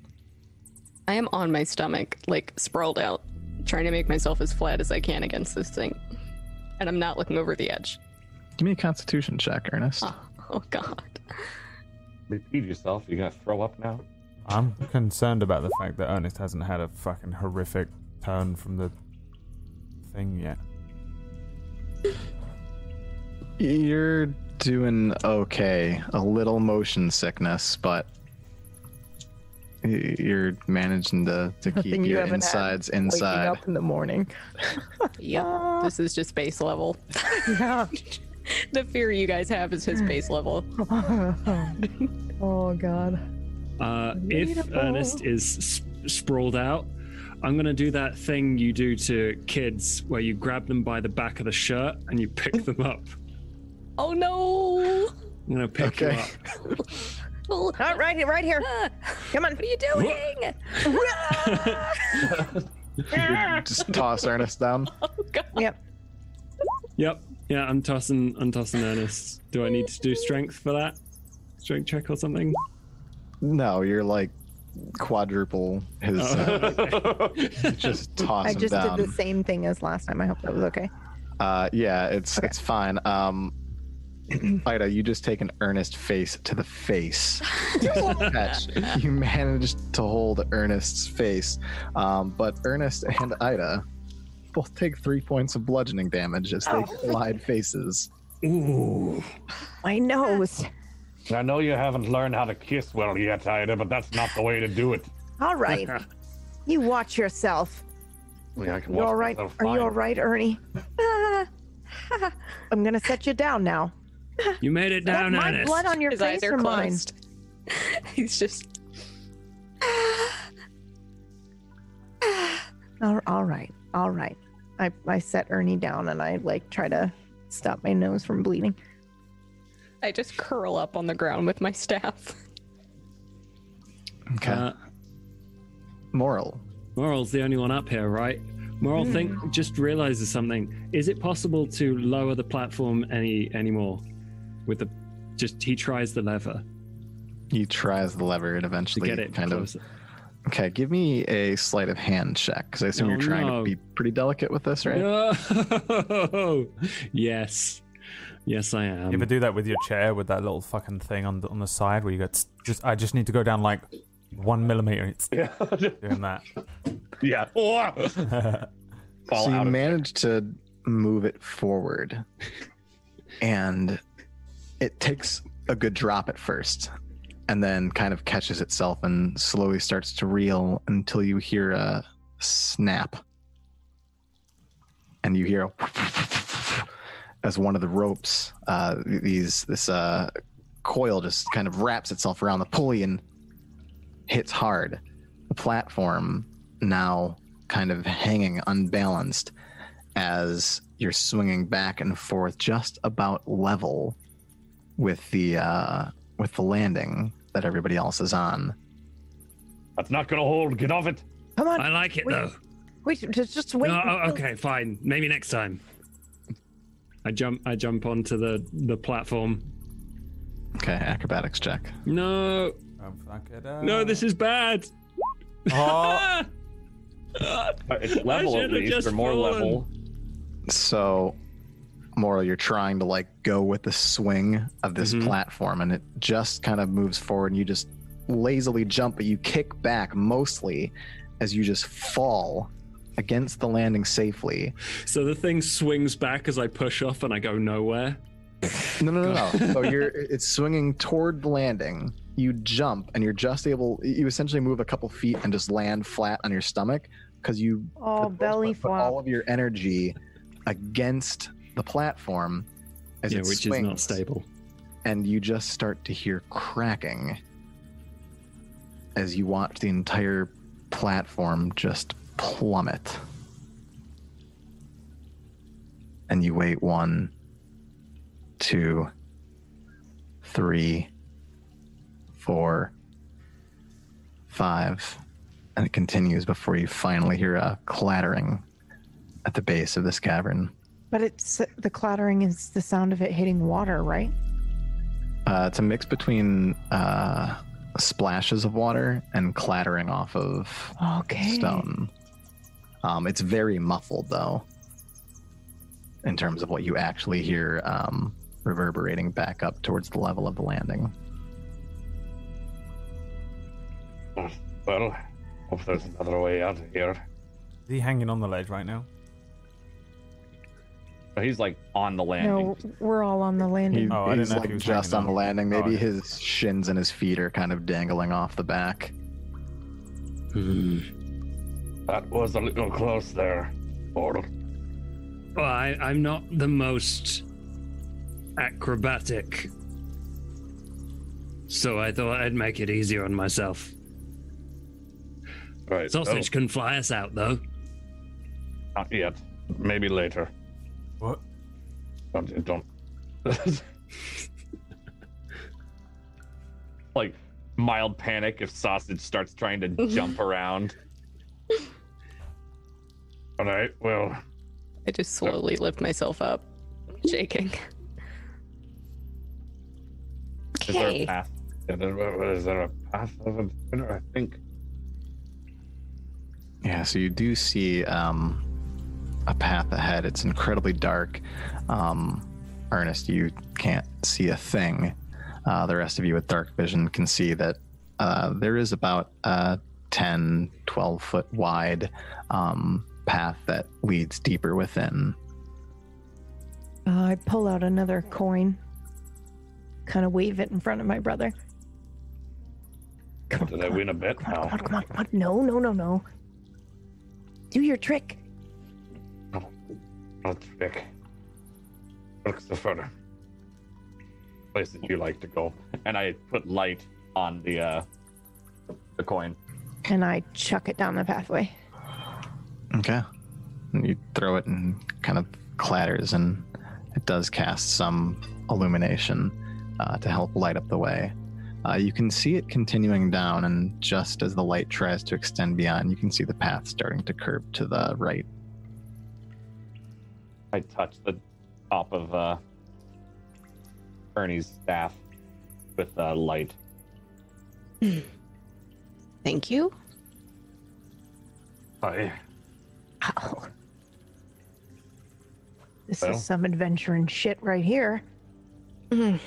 I am on my stomach, like sprawled out, trying to make myself as flat as I can against this thing. And I'm not looking over the edge. Give me a constitution check, Ernest. Oh, oh god. Repeat yourself. You're gonna throw up now? I'm concerned about the fact that Ernest hasn't had a fucking horrific turn from the thing yet. You're doing okay. A little motion sickness, but you're managing to, to keep Nothing you your haven't had insides Waking inside. up in the morning. yeah, This is just base level. Yeah. the fear you guys have is his base level. oh god. Uh, if Ernest is s- sprawled out, I'm gonna do that thing you do to kids where you grab them by the back of the shirt and you pick them up. Oh no! I'm gonna pick Okay. you up. Oh, All right, right, right here. Come on. what are you doing? You just toss Ernest down. Oh god. Yep. Yep. Yeah, I'm tossing. I'm tossing Ernest. Do I need to do strength for that? Strength check or something? No, you're like quadruple his. Uh, just toss I him just down. did the same thing as last time. I hope that was okay. Uh, yeah, it's Okay. it's fine. Um, Ida, you just take an Ernest face to the face. You managed to hold Ernest's face, um, but Ernest and Ida both take three points of bludgeoning damage as they Oh. collide faces. Ooh. My nose. I know you haven't learned how to kiss well yet, Ida, but that's not the way to do it. All right. you watch yourself. Yeah, I can You all right? Are you all right, Ernie? I'm gonna set you down now. You made it down, my Ernest. blood on your His face eyes are or mine? closed. He's just All, all right, all right. I, I set Ernie down and I like try to stop my nose from bleeding. I just curl up on the ground with my staff. Okay. Uh, Moral. Moral's the only one up here, right? Moral think just realizes something. Is it possible to lower the platform any anymore? With the just he tries the lever He tries the lever and to eventually get it kind of. Okay, give me a sleight of hand check because I assume Oh, you're trying no. to be pretty delicate with this, right? No! yes, yes, I am. you ever do that with your chair with that little fucking thing on the, on the side where you go, "Tsk, just I just need to go down like one millimeter. It's Yeah. doing that. yeah. Oh! So you out of managed to move it forward and it takes a good drop at first and then kind of catches itself and slowly starts to reel until you hear a snap. And you hear as one of the ropes, uh, these this uh, coil just kind of wraps itself around the pulley and hits hard. The platform now kind of hanging unbalanced as you're swinging back and forth, just about level with the uh, with the landing that everybody else is on. That's not gonna hold. Get off it. Come on. I like it Wait. though. Wait, just, just wait. No, oh, until- okay, fine. Maybe next time. I jump. I jump onto the the platform. Okay, acrobatics check. No, Don't fuck it up. no, this is bad. Oh, Uh, It's level at should've least, just or more fallen. level. So, Moral, you're trying to like go with the swing of this Mhm. platform, and it just kind of moves forward, and you just lazily jump, but you kick back mostly as you just fall against the landing safely. So the thing swings back as I push off, and I go nowhere. No, no, no, no. so you're it's swinging toward the landing. You jump, and you're just able. You essentially move a couple feet and just land flat on your stomach because you Oh, for the most belly part, put all of your energy against the platform as yeah, it which swings, is not stable. and you just start to hear cracking as you watch the entire platform just plummet. And you wait one, two, three, four, five, and it continues before you finally hear a clattering at the base of this cavern. But it's the clattering is the sound of it hitting water, right? Uh, it's a mix between uh, splashes of water and clattering off of Okay. stone. Um, it's very muffled, though, in terms of what you actually hear um, reverberating back up towards the level of the landing. Well, hope there's another way out of here. is he hanging on the ledge right now? But he's like on the landing. No, we're all on the He, landing. Oh, I didn't he's know if like he was just hanging on the on. landing. Oh, Maybe yeah. his shins and his feet are kind of dangling off the back. Hmm. That was a little close there. Or Well, I, I'm not the most acrobatic, so I thought I'd make it easier on myself. right. Sausage can fly us out, though. oh, not yet. Maybe later. What? Don't. don't. like mild panic if sausage starts trying to jump around. All right. Well, I just slowly lift myself up, shaking. Is there a path? yeah, there, is there a path of a winner? I think. Yeah, so you do see um, a path ahead. It's incredibly dark. Um, Ernest, you can't see a thing. Uh, the rest of you with dark vision can see that uh, there is about a 10, 12 foot wide um, path that leads deeper within. Uh, I pull out another coin, kind of wave it in front of my brother. Come on, Did I win a bet come on, now? come on, come on, come on. No, no, no, no. Do your trick. Not trick. What's the further? Place that you like to go. And I put light on the uh the coin. And I chuck it down the pathway. Okay. And you throw it and kind of clatters, and it does cast some illumination uh, to help light up the way. Uh, you can see it continuing down, and just as the light tries to extend beyond, you can see the path starting to curve to the right. I touch the top of uh Ernie's staff with uh, light. Thank you. Hi. Ow. This Well. is some adventure and shit right here. Mm.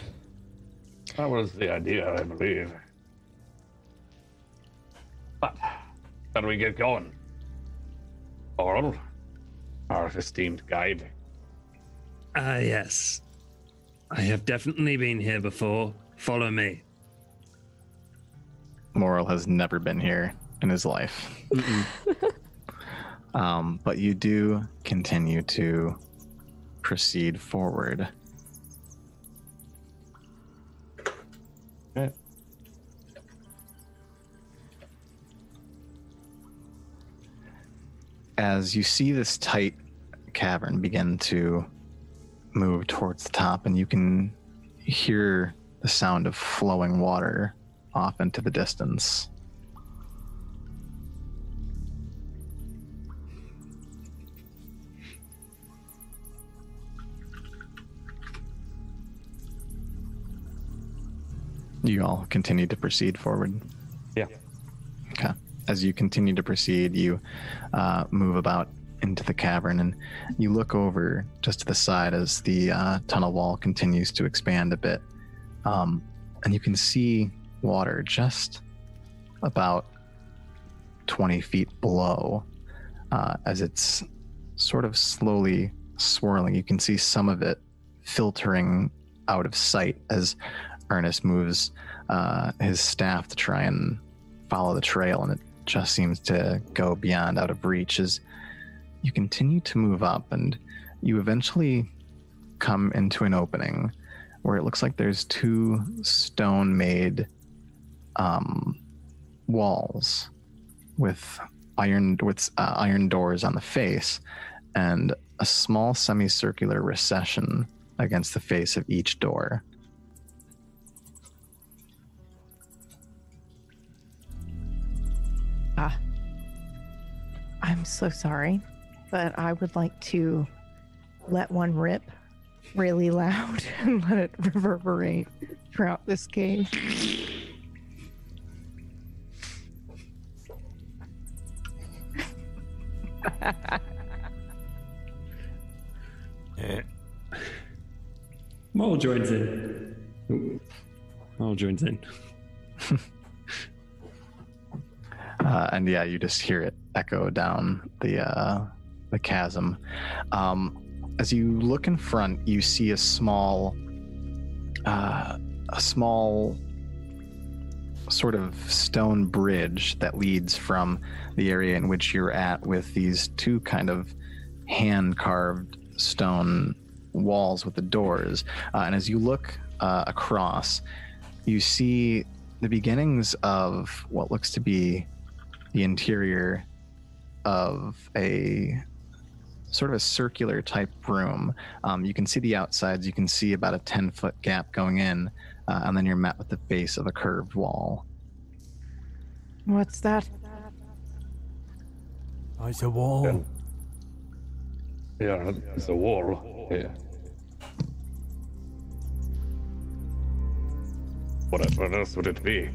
That was the idea, I believe. But how do we get going? Moral, our esteemed guide. Ah, yes. I have definitely been here before. Follow me. Moral has never been here in his life. um, but you do continue to proceed forward. Okay. As you see this tight cavern begin to move towards the top, and you can hear the sound of flowing water off into the distance. You all continue to proceed forward. Yeah. Okay. As you continue to proceed, you uh, move about into the cavern and you look over just to the side as the uh, tunnel wall continues to expand a bit. Um, and you can see water just about 20 feet below uh, as it's sort of slowly swirling. You can see some of it filtering out of sight as Ernest moves uh, his staff to try and follow the trail, and it just seems to go beyond out of reach as you continue to move up and you eventually come into an opening where it looks like there's two stone made um, walls with iron with uh, iron doors on the face and a small semicircular recession against the face of each door. Ah. I'm so sorry, but I would like to let one rip really loud and let it reverberate throughout this cave. Yeah. Mole joins in. Ooh. Mole joins in. uh, and yeah, you just hear it echo down the uh, the chasm. Um, as you look in front, you see a small, uh, a small sort of stone bridge that leads from the area in which you're at, with these two kind of hand carved stone walls with the doors. Uh, and as you look uh, across, you see the beginnings of what looks to be the interior of a sort of a circular type room. Um, you can see the outsides, you can see about a 10 foot gap going in, uh, and then you're met with the face of a curved wall. What's that? Oh, it's a wall. Yeah, it's a wall. Yeah. What, what else would it be?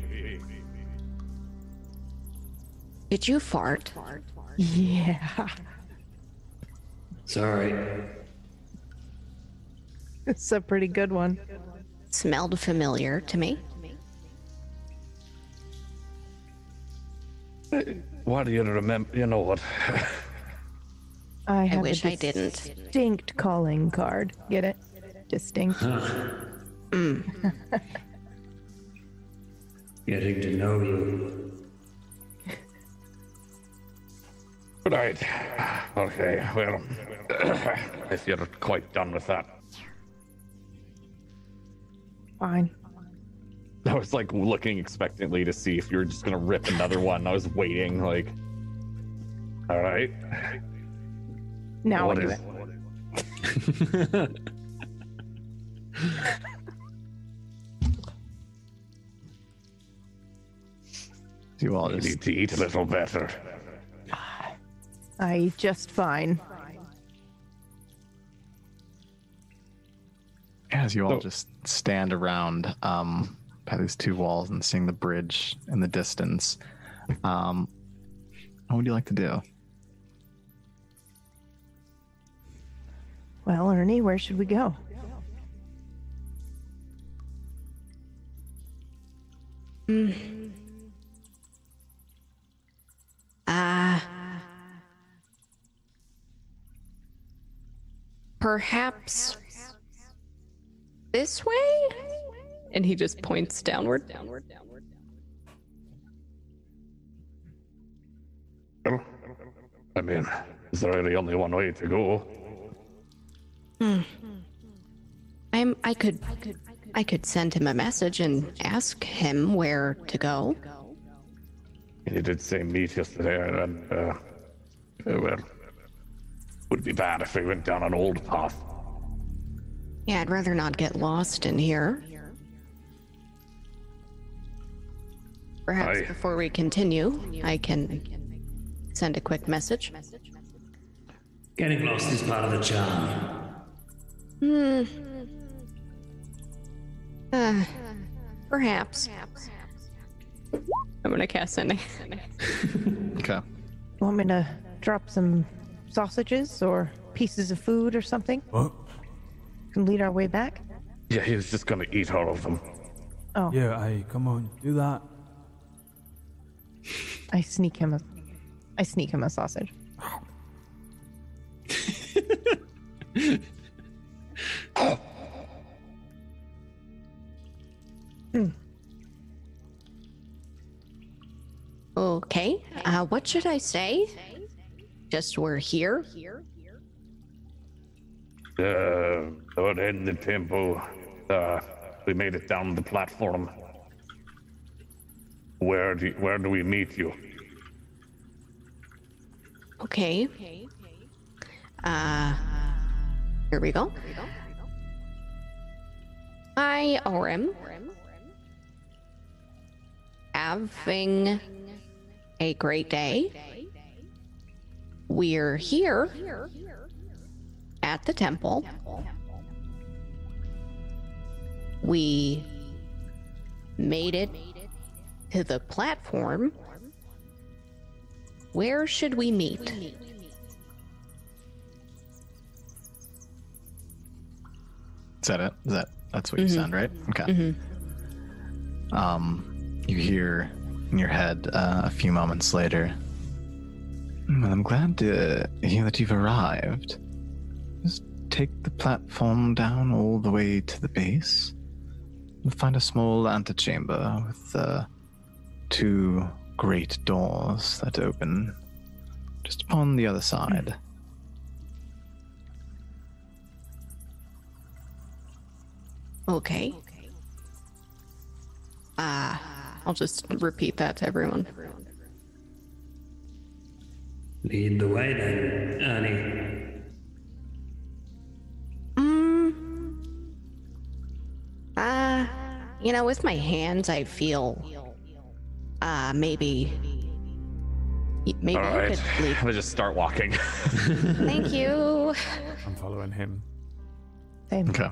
Did you fart? Yeah. Sorry. It's a pretty good one. Smelled familiar to me. Why do you remember? You know what? I, have wish a I didn't. Distinct calling card. Get it? Distinct. Mm. Getting to know you. Right. Okay, well, if you're quite done with that. Fine. I was like looking expectantly to see if you were just gonna rip another one. I was waiting, like, All right. Now What I do is- it. You all You just need to eat a little better. I just fine. as you all So- just stand around um, by these two walls and seeing the bridge in the distance. Um, what would you like to do? Well, Ernie, where should we go? Ah. Perhaps this way? And he just points downward. Downward, downward, downward. I mean, is there really only one way to go? Hmm. I'm. I could. I could. Send him a message and ask him where to go. He did say meet yesterday, and uh, uh well, would be bad if we went down an old path. Yeah, I'd rather not get lost in here. Perhaps Aye. before we continue, I can send a quick message. Getting lost is part of the charm. Hmm. Uh, perhaps. I'm gonna cast sending. Okay. Want me to drop some sausages or pieces of food or something What? and lead our way back? Yeah, he was just gonna eat all of them. Oh, Yeah, hey, come on, do that. I sneak him a, I sneak him a sausage. Okay. Uh, what should I say? Just we're here. Uh, we're in the temple. Uh, we made it down the platform. Where do where do we meet you? Okay. Uh, here we go. Hi, Orem. Having a great day. We're here at the temple. We made it to the platform. Where should we meet? Is that it? Is that that's what you Mhm. sound right? Okay. Mhm. Um, you hear in your head uh, a few moments later. "Hmm, I'm glad to hear that you've arrived. Just take the platform down all the way to the base. You'll find a small antechamber with uh, two great doors that open just upon the other side. Okay. Uh, I'll just repeat that to everyone. Lead the way then, Ernie. mm, uh, you know, with my hands, I feel, uh, maybe, maybe All you right. could lead. I'm gonna just start walking. Thank you. I'm following him. Same. Okay.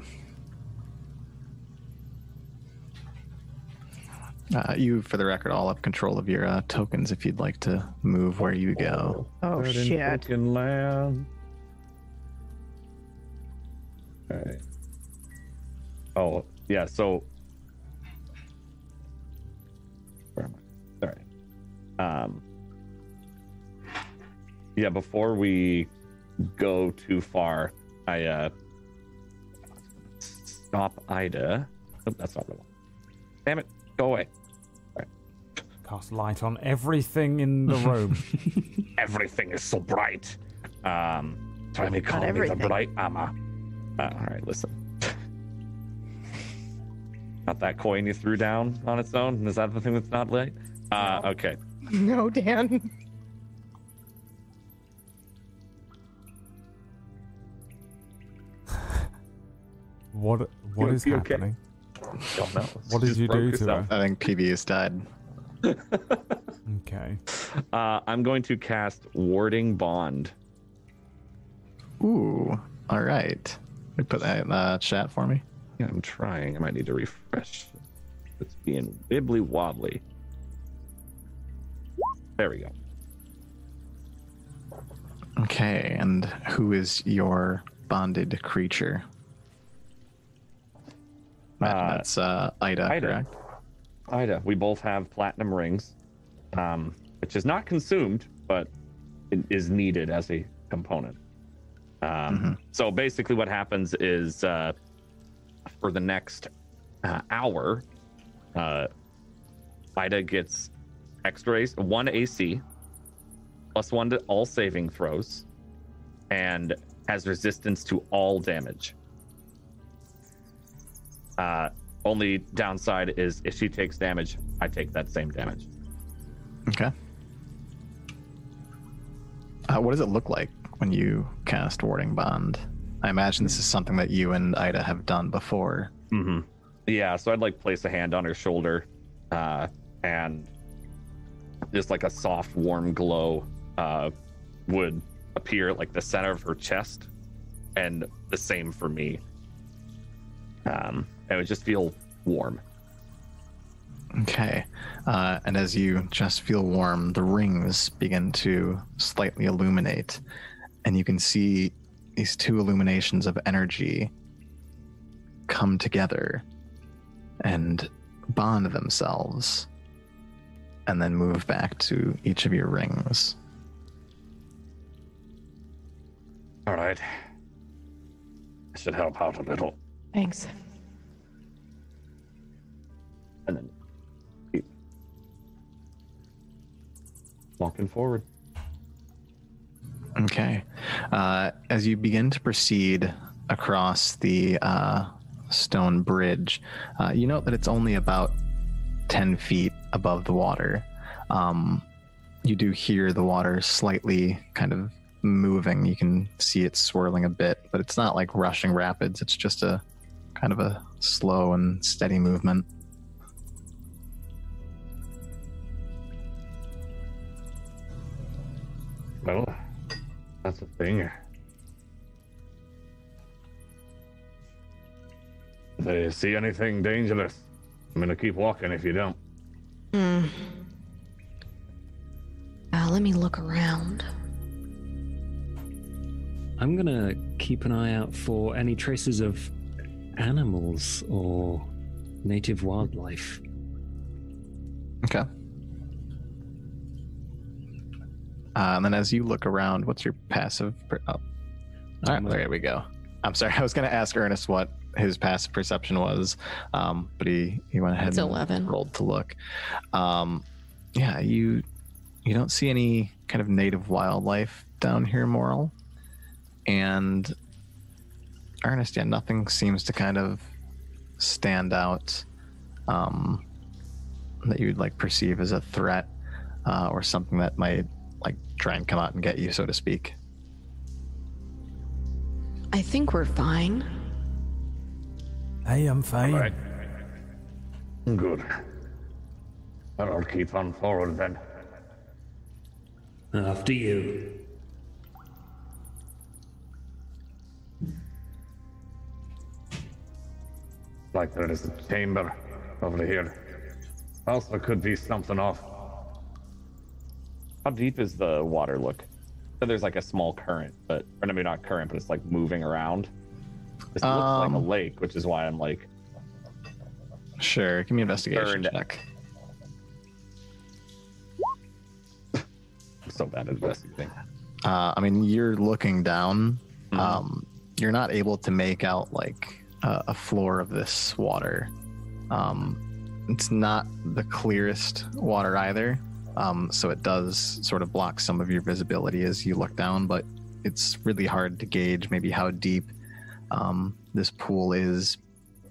Uh, you, for the record, all have control of your uh, tokens if you'd like to move where you go. Oh Third and shit. fucking land. Alright. Oh, yeah, so. Where am I? Sorry. Um. Yeah, before we go too far, I, uh. Stop Ida. Oh, that's not what I want. Damn it, go away. Cast light on everything in the room. Everything is so bright. Um, try me call me the bright armor. Uh, all right, listen. Not that coin you threw down on its own. Is that the thing that's not lit? Uh, okay. No, Dan. what what You- is you okay? happening? Don't know. What did you do to yourself. her? I think PB has died. Okay. Uh, I'm going to cast Warding Bond. Ooh, all right. You Put that in the chat for me. Yeah, I'm trying. I might need to refresh. It's being wibbly wobbly. There we go. Okay, and who is your bonded creature? Uh, That's uh, Ida, Ida. correct? Ida, we both have platinum rings, um, which is not consumed, but it is needed as a component. Um, Mhm. So basically, what happens is uh, for the next uh, hour, uh, Ida gets extra AC, one AC, plus one to all saving throws, and has resistance to all damage. Uh, only downside is if she takes damage, I take that same damage. Okay. Uh, what does it look like when you cast Warding Bond? I imagine this is something that you and Ida have done before. Mm-hmm. Yeah, so I'd like place a hand on her shoulder, uh, and just like a soft, warm glow uh, would appear at like the center of her chest, and the same for me. Um, it would just feel warm. Okay. Uh, and as you just feel warm, the rings begin to slightly illuminate, and you can see these two illuminations of energy come together and bond themselves, and then move back to each of your rings. All right. This should help out a little. Thanks. And then keep walking forward. Okay. Uh, as you begin to proceed across the uh, stone bridge, uh, you note that it's only about 10 feet above the water. Um, you do hear the water slightly kind of moving. You can see it swirling a bit, but it's not like rushing rapids. It's just a kind of a slow and steady movement. Well, that's a thing. If they see anything dangerous, I'm gonna keep walking if you don't. Hmm. Uh, let me look around. I'm gonna keep an eye out for any traces of animals or native wildlife. Okay. Uh, and then as you look around, what's your passive? Per- oh. All right, there we go. I'm sorry, I was going to ask Ernest what his passive perception was, um, but he he went ahead It's and 11. rolled to look. Um, yeah, you you don't see any kind of native wildlife down here, Moral, and Ernest. Yeah, nothing seems to kind of stand out um, that you'd like perceive as a threat uh, or something that might like try and come out and get you, so to speak. I think we're fine. I'm fine. All right. Good. Well, I'll keep on forward then. After you. Like there is a chamber over here. Also, could be something off. How deep is the water look? So there's like a small current, but or maybe not current, but it's like moving around. This looks like a Um, lake, which is why I'm like, Sure, give me an investigation Burned. check. I'm so bad at investigating. Uh, I mean, you're looking down. Mhm. Um, you're not able to make out like a, a floor of this water. Um, it's not the clearest water either, um, so it does sort of block some of your visibility as you look down. But it's really hard to gauge maybe how deep um, this pool is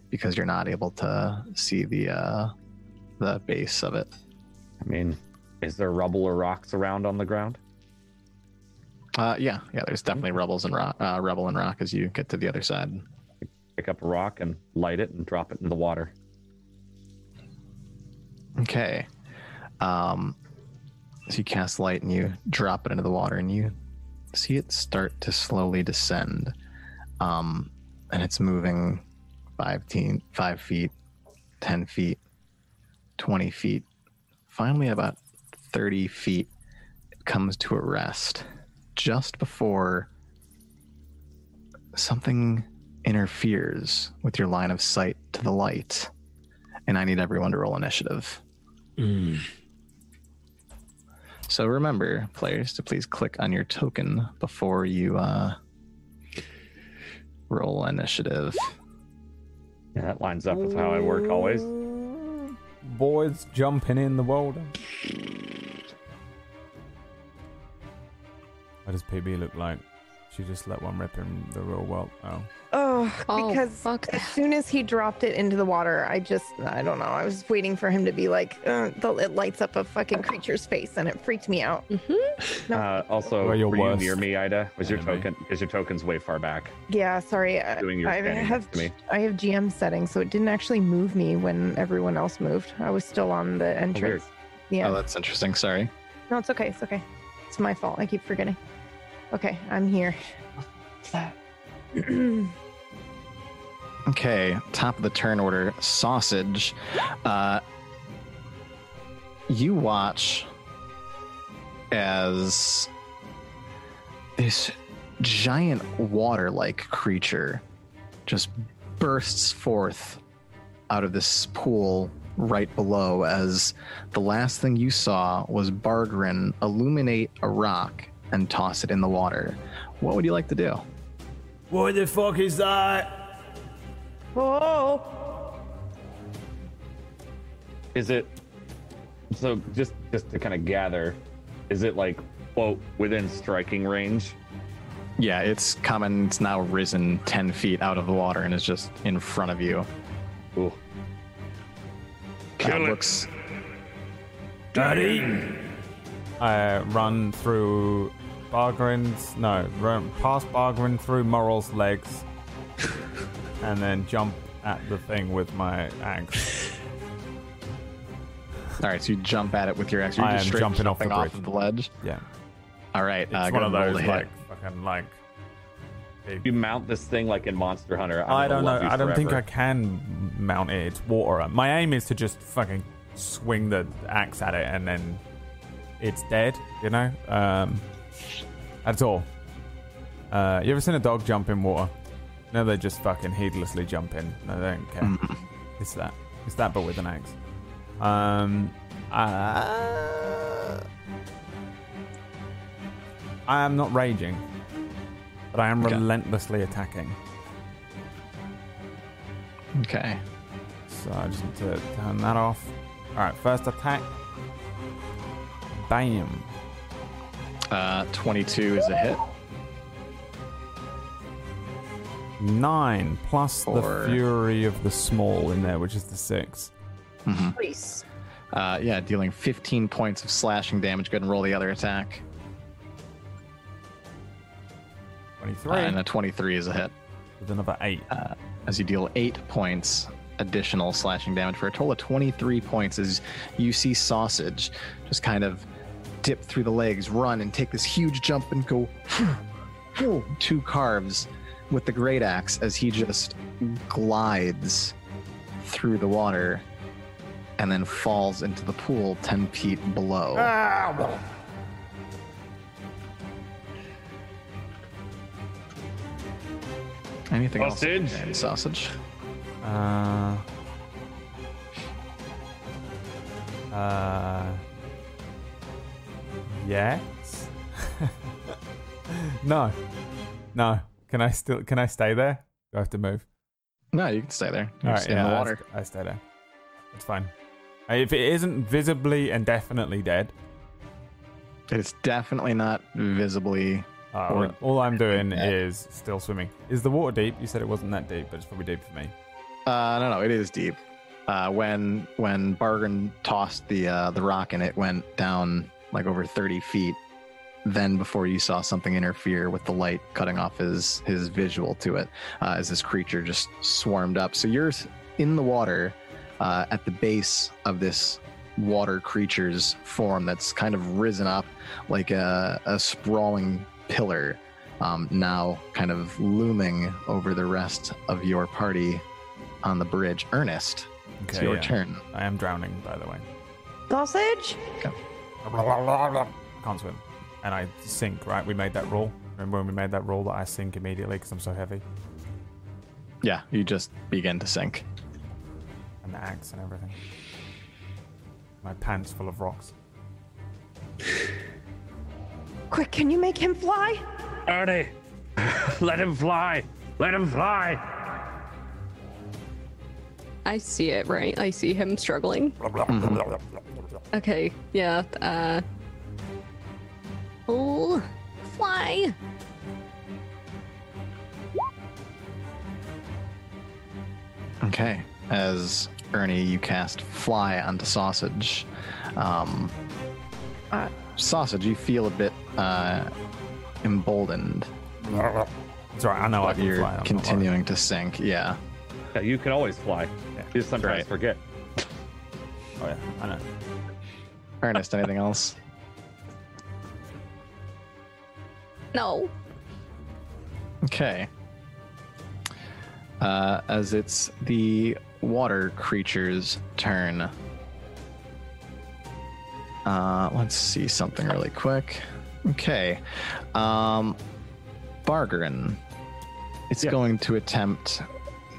because you're not able to see the uh, the base of it. I mean, is there rubble or rocks around on the ground? Uh, yeah, yeah. There's definitely rubbles and rock, uh, rubble and rock as you get to the other side. Pick up a rock and light it and drop it in the water. Okay. Um, so you cast light and you drop it into the water and you see it start to slowly descend. Um, and it's moving 15, 5 feet, 10 feet, 20 feet. Finally, about 30 feet, it comes to a rest just before something interferes with your line of sight to the light. And I need everyone to roll initiative. Mm. So remember, players, to please click on your token before you uh, roll initiative. Yeah, that lines up with how I work always. Boys jumping in the water. What does PB look like? She just let one rip in the real world. Oh. Oh, Oh, because fuck as soon as he dropped it into the water, I just, I don't know. I was waiting for him to be like, uh, the, it lights up a fucking creature's face and it freaked me out. Mm-hmm. No. Uh, also, Were were you near me, Ida? Was your enemy. token? Is your token's way far back. Yeah, sorry. I, Doing your I have, to me. I have GM settings, so it didn't actually move me when everyone else moved. I was still on the entrance. yeah. Oh, that's interesting. Sorry. No, it's okay. It's okay. It's my fault. I keep forgetting. Okay, I'm here. Okay, top of the turn order, sausage. Uh, you watch as this giant water-like creature just bursts forth out of this pool right below as the last thing you saw was Bargren illuminate a rock and toss it in the water. What would you like to do? What the fuck is that? Oh, Is it? So just just to kind of gather, is it like quote within striking range? Yeah, it's coming. It's now risen 10 feet out of the water and is just in front of you. Ooh. That Kill it. looks. Daddy! I run through Bargren's no, run past Bargren through Moral's legs, and then jump at the thing with my axe. All right, so you jump at it with your axe. You're I just am straight jumping off the off of the ledge. Yeah, All right, it's uh, one of those to hit. like fucking like. If you mount this thing like in Monster Hunter, I'm I don't know. I don't think I can mount it. It's water. My aim is to just fucking swing the axe at it and then it's dead. You know. Um, that's all. Uh, you ever seen a dog jump in water? No, they just fucking heedlessly jump in. No, they don't care. Mhm. It's that. It's that, but with an axe. Um, uh, I am not raging, but I am Okay. relentlessly attacking. Okay. So I just need to turn that off. All right, first attack. Bam. Uh, 22 is a hit. Nine plus Four. the fury of the small in there, which is the six. Mhm. please. Uh, yeah, dealing 15 points of slashing damage. Go ahead and roll the other attack. Uh, Twenty-three and a 23 is a hit. with another eight. as you deal eight points additional slashing damage for a total of 23 points as you see sausage just kind of dip through the legs run and take this huge jump and go two carves with the great axe as he just glides through the water and then falls into the pool 10 feet below anything Sausage? else sausage Uh. Uh. Yes. no. No. Can I still? Can I stay there? Do I have to move? No, you can stay there. You're All right. in Yeah, the I- water. I stay there. It's fine. Uh, If it isn't visibly and definitely dead, It's definitely not visibly. uh, Or- all I'm doing is still swimming. Is the water deep? You said it wasn't that deep, but it's probably deep for me. Uh, no, no, it is deep. Uh, when when Bargren tossed the uh, the rock and it went down like over thirty feet, then before you saw something interfere with the light cutting off his his visual to it, uh, as this creature just swarmed up. So you're in the water uh, at the base of this water creature's form that's kind of risen up like a, a sprawling pillar um, now kind of looming over the rest of your party on the bridge. Ernest, it's your yeah. turn. I am drowning, by the way. Sausage? I can't swim. And I sink, right? We made that rule. Remember when we made that rule that I sink immediately because I'm so heavy? Yeah, you just begin to sink. And the axe and everything. My pants full of rocks. Quick, can you make him fly? Ernie, let him fly. Let him fly. I see it, right? I see him struggling. Mm-hmm. Okay, yeah. Uh. Oh, fly. fly. Okay. As Ernie, you cast fly onto sausage. Um, Uh, sausage, you feel a bit uh, emboldened, It's alright, I know I can you're fly. I'm continuing to sink. Yeah. Yeah, you can always fly. Yeah. You just sometimes Right. forget. Oh, yeah, I know. Ernest, anything else? No. Okay. Uh, as it's the water creature's turn. Uh, let's see something really quick. Okay. Um, Bargren. It's Yeah. going to attempt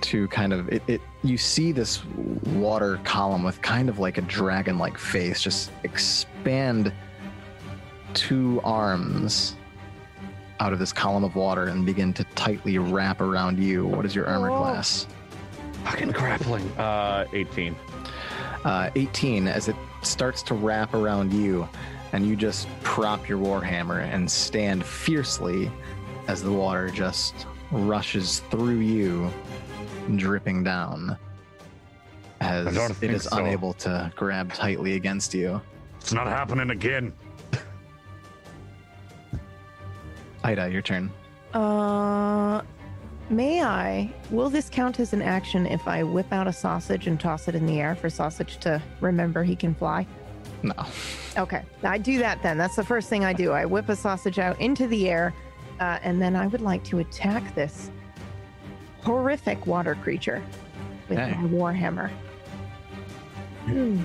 to kind of it, it you see this water column with kind of like a dragon like face just expand two arms out of this column of water and begin to tightly wrap around you. What is your armor Oh. class? Fucking grappling. Uh, 18. Uh, 18 as it starts to wrap around you, and you just prop your warhammer and stand fiercely as the water just rushes through you, dripping down. As I don't it think is so. unable to grab tightly against you. It's not happening again. Ida, your turn. Uh, may I? Will this count as an action if I whip out a sausage and toss it in the air for sausage to remember he can fly? No. Okay, I do that then. That's the first thing I do. I whip a sausage out into the air, uh, and then I would like to attack this horrific water creature with Okay. my warhammer. Hmm.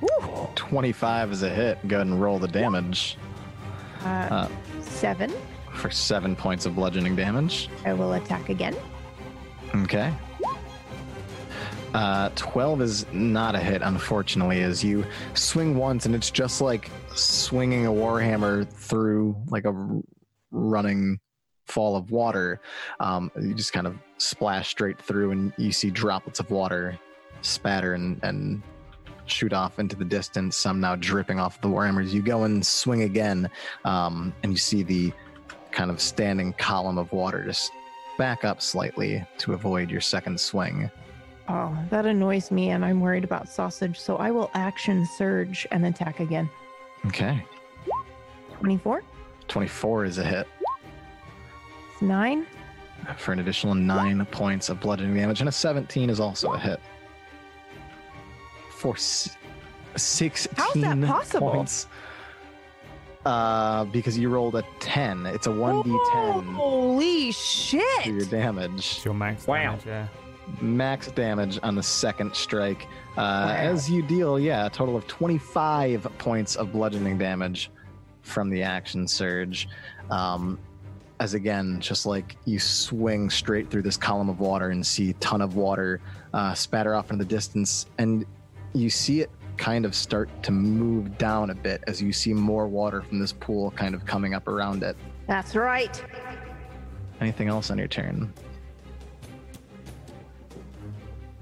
Woo! 25 is a hit. Go ahead and roll the damage Uh, Uh, seven. for seven points of bludgeoning damage. I will attack again. Okay. Uh, 12 is not a hit, unfortunately, as you swing once and it's just like swinging a warhammer through like a running fall of water. Um, you just kind of splash straight through and you see droplets of water spatter and, and shoot off into the distance, some now dripping off the warhammers. You go and swing again, um, and you see the kind of standing column of water just back up slightly to avoid your second swing. Oh, that annoys me, and I'm worried about sausage, so I will action surge and attack again. Okay. 24, 24 is a hit nine. for an additional nine points of bludgeoning damage, and a 17 is also a hit for s- 16 How's that possible? points. Uh, because you rolled a 10. It's a 1d10 Holy for your shit! damage. It's your max Wow. damage, yeah. max damage on the second strike uh, as you deal yeah a total of 25 points of bludgeoning damage from the action surge um, as again just like you swing straight through this column of water and see a ton of water uh, spatter off into the distance and you see it kind of start to move down a bit as you see more water from this pool kind of coming up around it That's right. anything else on your turn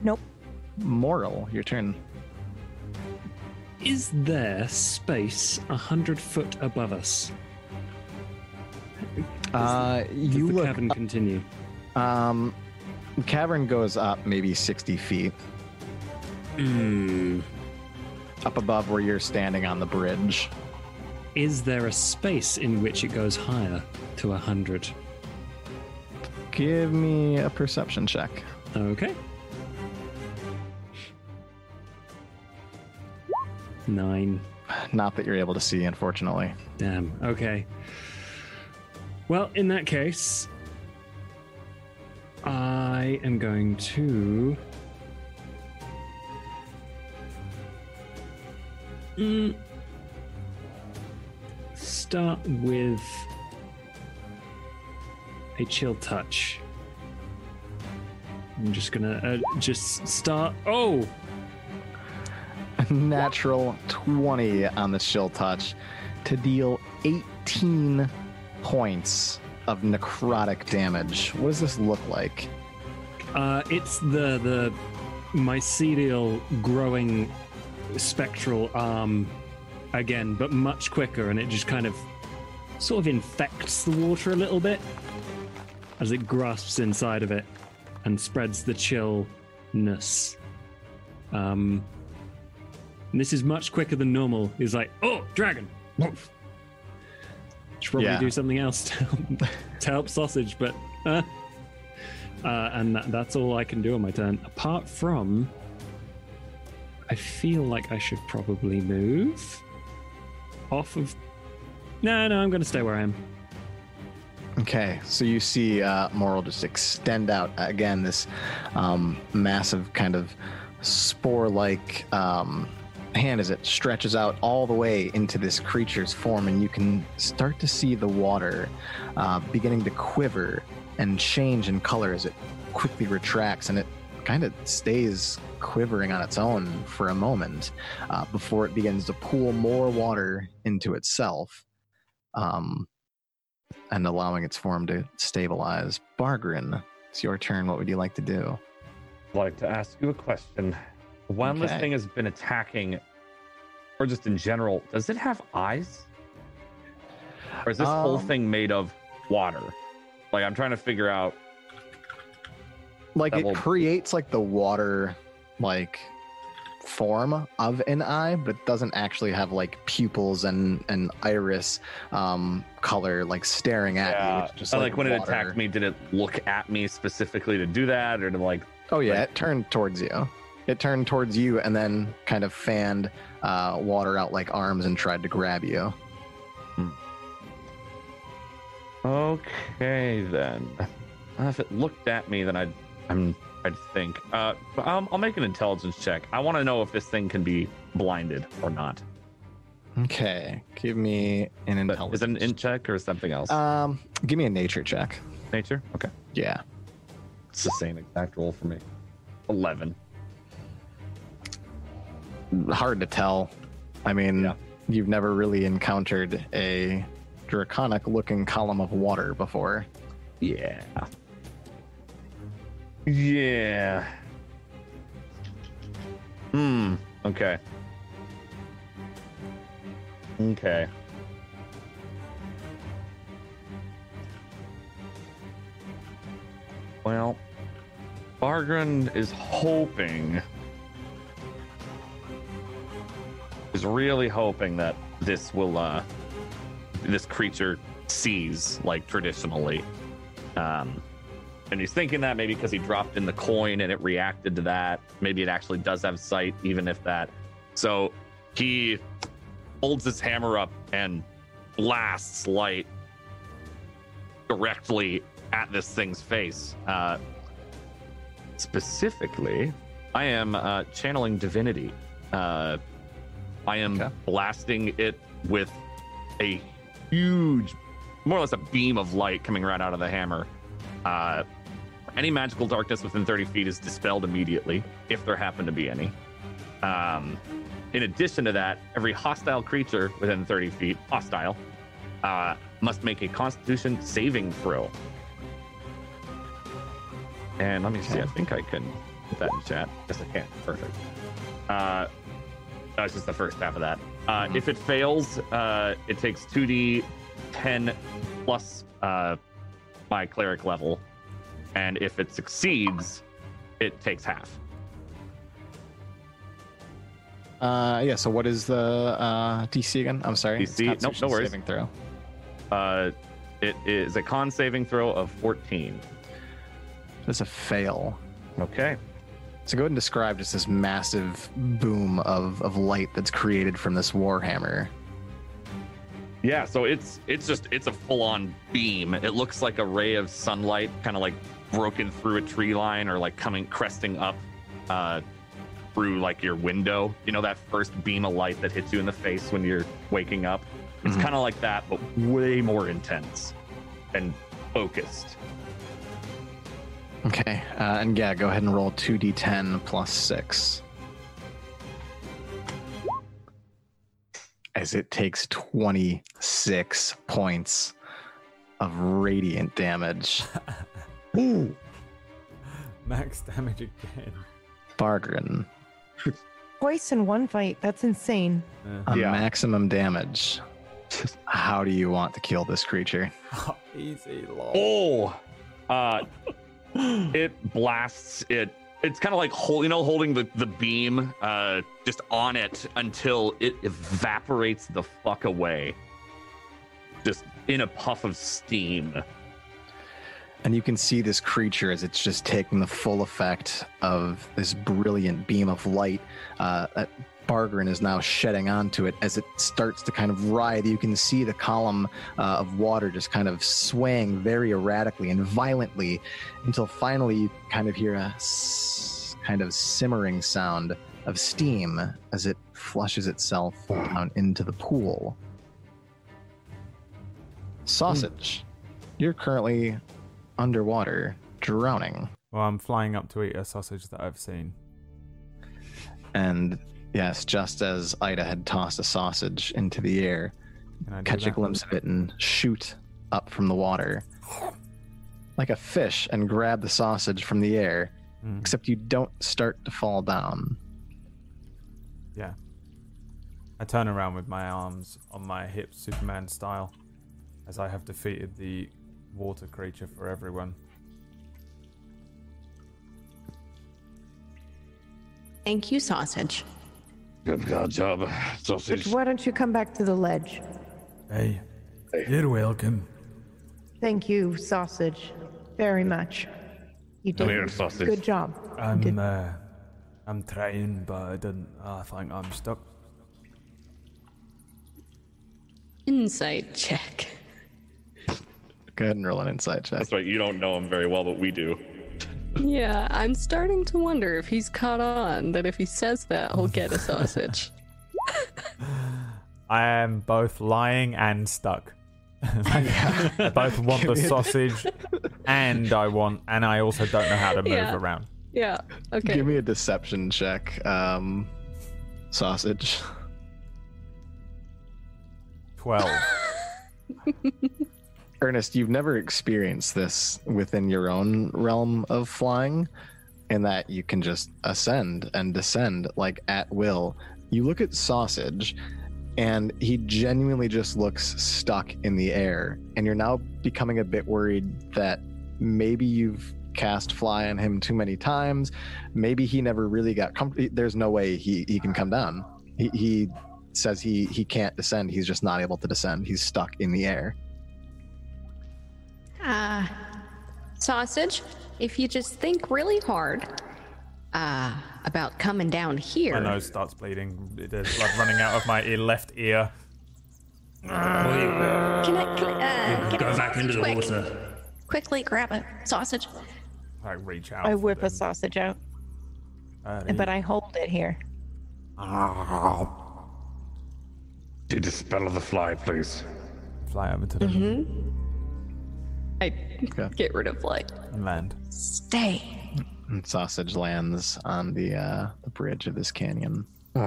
Nope. moral your turn Is there space a hundred foot above us? Uh, Does you the look cavern continue? Um, cavern goes up maybe 60 feet Hmm. up above where you're standing on the bridge. Is there a space in which it goes higher to a hundred? Give me a perception check. Okay. Nine. Not that you're able to see, unfortunately. Damn. Okay. Well, in that case, I am going to. Mm, start with a chill touch. I'm just gonna uh, just start. Oh, a Natural 20 on the chill touch to deal 18 points of necrotic damage. What does this look like? Uh, it's the the mycelial growing spectral arm again, but much quicker, and it just kind of sort of infects the water a little bit as it grasps inside of it and spreads the chillness. Um, this is much quicker than normal. He's like, "Oh, dragon!" Should probably Yeah. do something else to help, to help sausage, but uh, uh, and that, that's all I can do on my turn. Apart from, I feel like I should probably move off of. No, no, I'm going to stay where I am. Okay, so you see uh, Moral just extend out again this um, massive kind of spore-like um, hand as it stretches out all the way into this creature's form, and you can start to see the water uh, beginning to quiver and change in color as it quickly retracts, and it kind of stays quivering on its own for a moment uh, before it begins to pool more water into itself. Um, and allowing its form to stabilize. Bargren, it's your turn. What would you like to do? I'd like to ask you a question. When this Okay. thing has been attacking, or just in general, does it have eyes? Or is this whole Um, thing made of water? Like I'm trying to figure out. Like it will- creates like the water, like form of an eye, but it doesn't actually have like pupils and and iris um color like staring at you. Yeah, It's just uh, like, when it attacked me, did it look at me specifically to do that, or to like? Oh yeah, like- it turned towards you. It turned towards you and then kind of fanned uh, water out like arms and tried to grab you. Okay then. If it looked at me, then I'd I'm I'd think. Uh, I'll, I'll make an intelligence check. I want to know if this thing can be blinded or not. Okay, give me an But intelligence. is it an in check or something else? Um, give me a nature check. Nature. Okay. Yeah. It's the same exact roll for me. Eleven. Hard to tell. I mean, Yeah. you've never really encountered a draconic looking column of water before. Yeah. Yeah. Hmm. Okay. Okay. Well, Bargren is hoping, is really hoping that this will, uh, this creature sees like traditionally. Um, and he's thinking that maybe because he dropped in the coin and it reacted to that. Maybe it actually does have sight, even if that. So he holds his hammer up and blasts light directly at this thing's face. Uh, specifically, I am uh, channeling divinity. Uh, I am Okay. blasting it with a huge, more or less a beam of light coming right out of the hammer. Uh, any magical darkness within 30 feet is dispelled immediately, if there happen to be any. Um, in addition to that, every hostile creature within 30 feet, hostile, uh, must make a Constitution saving throw. And let me see. I think I can put that in chat. Yes, I can. Perfect. Uh, that's just the first half of that. Uh, Mhm. If it fails, uh, it takes 2d 10 plus uh, my cleric level, and if it succeeds, it takes half. Uh, yeah. So what is the uh, DC again? I'm sorry. DC? Nope, no worries. Saving throw. Uh, it is a con saving throw of 14. That's a fail. Okay. So go ahead and describe just this massive boom of, of light that's created from this warhammer. Yeah, so it's it's just it's a full on beam. It looks like a ray of sunlight, kind of like broken through a tree line or like coming cresting up uh, through like your window. You know that first beam of light that hits you in the face when you're waking up. It's Mhm. kind of like that, but way more intense and focused. Okay. Uh, and yeah, go ahead and roll 2d10 plus 6. As it takes 26 points of radiant damage. Ooh. Max damage again. Bargren, Twice in one fight. That's insane. Yeah. a Yeah. maximum damage. How do you want to kill this creature? Easy, lol. Oh, uh, it blasts it. It's kind of like hold, you know, holding the, the beam uh, just on it until it evaporates the fuck away. Just in a puff of steam. And you can see this creature as it's just taking the full effect of this brilliant beam of light uh, that Bargren is now shedding onto it. As it starts to kind of writhe, you can see the column uh, of water just kind of swaying very erratically and violently until finally you kind of hear a s- kind of simmering sound of steam as it flushes itself down into the pool. Sausage, you're currently underwater, drowning. Well, I'm flying up to eat a sausage that I've seen. And yes, just as Ida had tossed a sausage into the air, Can I do catch a that? glimpse of it and shoot up from the water like a fish and grab the sausage from the air, Mm, except you don't start to fall down. yeah. I turn around with my arms on my hips, Superman style, as I have defeated the water creature for everyone. Thank you, sausage. Good God job, sausage. Why don't you come back to the ledge? Hey, you're welcome. Thank you, sausage, very much. You Come did here, sausage. good job. I'm, uh, I'm trying, but I didn't. I think I'm stuck. Insight check. Go ahead and roll an insight check. That's right. You don't know him very well, but we do. Yeah, I'm starting to wonder if he's caught on that if he says that, he'll get a sausage. I am both lying and stuck. I both want the sausage, and I want, and I also don't know how to move Yeah. around. Yeah, okay. Give me a deception check, um, sausage. Twelve. Ernest, you've never experienced this within your own realm of flying, in that you can just ascend and descend like at will. You look at Sausage, and he genuinely just looks stuck in the air, and you're now becoming a bit worried that maybe you've cast fly on him too many times. Maybe he never really got comfortable. There's no way he, he can come down. He, he says he, he can't descend. He's just not able to descend. He's stuck in the air. Uh, sausage, if you just think really hard uh, about coming down here. My nose starts bleeding. There's blood running out of my ear, left ear. Can I, can I, uh, can Go I back into the quick, water. quickly grab a sausage? I reach out. I for whip a sausage out, Uh, but I hold it here. Do dispel the fly, please. fly over to them Mm-hmm. I get rid of light. and land. Stay. And sausage lands on the uh, the bridge of this canyon.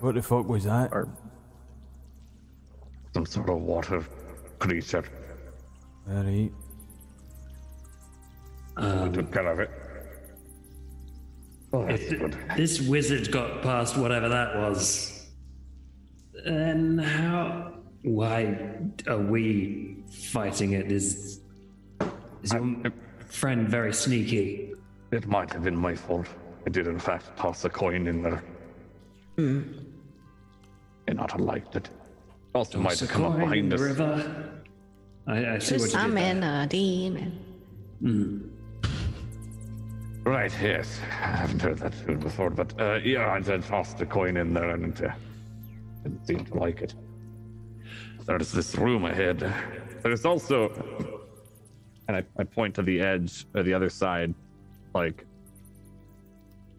What the fuck was that? Or Some sort of water creature. Very. we took care of it. Oh, that's If good. this wizard got past whatever that was, then how? Why are we fighting it? Is is your friend very sneaky? It might have been my fault. I did, in fact, toss a coin in there. Hmm. And not liked it. Also, might Toss a have come up coin in behind the us. river. I, I see To what you did summon there. a demon. Right, yes. I haven't heard that tune before, but uh, yeah, I did toss the coin in there and it uh, didn't seem to like it. There's this room ahead. There's also, and I, I point to the edge or the other side, like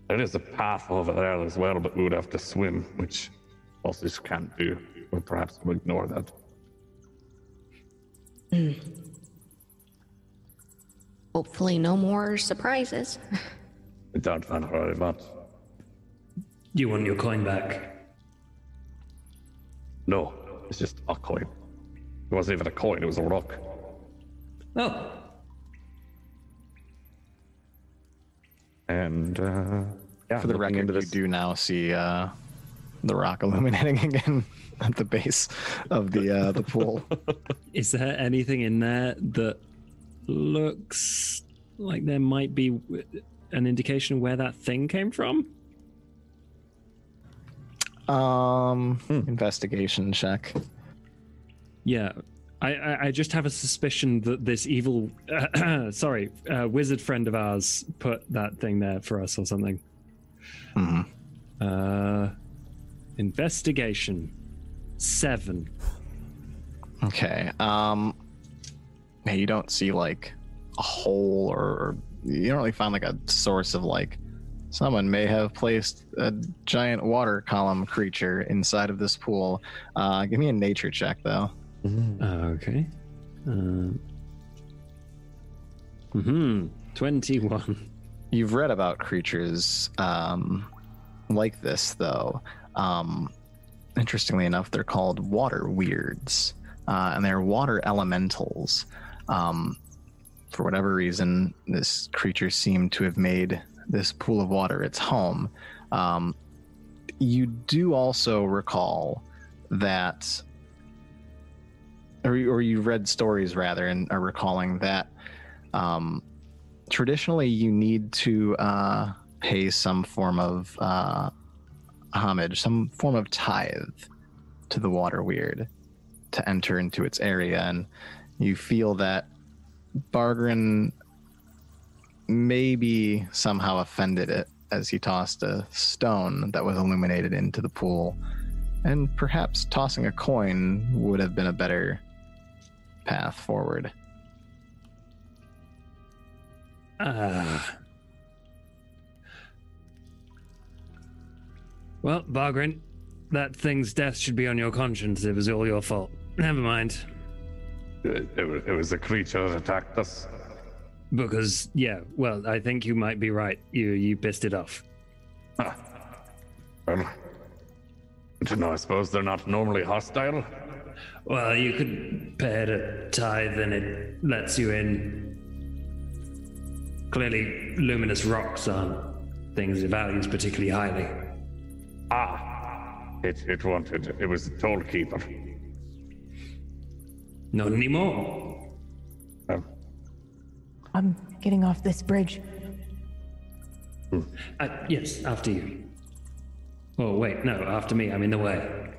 There is a path over there as well, but we would have to swim, which also just can't do. Or perhaps we'll ignore that. Hmm. Hopefully, no more surprises. I doubt that very much. You want your coin back? No, it's just a coin. It wasn't even a coin, it was a rock. Oh, and uh, yeah, for the record, into you do now see uh, the rock illuminating again at the base of the uh, the pool. Is there anything in there that looks like there might be an indication of where that thing came from? Um, investigation check. Yeah, I, I, I just have a suspicion that this evil, sorry, uh, wizard friend of ours put that thing there for us or something. Mhm. Uh, investigation seven. Okay. Um, yeah, you don't see like a hole or, or you don't really find like a source of like someone may have placed a giant water column creature inside of this pool. Uh, give me a nature check though. Okay. Um, hmm. Twenty-one. You've read about creatures um, like this, though. Um, interestingly enough, they're called water weirds, uh, and they're water elementals. Um, for whatever reason, this creature seemed to have made this pool of water its home. Um, you do also recall that, or, or you read stories rather, and are recalling that um, traditionally you need to uh, pay some form of uh, homage, some form of tithe to the water weird to enter into its area, and you feel that Bargren maybe somehow offended it as he tossed a stone that was illuminated into the pool, and perhaps tossing a coin would have been a better path forward. Ah. Well, Bargren, that thing's death should be on your conscience. It was all your fault. Never mind. It, it, was, it was a creature that attacked us. Because, yeah, well, I think you might be right. You you pissed it off. Well, I don't know. I suppose they're not normally hostile. Well, you could pay it a tithe and it lets you in. Clearly, luminous rocks aren't things it values particularly highly. Ah, it, it wanted. It was the toll keeper. Not anymore. Um, I'm getting off this bridge. Uh, yes, after you. Oh, wait, no, after me. I'm in the way.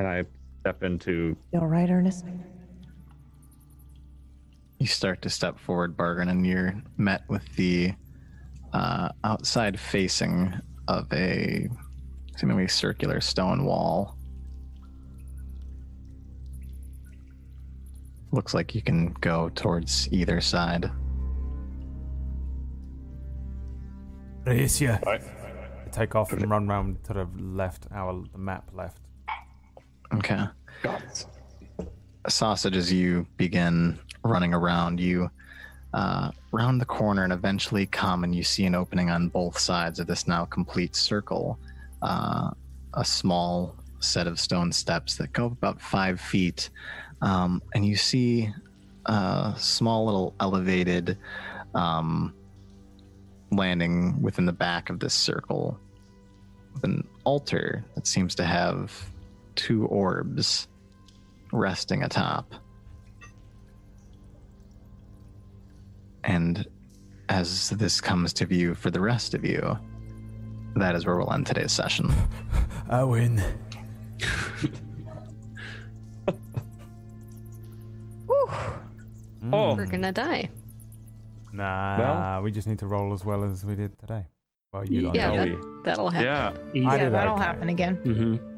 And I step into You all right, Ernest? You start to step forward, Bargren, and you're met with the uh, outside facing of a seemingly circular stone wall. Looks like you can go towards either side. Racia. right. Take off and run round to the left, our the map left. Okay. Sausage, as you begin running around, you uh, round the corner and eventually come and you see an opening on both sides of this now complete circle. Uh, a small set of stone steps that go about five feet. Um, and you see a small little elevated um, landing within the back of this circle with an altar that seems to have two orbs resting atop. And as this comes to view for the rest of you, that is where we'll end today's session. I win. Oh, We're gonna die. Nah, we just need to roll as well as we did today. Well, you don't Yeah, know. that, that'll happen. yeah. Yeah, that'll okay. happen again. Mm-hmm.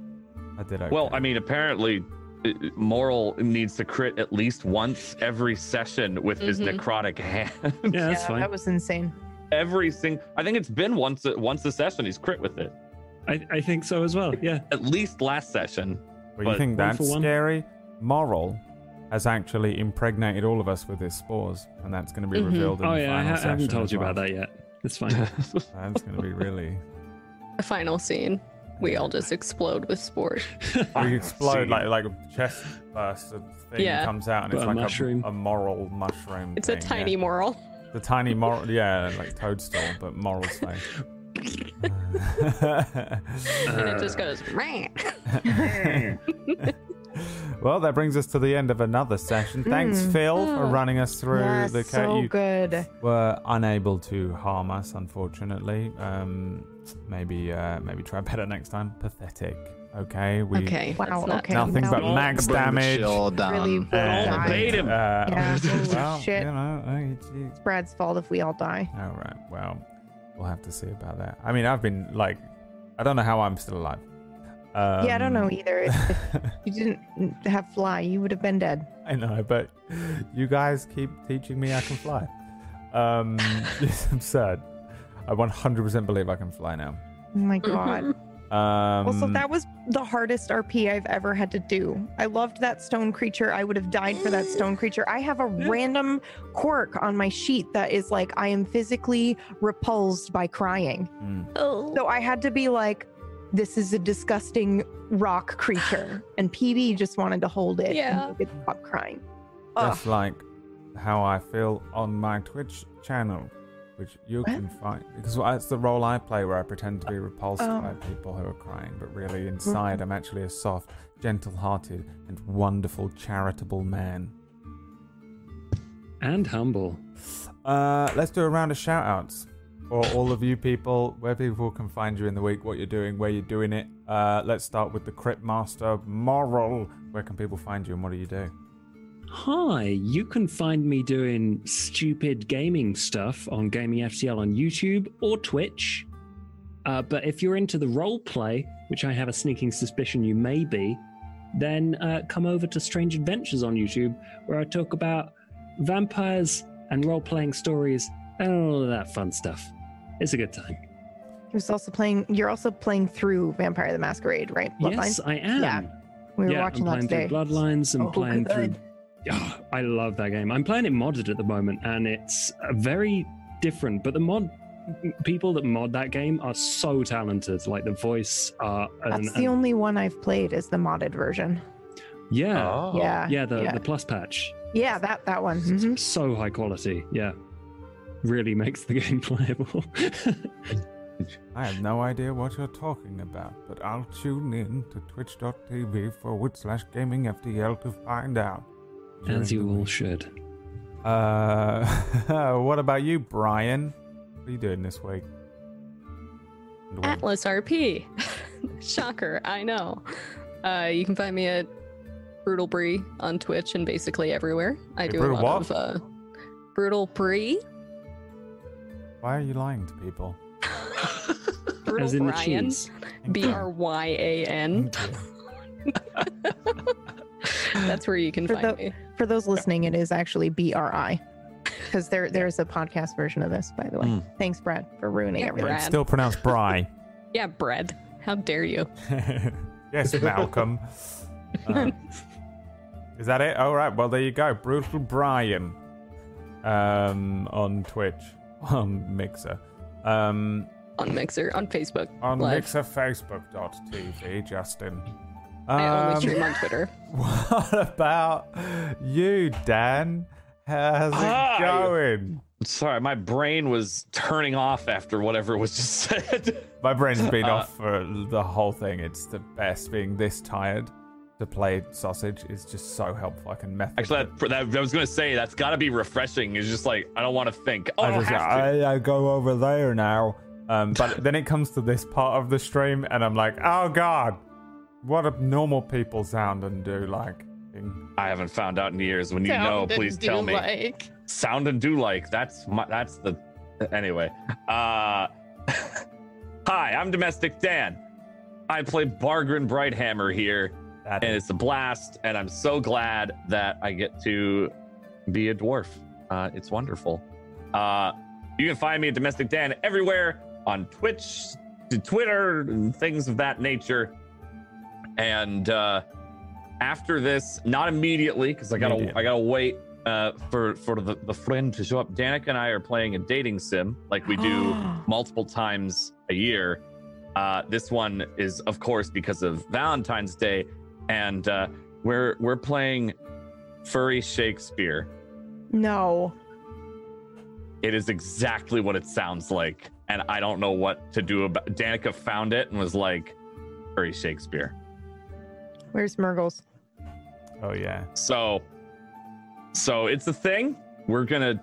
I did okay. Well, I mean, apparently, uh, Moral needs to crit at least once every session with his Mhm. necrotic hand. Yeah, that's yeah, fine. that was insane. every single. I think it's been once. Once a session, he's crit with it. I, I think so as well. Yeah. At least last session. But you think that's for one. scary? Moral has actually impregnated all of us with his spores, and that's going to be Mhm. revealed in Oh the yeah, I, final ha- I haven't told you well. about that yet. It's fine. That's going to be really. The final scene. We all just explode with sport. We explode like like a chest burst of thing Yeah. comes out, and But it's a like mushroom. A, a moral mushroom. It's a thing, tiny yeah. moral. The tiny moral, yeah, like toadstool, but moral face. and it just goes. "Meh." Well, that brings us to the end of another session. Thanks, Mm. Phil, for Oh. running us through yes, the so you good. were unable to harm us, unfortunately. Um, maybe, uh, maybe try better next time. Pathetic. Okay. We, okay. Wow, not- okay. Nothing now but max Bring damage. chill down. Really will and, die. bait him. Uh, Yeah, well, shit. You know, it's- it's- It's Brad's fault if we all die. all right. Well, we'll have to see about that. I mean, I've been like, I don't know how I'm still alive. Um, yeah, I don't know either. If, if you didn't have fly, you would have been dead. I know, but you guys keep teaching me I can fly. Um, it's absurd. I 100% believe I can fly now. Oh my god. Um, Also, that was the hardest RP I've ever had to do. I loved that stone creature. I would have died for that stone creature. I have a random quirk on my sheet that is like, I am physically repulsed by crying. mm, Oh. So I had to be like, this is a disgusting rock creature. And PB just wanted to hold it Yeah. and make it stop crying. Ugh. just like how I feel on my Twitch channel, which you What? can find because it's the role I play where I pretend to be repulsed Oh. by people who are crying, but really inside I'm actually a soft, gentle-hearted, and wonderful, charitable man. And humble. Uh, let's do a round of shout outs for all of you people, where people can find you in the week, what you're doing, where you're doing it. Uh, let's start with the Crypt Master Moral. Where can people find you and what do you do? Hi, you can find me doing stupid gaming stuff on Gaming FTL on YouTube or Twitch. Uh, but if you're into the role play, which I have a sneaking suspicion you may be, then uh, come over to Strange Adventures on YouTube, where I talk about vampires and role playing stories and all of that fun stuff. It's a good time. He was also playing, you're also playing through Vampire the Masquerade, right? Yes, I am. Yeah, We were yeah, watching I'm that playing today. through Bloodlines. I'm Oh, playing through. good. Oh, I love that game. I'm playing it modded at the moment, and it's uh, very different. But the mod people that mod that game are so talented. Like the voice, uh, and, That's the and- only one I've played is the modded version. yeah, Oh. Yeah. yeah, the yeah. the plus patch, Yeah, that that one. Mhm. so high quality. Yeah, really makes the game playable. I have no idea what you're talking about, but I'll tune in to twitch.tv forward slash gaming FTL to find out. As you all should. Uh, what about you, Brian? What are you doing this week? And? Atlas RP. Shocker, I know. Uh, you can find me at Brutal Bree on Twitch and basically everywhere. I Hey, do Brutal a lot what? of uh, Brutal Bree. Why are you lying to people? Brutal As in the Brian. cheese. B R Y A N. That's where you can For find the- me. For those listening, it is actually BRI. Because there there's a podcast version of this, by the way. Mm. Thanks, Brad, for ruining Yeah, everything. Brad. It's still pronounced Bry. Yeah, bread. How dare you? yes, Malcolm. Uh, is that it? All right. Well, there you go. Brutal Brian um, on Twitch, on Mixer, um, On Mixer, on Facebook. on Live. mixerfacebook.tv, Justin. I only Um, stream on Twitter. What about you, Dan? How's it going? Sorry, my brain was turning off after whatever was just said. My brain's been Uh, off for the whole thing. It's the best. Being this tired to play sausage is just so helpful. I can method. Actually, that, that I was gonna say that's got to be refreshing. It's just like I don't want to think. Oh, I, I just have to. I, I go over there now. Um, but then it comes to this part of the stream, and I'm like, oh god, what do normal people sound and do like? I haven't found out in years. When you know, please tell me. Like. Sound and do like. That's my. That's the. Anyway. Uh. Hi, I'm Domestic Dan. I play Bargren Brighthammer here, That and it's a blast. And I'm so glad that I get to be a dwarf. Uh, it's wonderful. Uh, you can find me at Domestic Dan everywhere on Twitch, to Twitter, and things of that nature. And uh, after this, not immediately, because I gotta I gotta wait uh, for for the, the friend to show up. Danica and I are playing a dating sim like we do multiple times a year. Uh, this one is, of course, because of Valentine's Day, and uh, we're we're playing Furry Shakespeare. No. It is exactly what it sounds like, and I don't know what to do about. Danica found it and was like, "Furry Shakespeare." Where's Murgles? Oh yeah. So, so it's a thing. We're gonna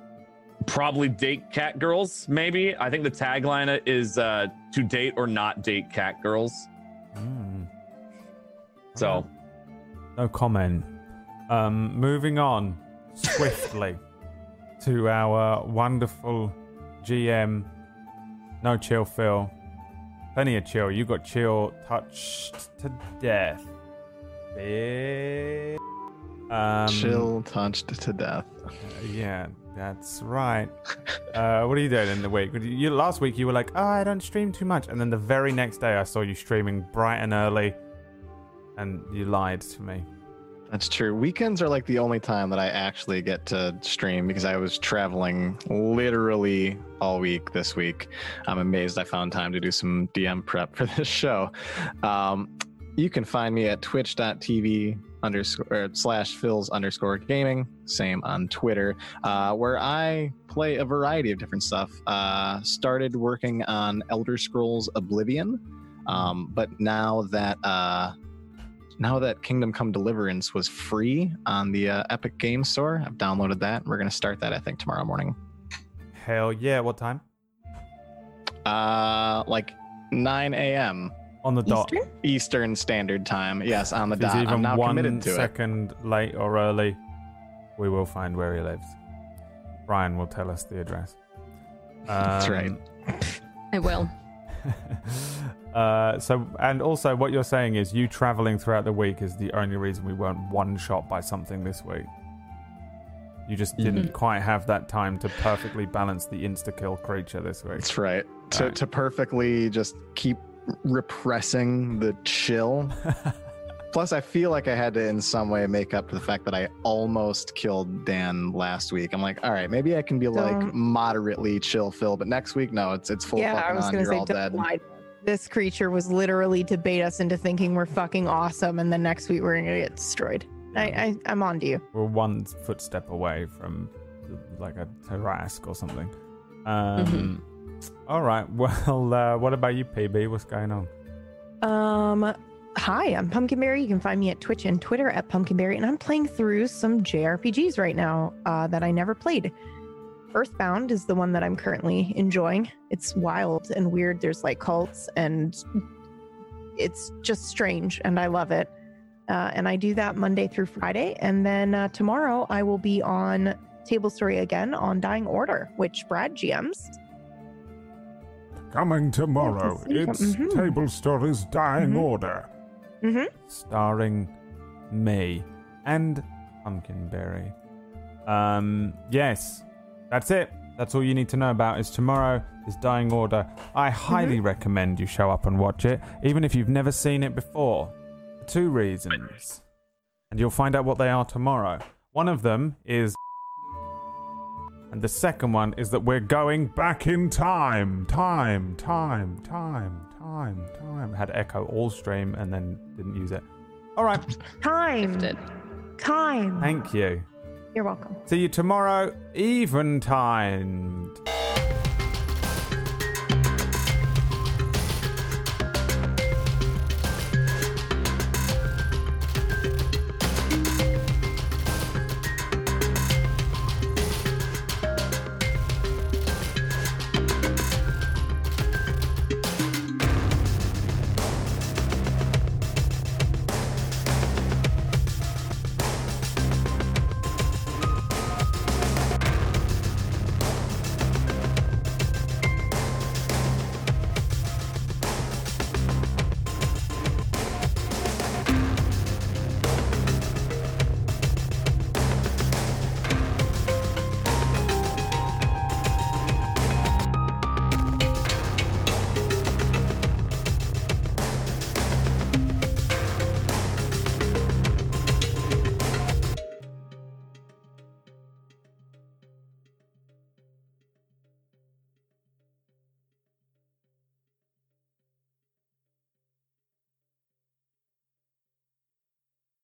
probably date cat girls. Maybe I think the tagline is uh, "to date or not date cat girls." Mm. So, No comment. Um, moving on swiftly to our wonderful GM. No chill, Phil. Plenty of chill. You got chill touched to death. Bitch. Um, Chill touched to death. Yeah, that's right. uh, what are you doing in the week? You, last week you were like, "Oh, I don't stream too much," and then the very next day I saw you streaming bright and early, and you lied to me. That's true. Weekends are like the only time that I actually get to stream because I was traveling literally all week this week. I'm amazed I found time to do some DM prep for this show. Um, you can find me at twitch.tv underscore slash Phil's underscore gaming. Same on Twitter, uh, where I play a variety of different stuff. Uh, started working on Elder Scrolls Oblivion, um, but now that uh, now that Kingdom Come Deliverance was free on the uh, Epic Game Store, I've downloaded that. We're gonna start that I think tomorrow morning. Hell yeah! What time? Uh, like 9 a.m. On the dot. Eastern? Eastern Standard Time. Yes, on the If he's dot. even I'm now one committed to it. second late or early, we will find where he lives. Brian will tell us the address. That's right. Um, I will. uh, so, and also, what you're saying is you traveling throughout the week is the only reason we weren't one shot by something this week. You just didn't quite have that time to perfectly balance the insta kill creature this week. That's right. To Right. to perfectly just keep repressing the chill. Plus, I feel like I had to, in some way, make up for the fact that I almost killed Dan last week. I'm like, all right, maybe I can be like Don't- moderately chill, Phil, but next week, no, it's it's full yeah, fucking I was on. gonna You're say, all don't dead. lie. This creature was literally to bait us into thinking we're fucking awesome, and then next week we're gonna get destroyed. I, I I'm on to you. We're one footstep away from like a Tarrasque or something. Um, all right. Well, uh, what about you, PB? What's going on? Um, hi, I'm Pumpkinberry. You can find me at Twitch and Twitter at Pumpkinberry, and I'm playing through some JRPGs right now uh, that I never played. Earthbound is the one that I'm currently enjoying. It's wild and weird. There's like cults, and it's just strange, and I love it. Uh, and I do that Monday through Friday, and then uh, tomorrow I will be on Table Story again on Dying Order, which Brad GMs. Coming tomorrow, Yeah, I can see it's mhm. Table Story's Dying Mhm. Order. Mm-hmm. starring me and Pumpkinberry. Um, yes, that's it. That's all you need to know about is tomorrow is Dying Order. I highly recommend you show up and watch it, even if you've never seen it before. For two reasons. And you'll find out what they are tomorrow. One of them is and the second one is that we're going Back in time, time, time, time. Time, time. Had echo all stream and then didn't use it. All right. Time. Gifted. Time. Thank you. You're welcome. See you tomorrow, even timed.